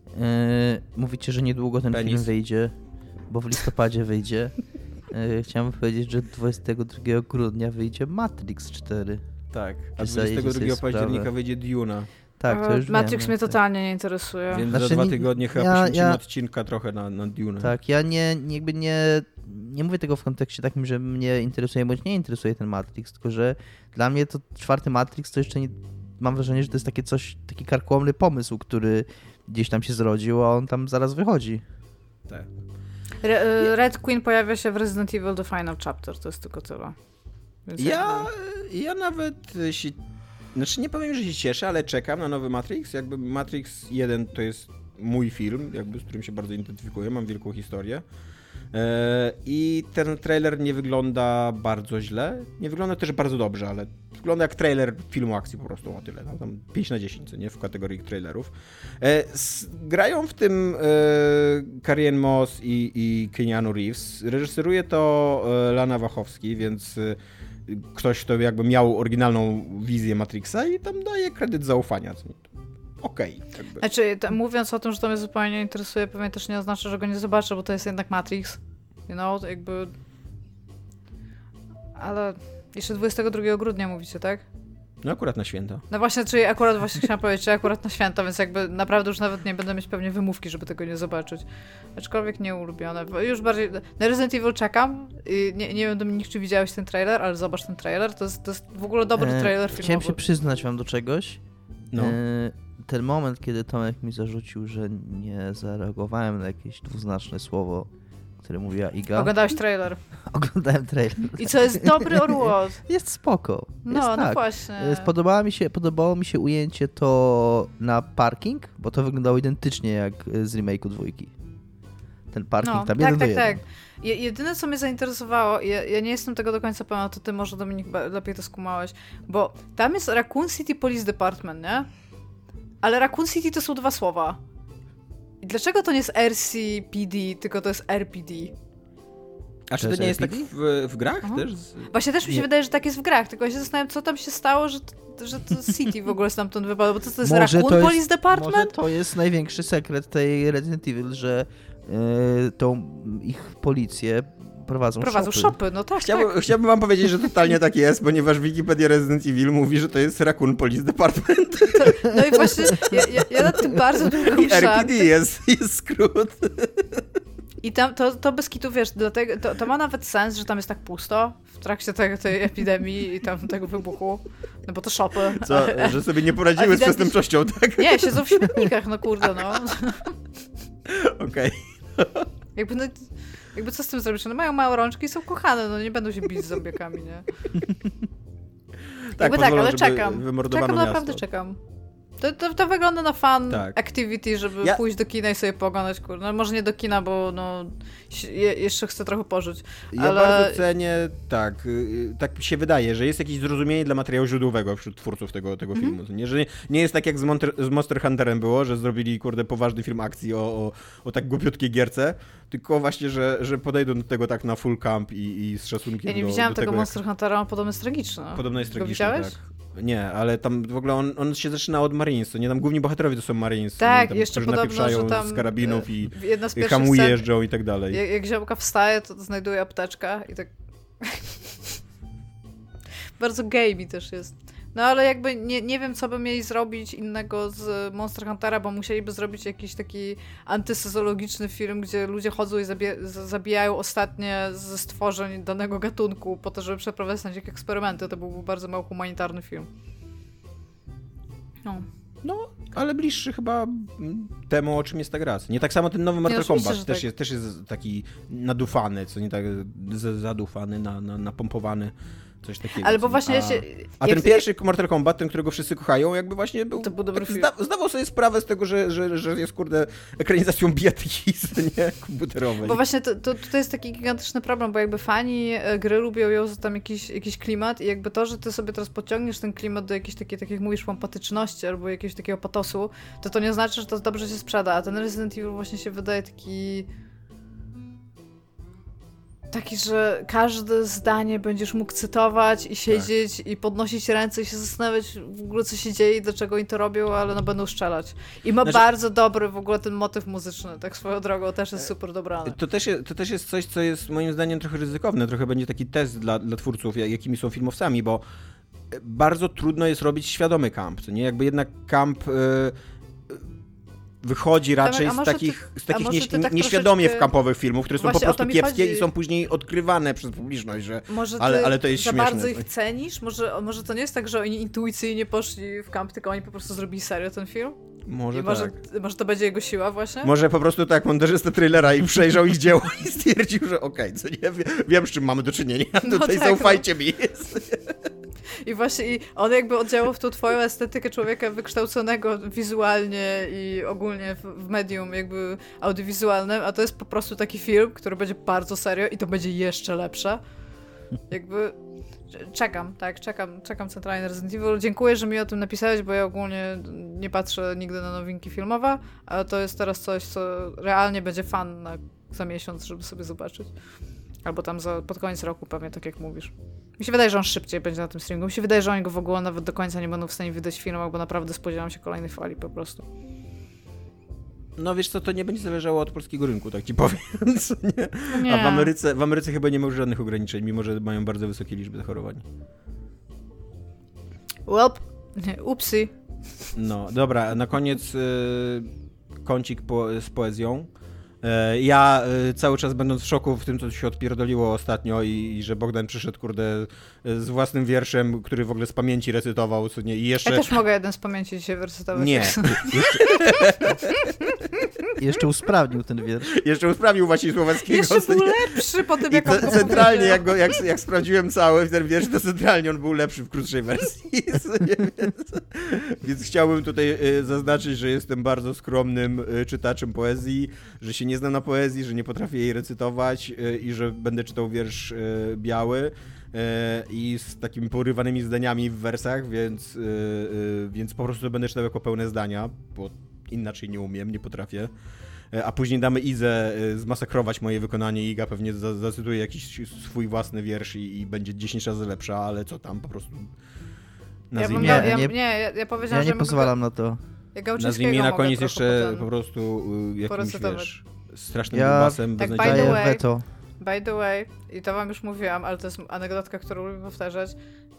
Yy, mówicie, że niedługo ten Penis. film wyjdzie, bo w listopadzie wyjdzie. Yy, chciałem powiedzieć, że 22 grudnia wyjdzie Matrix 4. Tak. A Czy zdajecie 22 sobie października sprawę? wyjdzie Duna. Tak, to E, już Matrix wiem, mnie tak. totalnie nie interesuje. Więc Znaczy, za dwa nie- tygodnie chyba ja- poświęcimy ja- odcinka trochę na, na Dune. Tak, ja nie, nie- jakby nie, nie mówię tego w kontekście takim, że mnie interesuje bądź nie interesuje ten Matrix, tylko że dla mnie to czwarty Matrix to jeszcze nie, mam wrażenie, że to jest takie coś, taki karkołomny pomysł, który gdzieś tam się zrodził, a on tam zaraz wychodzi. tak. Re, e, Red Queen pojawia się w Resident Evil The Final Chapter, to jest tylko tyle. Więc Ja, ja nawet się... Znaczy nie powiem, że się cieszę, ale czekam na nowy Matrix. Jakby Matrix 1 to jest mój film, jakby z którym się bardzo identyfikuję, mam wielką historię. E, I ten trailer nie wygląda bardzo źle. Nie wygląda też bardzo dobrze, ale wygląda jak trailer filmu akcji po prostu o tyle. No, tam 5 na 10, co nie? W kategorii trailerów. E, grają w tym e, Carrie Moss i, i Keanu Reeves. Reżyseruje to Lana Wachowski, więc ktoś, kto jakby miał oryginalną wizję Matrixa i tam daje kredyt zaufania. Okej. jakby. Znaczy, mówiąc o tym, że to mnie zupełnie nie interesuje, pewnie też nie oznacza, że go nie zobaczę, bo to jest jednak Matrix. You know, jakby... Ale jeszcze 22 grudnia mówicie, tak? No akurat na święta. No właśnie, czyli akurat właśnie chciałam powiedzieć, że akurat na święta, więc jakby naprawdę już nawet nie będę mieć pewnie wymówki, żeby tego nie zobaczyć. Aczkolwiek nie ulubione. bo Już bardziej... Na Resident Evil czekam. I nie, nie wiem, Dominik, czy widziałeś ten trailer, ale zobacz ten trailer. To jest, to jest w ogóle dobry E, trailer filmowy. Chciałem się przyznać wam do czegoś. No. E, ten moment, kiedy Tomek mi zarzucił, że nie zareagowałem na jakieś dwuznaczne słowo, które mówiła Iga. Oglądałeś trailer. Oglądałem trailer. I co jest dobry orłot. Jest spoko. No, jest no tak. właśnie. E, Spodobała mi się, podobało mi się ujęcie to na parking, bo to wyglądało identycznie jak e, z remake'u dwójki. Ten parking No, tam tak, jeden do tak, jeden. tak. Je, jedyne, co mnie zainteresowało, ja, ja nie jestem tego do końca pewna, to ty może, Dominik, lepiej to skumałeś, bo tam jest Raccoon City Police Department, nie? Ale Raccoon City to są dwa słowa. I dlaczego to nie jest RCPD, tylko to jest RPD? A czy To to nie jest tak w, w grach Aha. też? Z- Właśnie też mi się Nie. wydaje, że tak jest w grach, tylko ja się zastanawiam, co tam się stało, że, to- że to City w ogóle stamtąd wypadło, bo co to jest Może Raccoon to jest- Police Department? Może to jest największy sekret tej Resident Evil, że e, tą ich policję prowadzą, Prowadzą shopy. shopy, no tak, Chciałbym, tak. chciałbym wam powiedzieć, że totalnie tak jest, ponieważ Wikipedia Resident Evil mówi, że to jest Raccoon Police Department No i właśnie, ja, ja, ja nad tym bardzo długo i myślałam. RPD jest, jest skrót. I tam to, to bez kitu, wiesz, dlatego, to, to ma nawet sens, że tam jest tak pusto w trakcie tego, tej epidemii i tam tego wybuchu, no bo to shopy. Co, że sobie nie poradziły z Ewidentnie- przestępczością, tak? Nie, siedzą w śmietnikach, no kurde, no. Okej. Jakby, no, jakby co z tym zrobić? No mają małe rączki i są kochane, no nie będą się bić z zombiekami, nie? Tak, jakby tak, ale żeby czekam. Czekam, miasto. naprawdę czekam. To, to, to wygląda na fan Tak. activity, żeby Ja- pójść do kina i sobie pooglądać, kurde. No może nie do kina, bo no, je, jeszcze chcę trochę pożyć. Ja ale- bardzo cenię, tak, y, tak mi się wydaje, że jest jakieś zrozumienie dla materiału źródłowego wśród twórców tego, tego Mhm. filmu. Nie, że nie, nie jest tak jak z, Monter, z Monster Hunterem było, że zrobili, kurde, poważny film akcji o, o, o tak głupiutkiej gierce, tylko właśnie, że, że podejdą do tego tak na full camp i, i z szacunkiem Ja nie do, widziałam do tego, tego, Monster Huntera, on podobno jest tragiczny. Podobno jest tragiczny, tak. Nie, ale tam w ogóle on, on się zaczyna od Marines, to nie tam główni bohaterowie to są Marines, Tak, tam, jeszcze którzy podobno, że tam z karabinów e, i, jedna z i hamu jeżdżą i tak dalej. jak, jak ziomka wstaje, to znajduje apteczkę i tak... Bardzo gay mi też jest. No ale jakby nie, nie wiem, co by mieli zrobić innego z Monster Huntera, bo musieliby zrobić jakiś taki antysyzologiczny film, gdzie ludzie chodzą i zabijają ostatnie ze stworzeń danego gatunku po to, żeby przeprowadzać jakieś eksperymenty. To byłby bardzo mało humanitarny film. No. No, ale bliższy chyba temu, o czym jest ta gra. Nie tak samo ten nowy Mortal Kombat też, tak. jest, też jest taki nadufany, co nie tak zadufany, na, na, napompowany. Coś takiego. Albo właśnie a, się, a ten pierwszy Mortal Kombat, ten, którego wszyscy kochają, jakby właśnie był. To był dobry tak, zda, zdawał sobie sprawę z tego, że, że, że jest kurde ekranizacją bijatyki, nie komputerowej. Bo właśnie to, to, to jest taki gigantyczny problem, bo jakby fani e, gry lubią ją za tam jakiś, jakiś klimat i jakby to, że ty sobie teraz podciągniesz ten klimat do jakiejś takiej, tak jak mówisz, pompatyczności albo jakiegoś takiego patosu, to to nie znaczy, że to dobrze się sprzeda, a ten Resident Evil właśnie się wydaje taki taki, że każde zdanie będziesz mógł cytować i siedzieć tak. i podnosić ręce i się zastanawiać w ogóle co się dzieje i dlaczego oni to robią, ale no będą strzelać. I ma znaczy... bardzo dobry w ogóle ten motyw muzyczny, tak swoją drogą też jest super dobrany. To też, jest, to też jest coś, co jest moim zdaniem trochę ryzykowne, trochę będzie taki test dla, dla twórców, jakimi są filmowcami, bo bardzo trudno jest robić świadomy kamp, nie? Jakby jednak kamp... Yy wychodzi raczej z takich, ty, z takich nie, tak nieświadomie troszeczkę... wkampowych filmów, które są po prostu kiepskie chodzi. i są później odkrywane przez publiczność, że może ale, ale to jest za śmieszne. bardzo ich cenisz? Może, może to nie jest tak, że oni intuicyjnie poszli w kamp, tylko oni po prostu zrobili serio ten film? Może, tak. może, może to będzie jego siła właśnie? Może po prostu tak, montażysta thrillera i przejrzał ich dzieło i stwierdził, że okej, okay, co nie, wiem z czym mamy do czynienia, no tutaj tak, zaufajcie no. mi. I właśnie i on jakby oddziałał w tą twoją estetykę człowieka wykształconego wizualnie i ogólnie w, medium jakby audiowizualnym, a to jest po prostu taki film, który będzie bardzo serio i to będzie jeszcze lepsze. Jakby czekam, tak, czekam, czekam centralnie Resident Evil. Dziękuję, że mi o tym napisałeś, bo ja ogólnie nie patrzę nigdy na nowinki filmowe, ale to jest teraz coś, co realnie będzie fan na, za miesiąc, żeby sobie zobaczyć. Albo tam za, pod koniec roku pewnie, tak jak mówisz. Mi się wydaje, że on szybciej będzie na tym streamingu. Mi się wydaje, że oni go w ogóle nawet do końca nie będą w stanie wydać filmach, bo naprawdę spodziewam się kolejnej fali po prostu. No wiesz co, to nie będzie zależało od polskiego rynku, tak ci powiem. nie? nie. A w Ameryce, w Ameryce chyba nie ma już żadnych ograniczeń, mimo że mają bardzo wysokie liczby zachorowań. Welp, upsi. No, dobra, na koniec y, kącik po, z poezją. E, ja e, cały czas będąc w szoku w tym, co się odpierdoliło ostatnio i, i, że Bogdan przyszedł, kurde, z własnym wierszem, który w ogóle z pamięci recytował, co nie, i jeszcze... Ja też mogę jeden z pamięci dzisiaj recytować. Nie. Jeszcze... jeszcze usprawnił ten wiersz. Jeszcze usprawnił właśnie Słowackiego. Jeszcze był lepszy po tym, jak on Centralnie, jak, go, jak, jak sprawdziłem cały ten wiersz, to centralnie on był lepszy w krótszej wersji. więc, więc chciałbym tutaj e, zaznaczyć, że jestem bardzo skromnym czytaczem poezji, że się nie znam na poezji, że nie potrafię jej recytować i że będę czytał wiersz biały. E, i z takimi porywanymi zdaniami w wersach, więc, e, e, więc po prostu będę czytał jako pełne zdania, bo inaczej nie umiem, nie potrafię. A później damy Izę zmasakrować moje wykonanie. Iga pewnie zacytuje jakiś swój własny wiersz i, i będzie 10 razy lepsza, ale co tam, po prostu nazwijmy. Ja, ja, nie, nie, ja, ja powiedziałam, ja nie pozwalam na to. Ja Nazwijmy na koniec jeszcze po prostu jakimś, wiesz, strasznym ja, basem. Tak, by the way, weto. By the way, i to wam już mówiłam, ale to jest anegdotka, którą lubię powtarzać.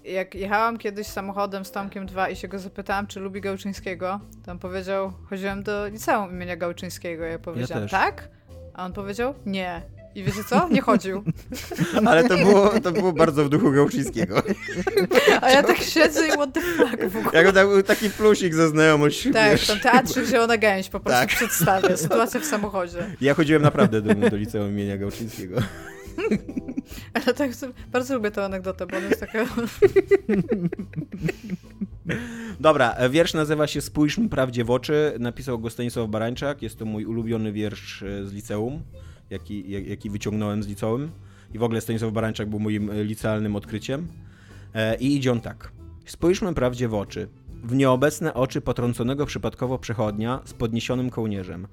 Jak jechałam kiedyś samochodem z Tomkiem 2 i się go zapytałam, czy lubi Gałczyńskiego, to on powiedział, chodziłem do liceum imienia Gałczyńskiego. Ja powiedziałam, ja tak? A on powiedział, nie. I wiecie co? Nie chodził. Ale to było, to było bardzo w duchu Gałczyńskiego. A ja tak siedzę i what the fuck w ogóle. Jak tak, taki plusik za znajomość. Tak, wiesz. tam teatrzyk Zielona Gęś po prostu tak. przedstawia. Sytuacja w samochodzie. Ja chodziłem naprawdę do, do liceum imienia Gałczyńskiego. Ale tak, bardzo lubię tę anegdotę, bo ona jest taka... Dobra, wiersz nazywa się Spójrz mi prawdzie w oczy. Napisał go Stanisław Barańczak. Jest to mój ulubiony wiersz e, z liceum, jaki, jaki wyciągnąłem z liceum. I w ogóle Stanisław Barańczak był moim e, licealnym odkryciem. E, I idzie on tak. Spójrzmy prawdzie w oczy. W nieobecne oczy potrąconego przypadkowo przechodnia z podniesionym kołnierzem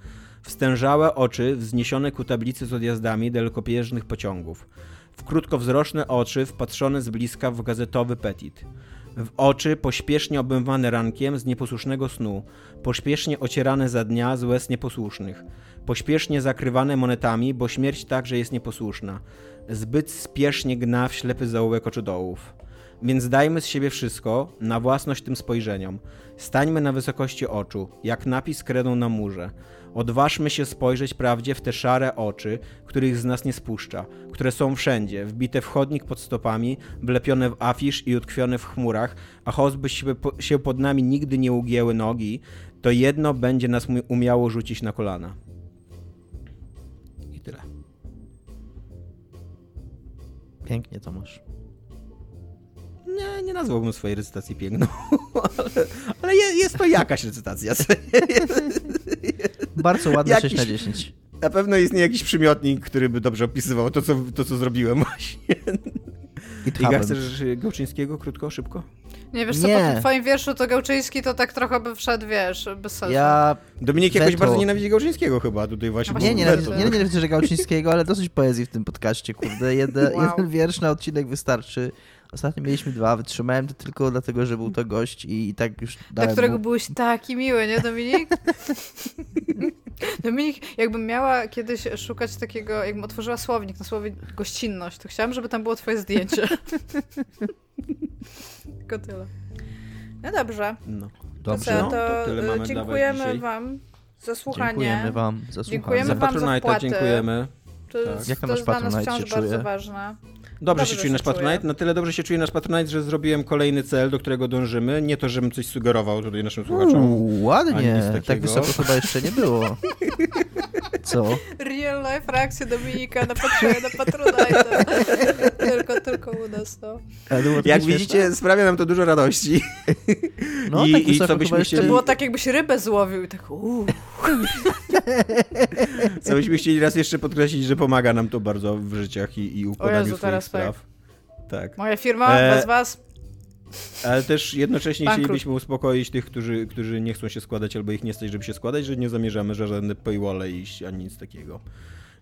wstężałe oczy wzniesione ku tablicy z odjazdami dalekobieżnych pociągów, w krótkowzroczne oczy wpatrzone z bliska w gazetowy petit, w oczy pośpiesznie obmywane rankiem z nieposłusznego snu, pośpiesznie ocierane za dnia z łez nieposłusznych, pośpiesznie zakrywane monetami, bo śmierć także jest nieposłuszna, zbyt spiesznie gna w ślepy zaułek oczodołów Więc dajmy z siebie wszystko na własność tym spojrzeniom. Stańmy na wysokości oczu, jak napis kredą na murze. Odważmy się spojrzeć prawdzie w te szare oczy, których z nas nie spuszcza, które są wszędzie, wbite w chodnik pod stopami, wlepione w afisz i utkwione w chmurach, a choćby się po- się pod nami nigdy nie ugięły nogi, to jedno będzie nas umiało rzucić na kolana. I tyle. Pięknie, Tomasz. Nie, nie nazwałbym swojej recytacji piękną, ale, ale je, jest to jakaś recytacja. Bardzo ładne Jakiś- 6 na 10. Na pewno istnieje jakiś przymiotnik, który by dobrze opisywał to, co, to, co zrobiłem właśnie. Iga, chcesz Gałczyńskiego krótko, szybko? Nie, wiesz co, Nie. po tym twoim wierszu to Gałczyński to tak trochę by wszedł, wiesz, bez sensu. Ja Dominik jakoś Weto. bardzo nienawidzi Gałczyńskiego chyba tutaj właśnie. Nie, nie, nie, nie, nie, nie, że Gałczyńskiego, ale dosyć poezji w tym podcaście, kurde. Jeden, Wow. jeden wiersz na odcinek wystarczy. Ostatnio mieliśmy dwa, wytrzymałem to tylko dlatego, że był to gość i, i tak już Dla dałem którego mu... byłeś taki miły, nie Dominik? Dominik, jakbym miała kiedyś szukać takiego, jakbym otworzyła słownik na słowie gościnność, to chciałam, żeby tam było twoje zdjęcie. Tylko tyle. No dobrze. No. Dobrze, to, no, co, to to, tyle y, dla dziękujemy wam za słuchanie. Dziękujemy wam za słuchanie. Dziękujemy Za wam za Patronite'a wpłatę. dziękujemy. To, Tak. Jak to jest dla nas wciąż bardzo ważne. Dobrze Dobrze się czuje nasz się czuję. Patronite. Na tyle dobrze się czuje nasz Patronite, że zrobiłem kolejny cel, do którego dążymy. Nie to, żebym coś sugerował tutaj naszym słuchaczom. Uuu, ładnie. Tak wysoko chyba jeszcze nie było. Co? Real life reakcja Dominika na patrzenie na Patronite. tylko, tylko u nas, no. Jak śmieszne. widzicie, sprawia nam to dużo radości. no, i- tak i co byśmy jeszcze... To chcieli- było tak, jakbyś rybę złowił i tak uuu. Co byśmy chcieli raz jeszcze podkreślić, że pomaga nam to bardzo w życiach i, i układaniu Jezu, swoich teraz spraw. Tak. Moja firma, E, bez was. Ale też jednocześnie Bankrut. chcielibyśmy uspokoić tych, którzy, którzy nie chcą się składać albo ich nie stać, żeby się składać, że nie zamierzamy że żadne paywalle iść, ani nic takiego.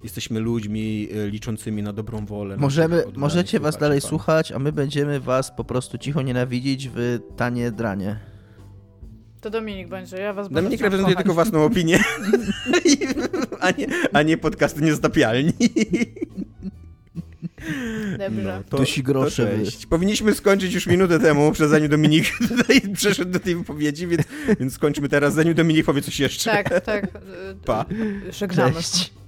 Jesteśmy ludźmi e, liczącymi na dobrą wolę. Możemy, możecie was dalej pan. słuchać, a my będziemy was po prostu cicho nienawidzić w tanie dranie. To Dominik będzie, ja was Dominik będę reprezentuje kochać. tylko własną opinię, a, nie, a nie podcasty niezatapialni. Dobrze. to, Dusi grosze to cześć. Powinniśmy skończyć już minutę temu, przez zanim Dominik tutaj przeszedł do tej wypowiedzi, więc, więc skończmy teraz, zanim Dominik powie coś jeszcze. Tak, tak. Pa. Żegnamy. Cześć.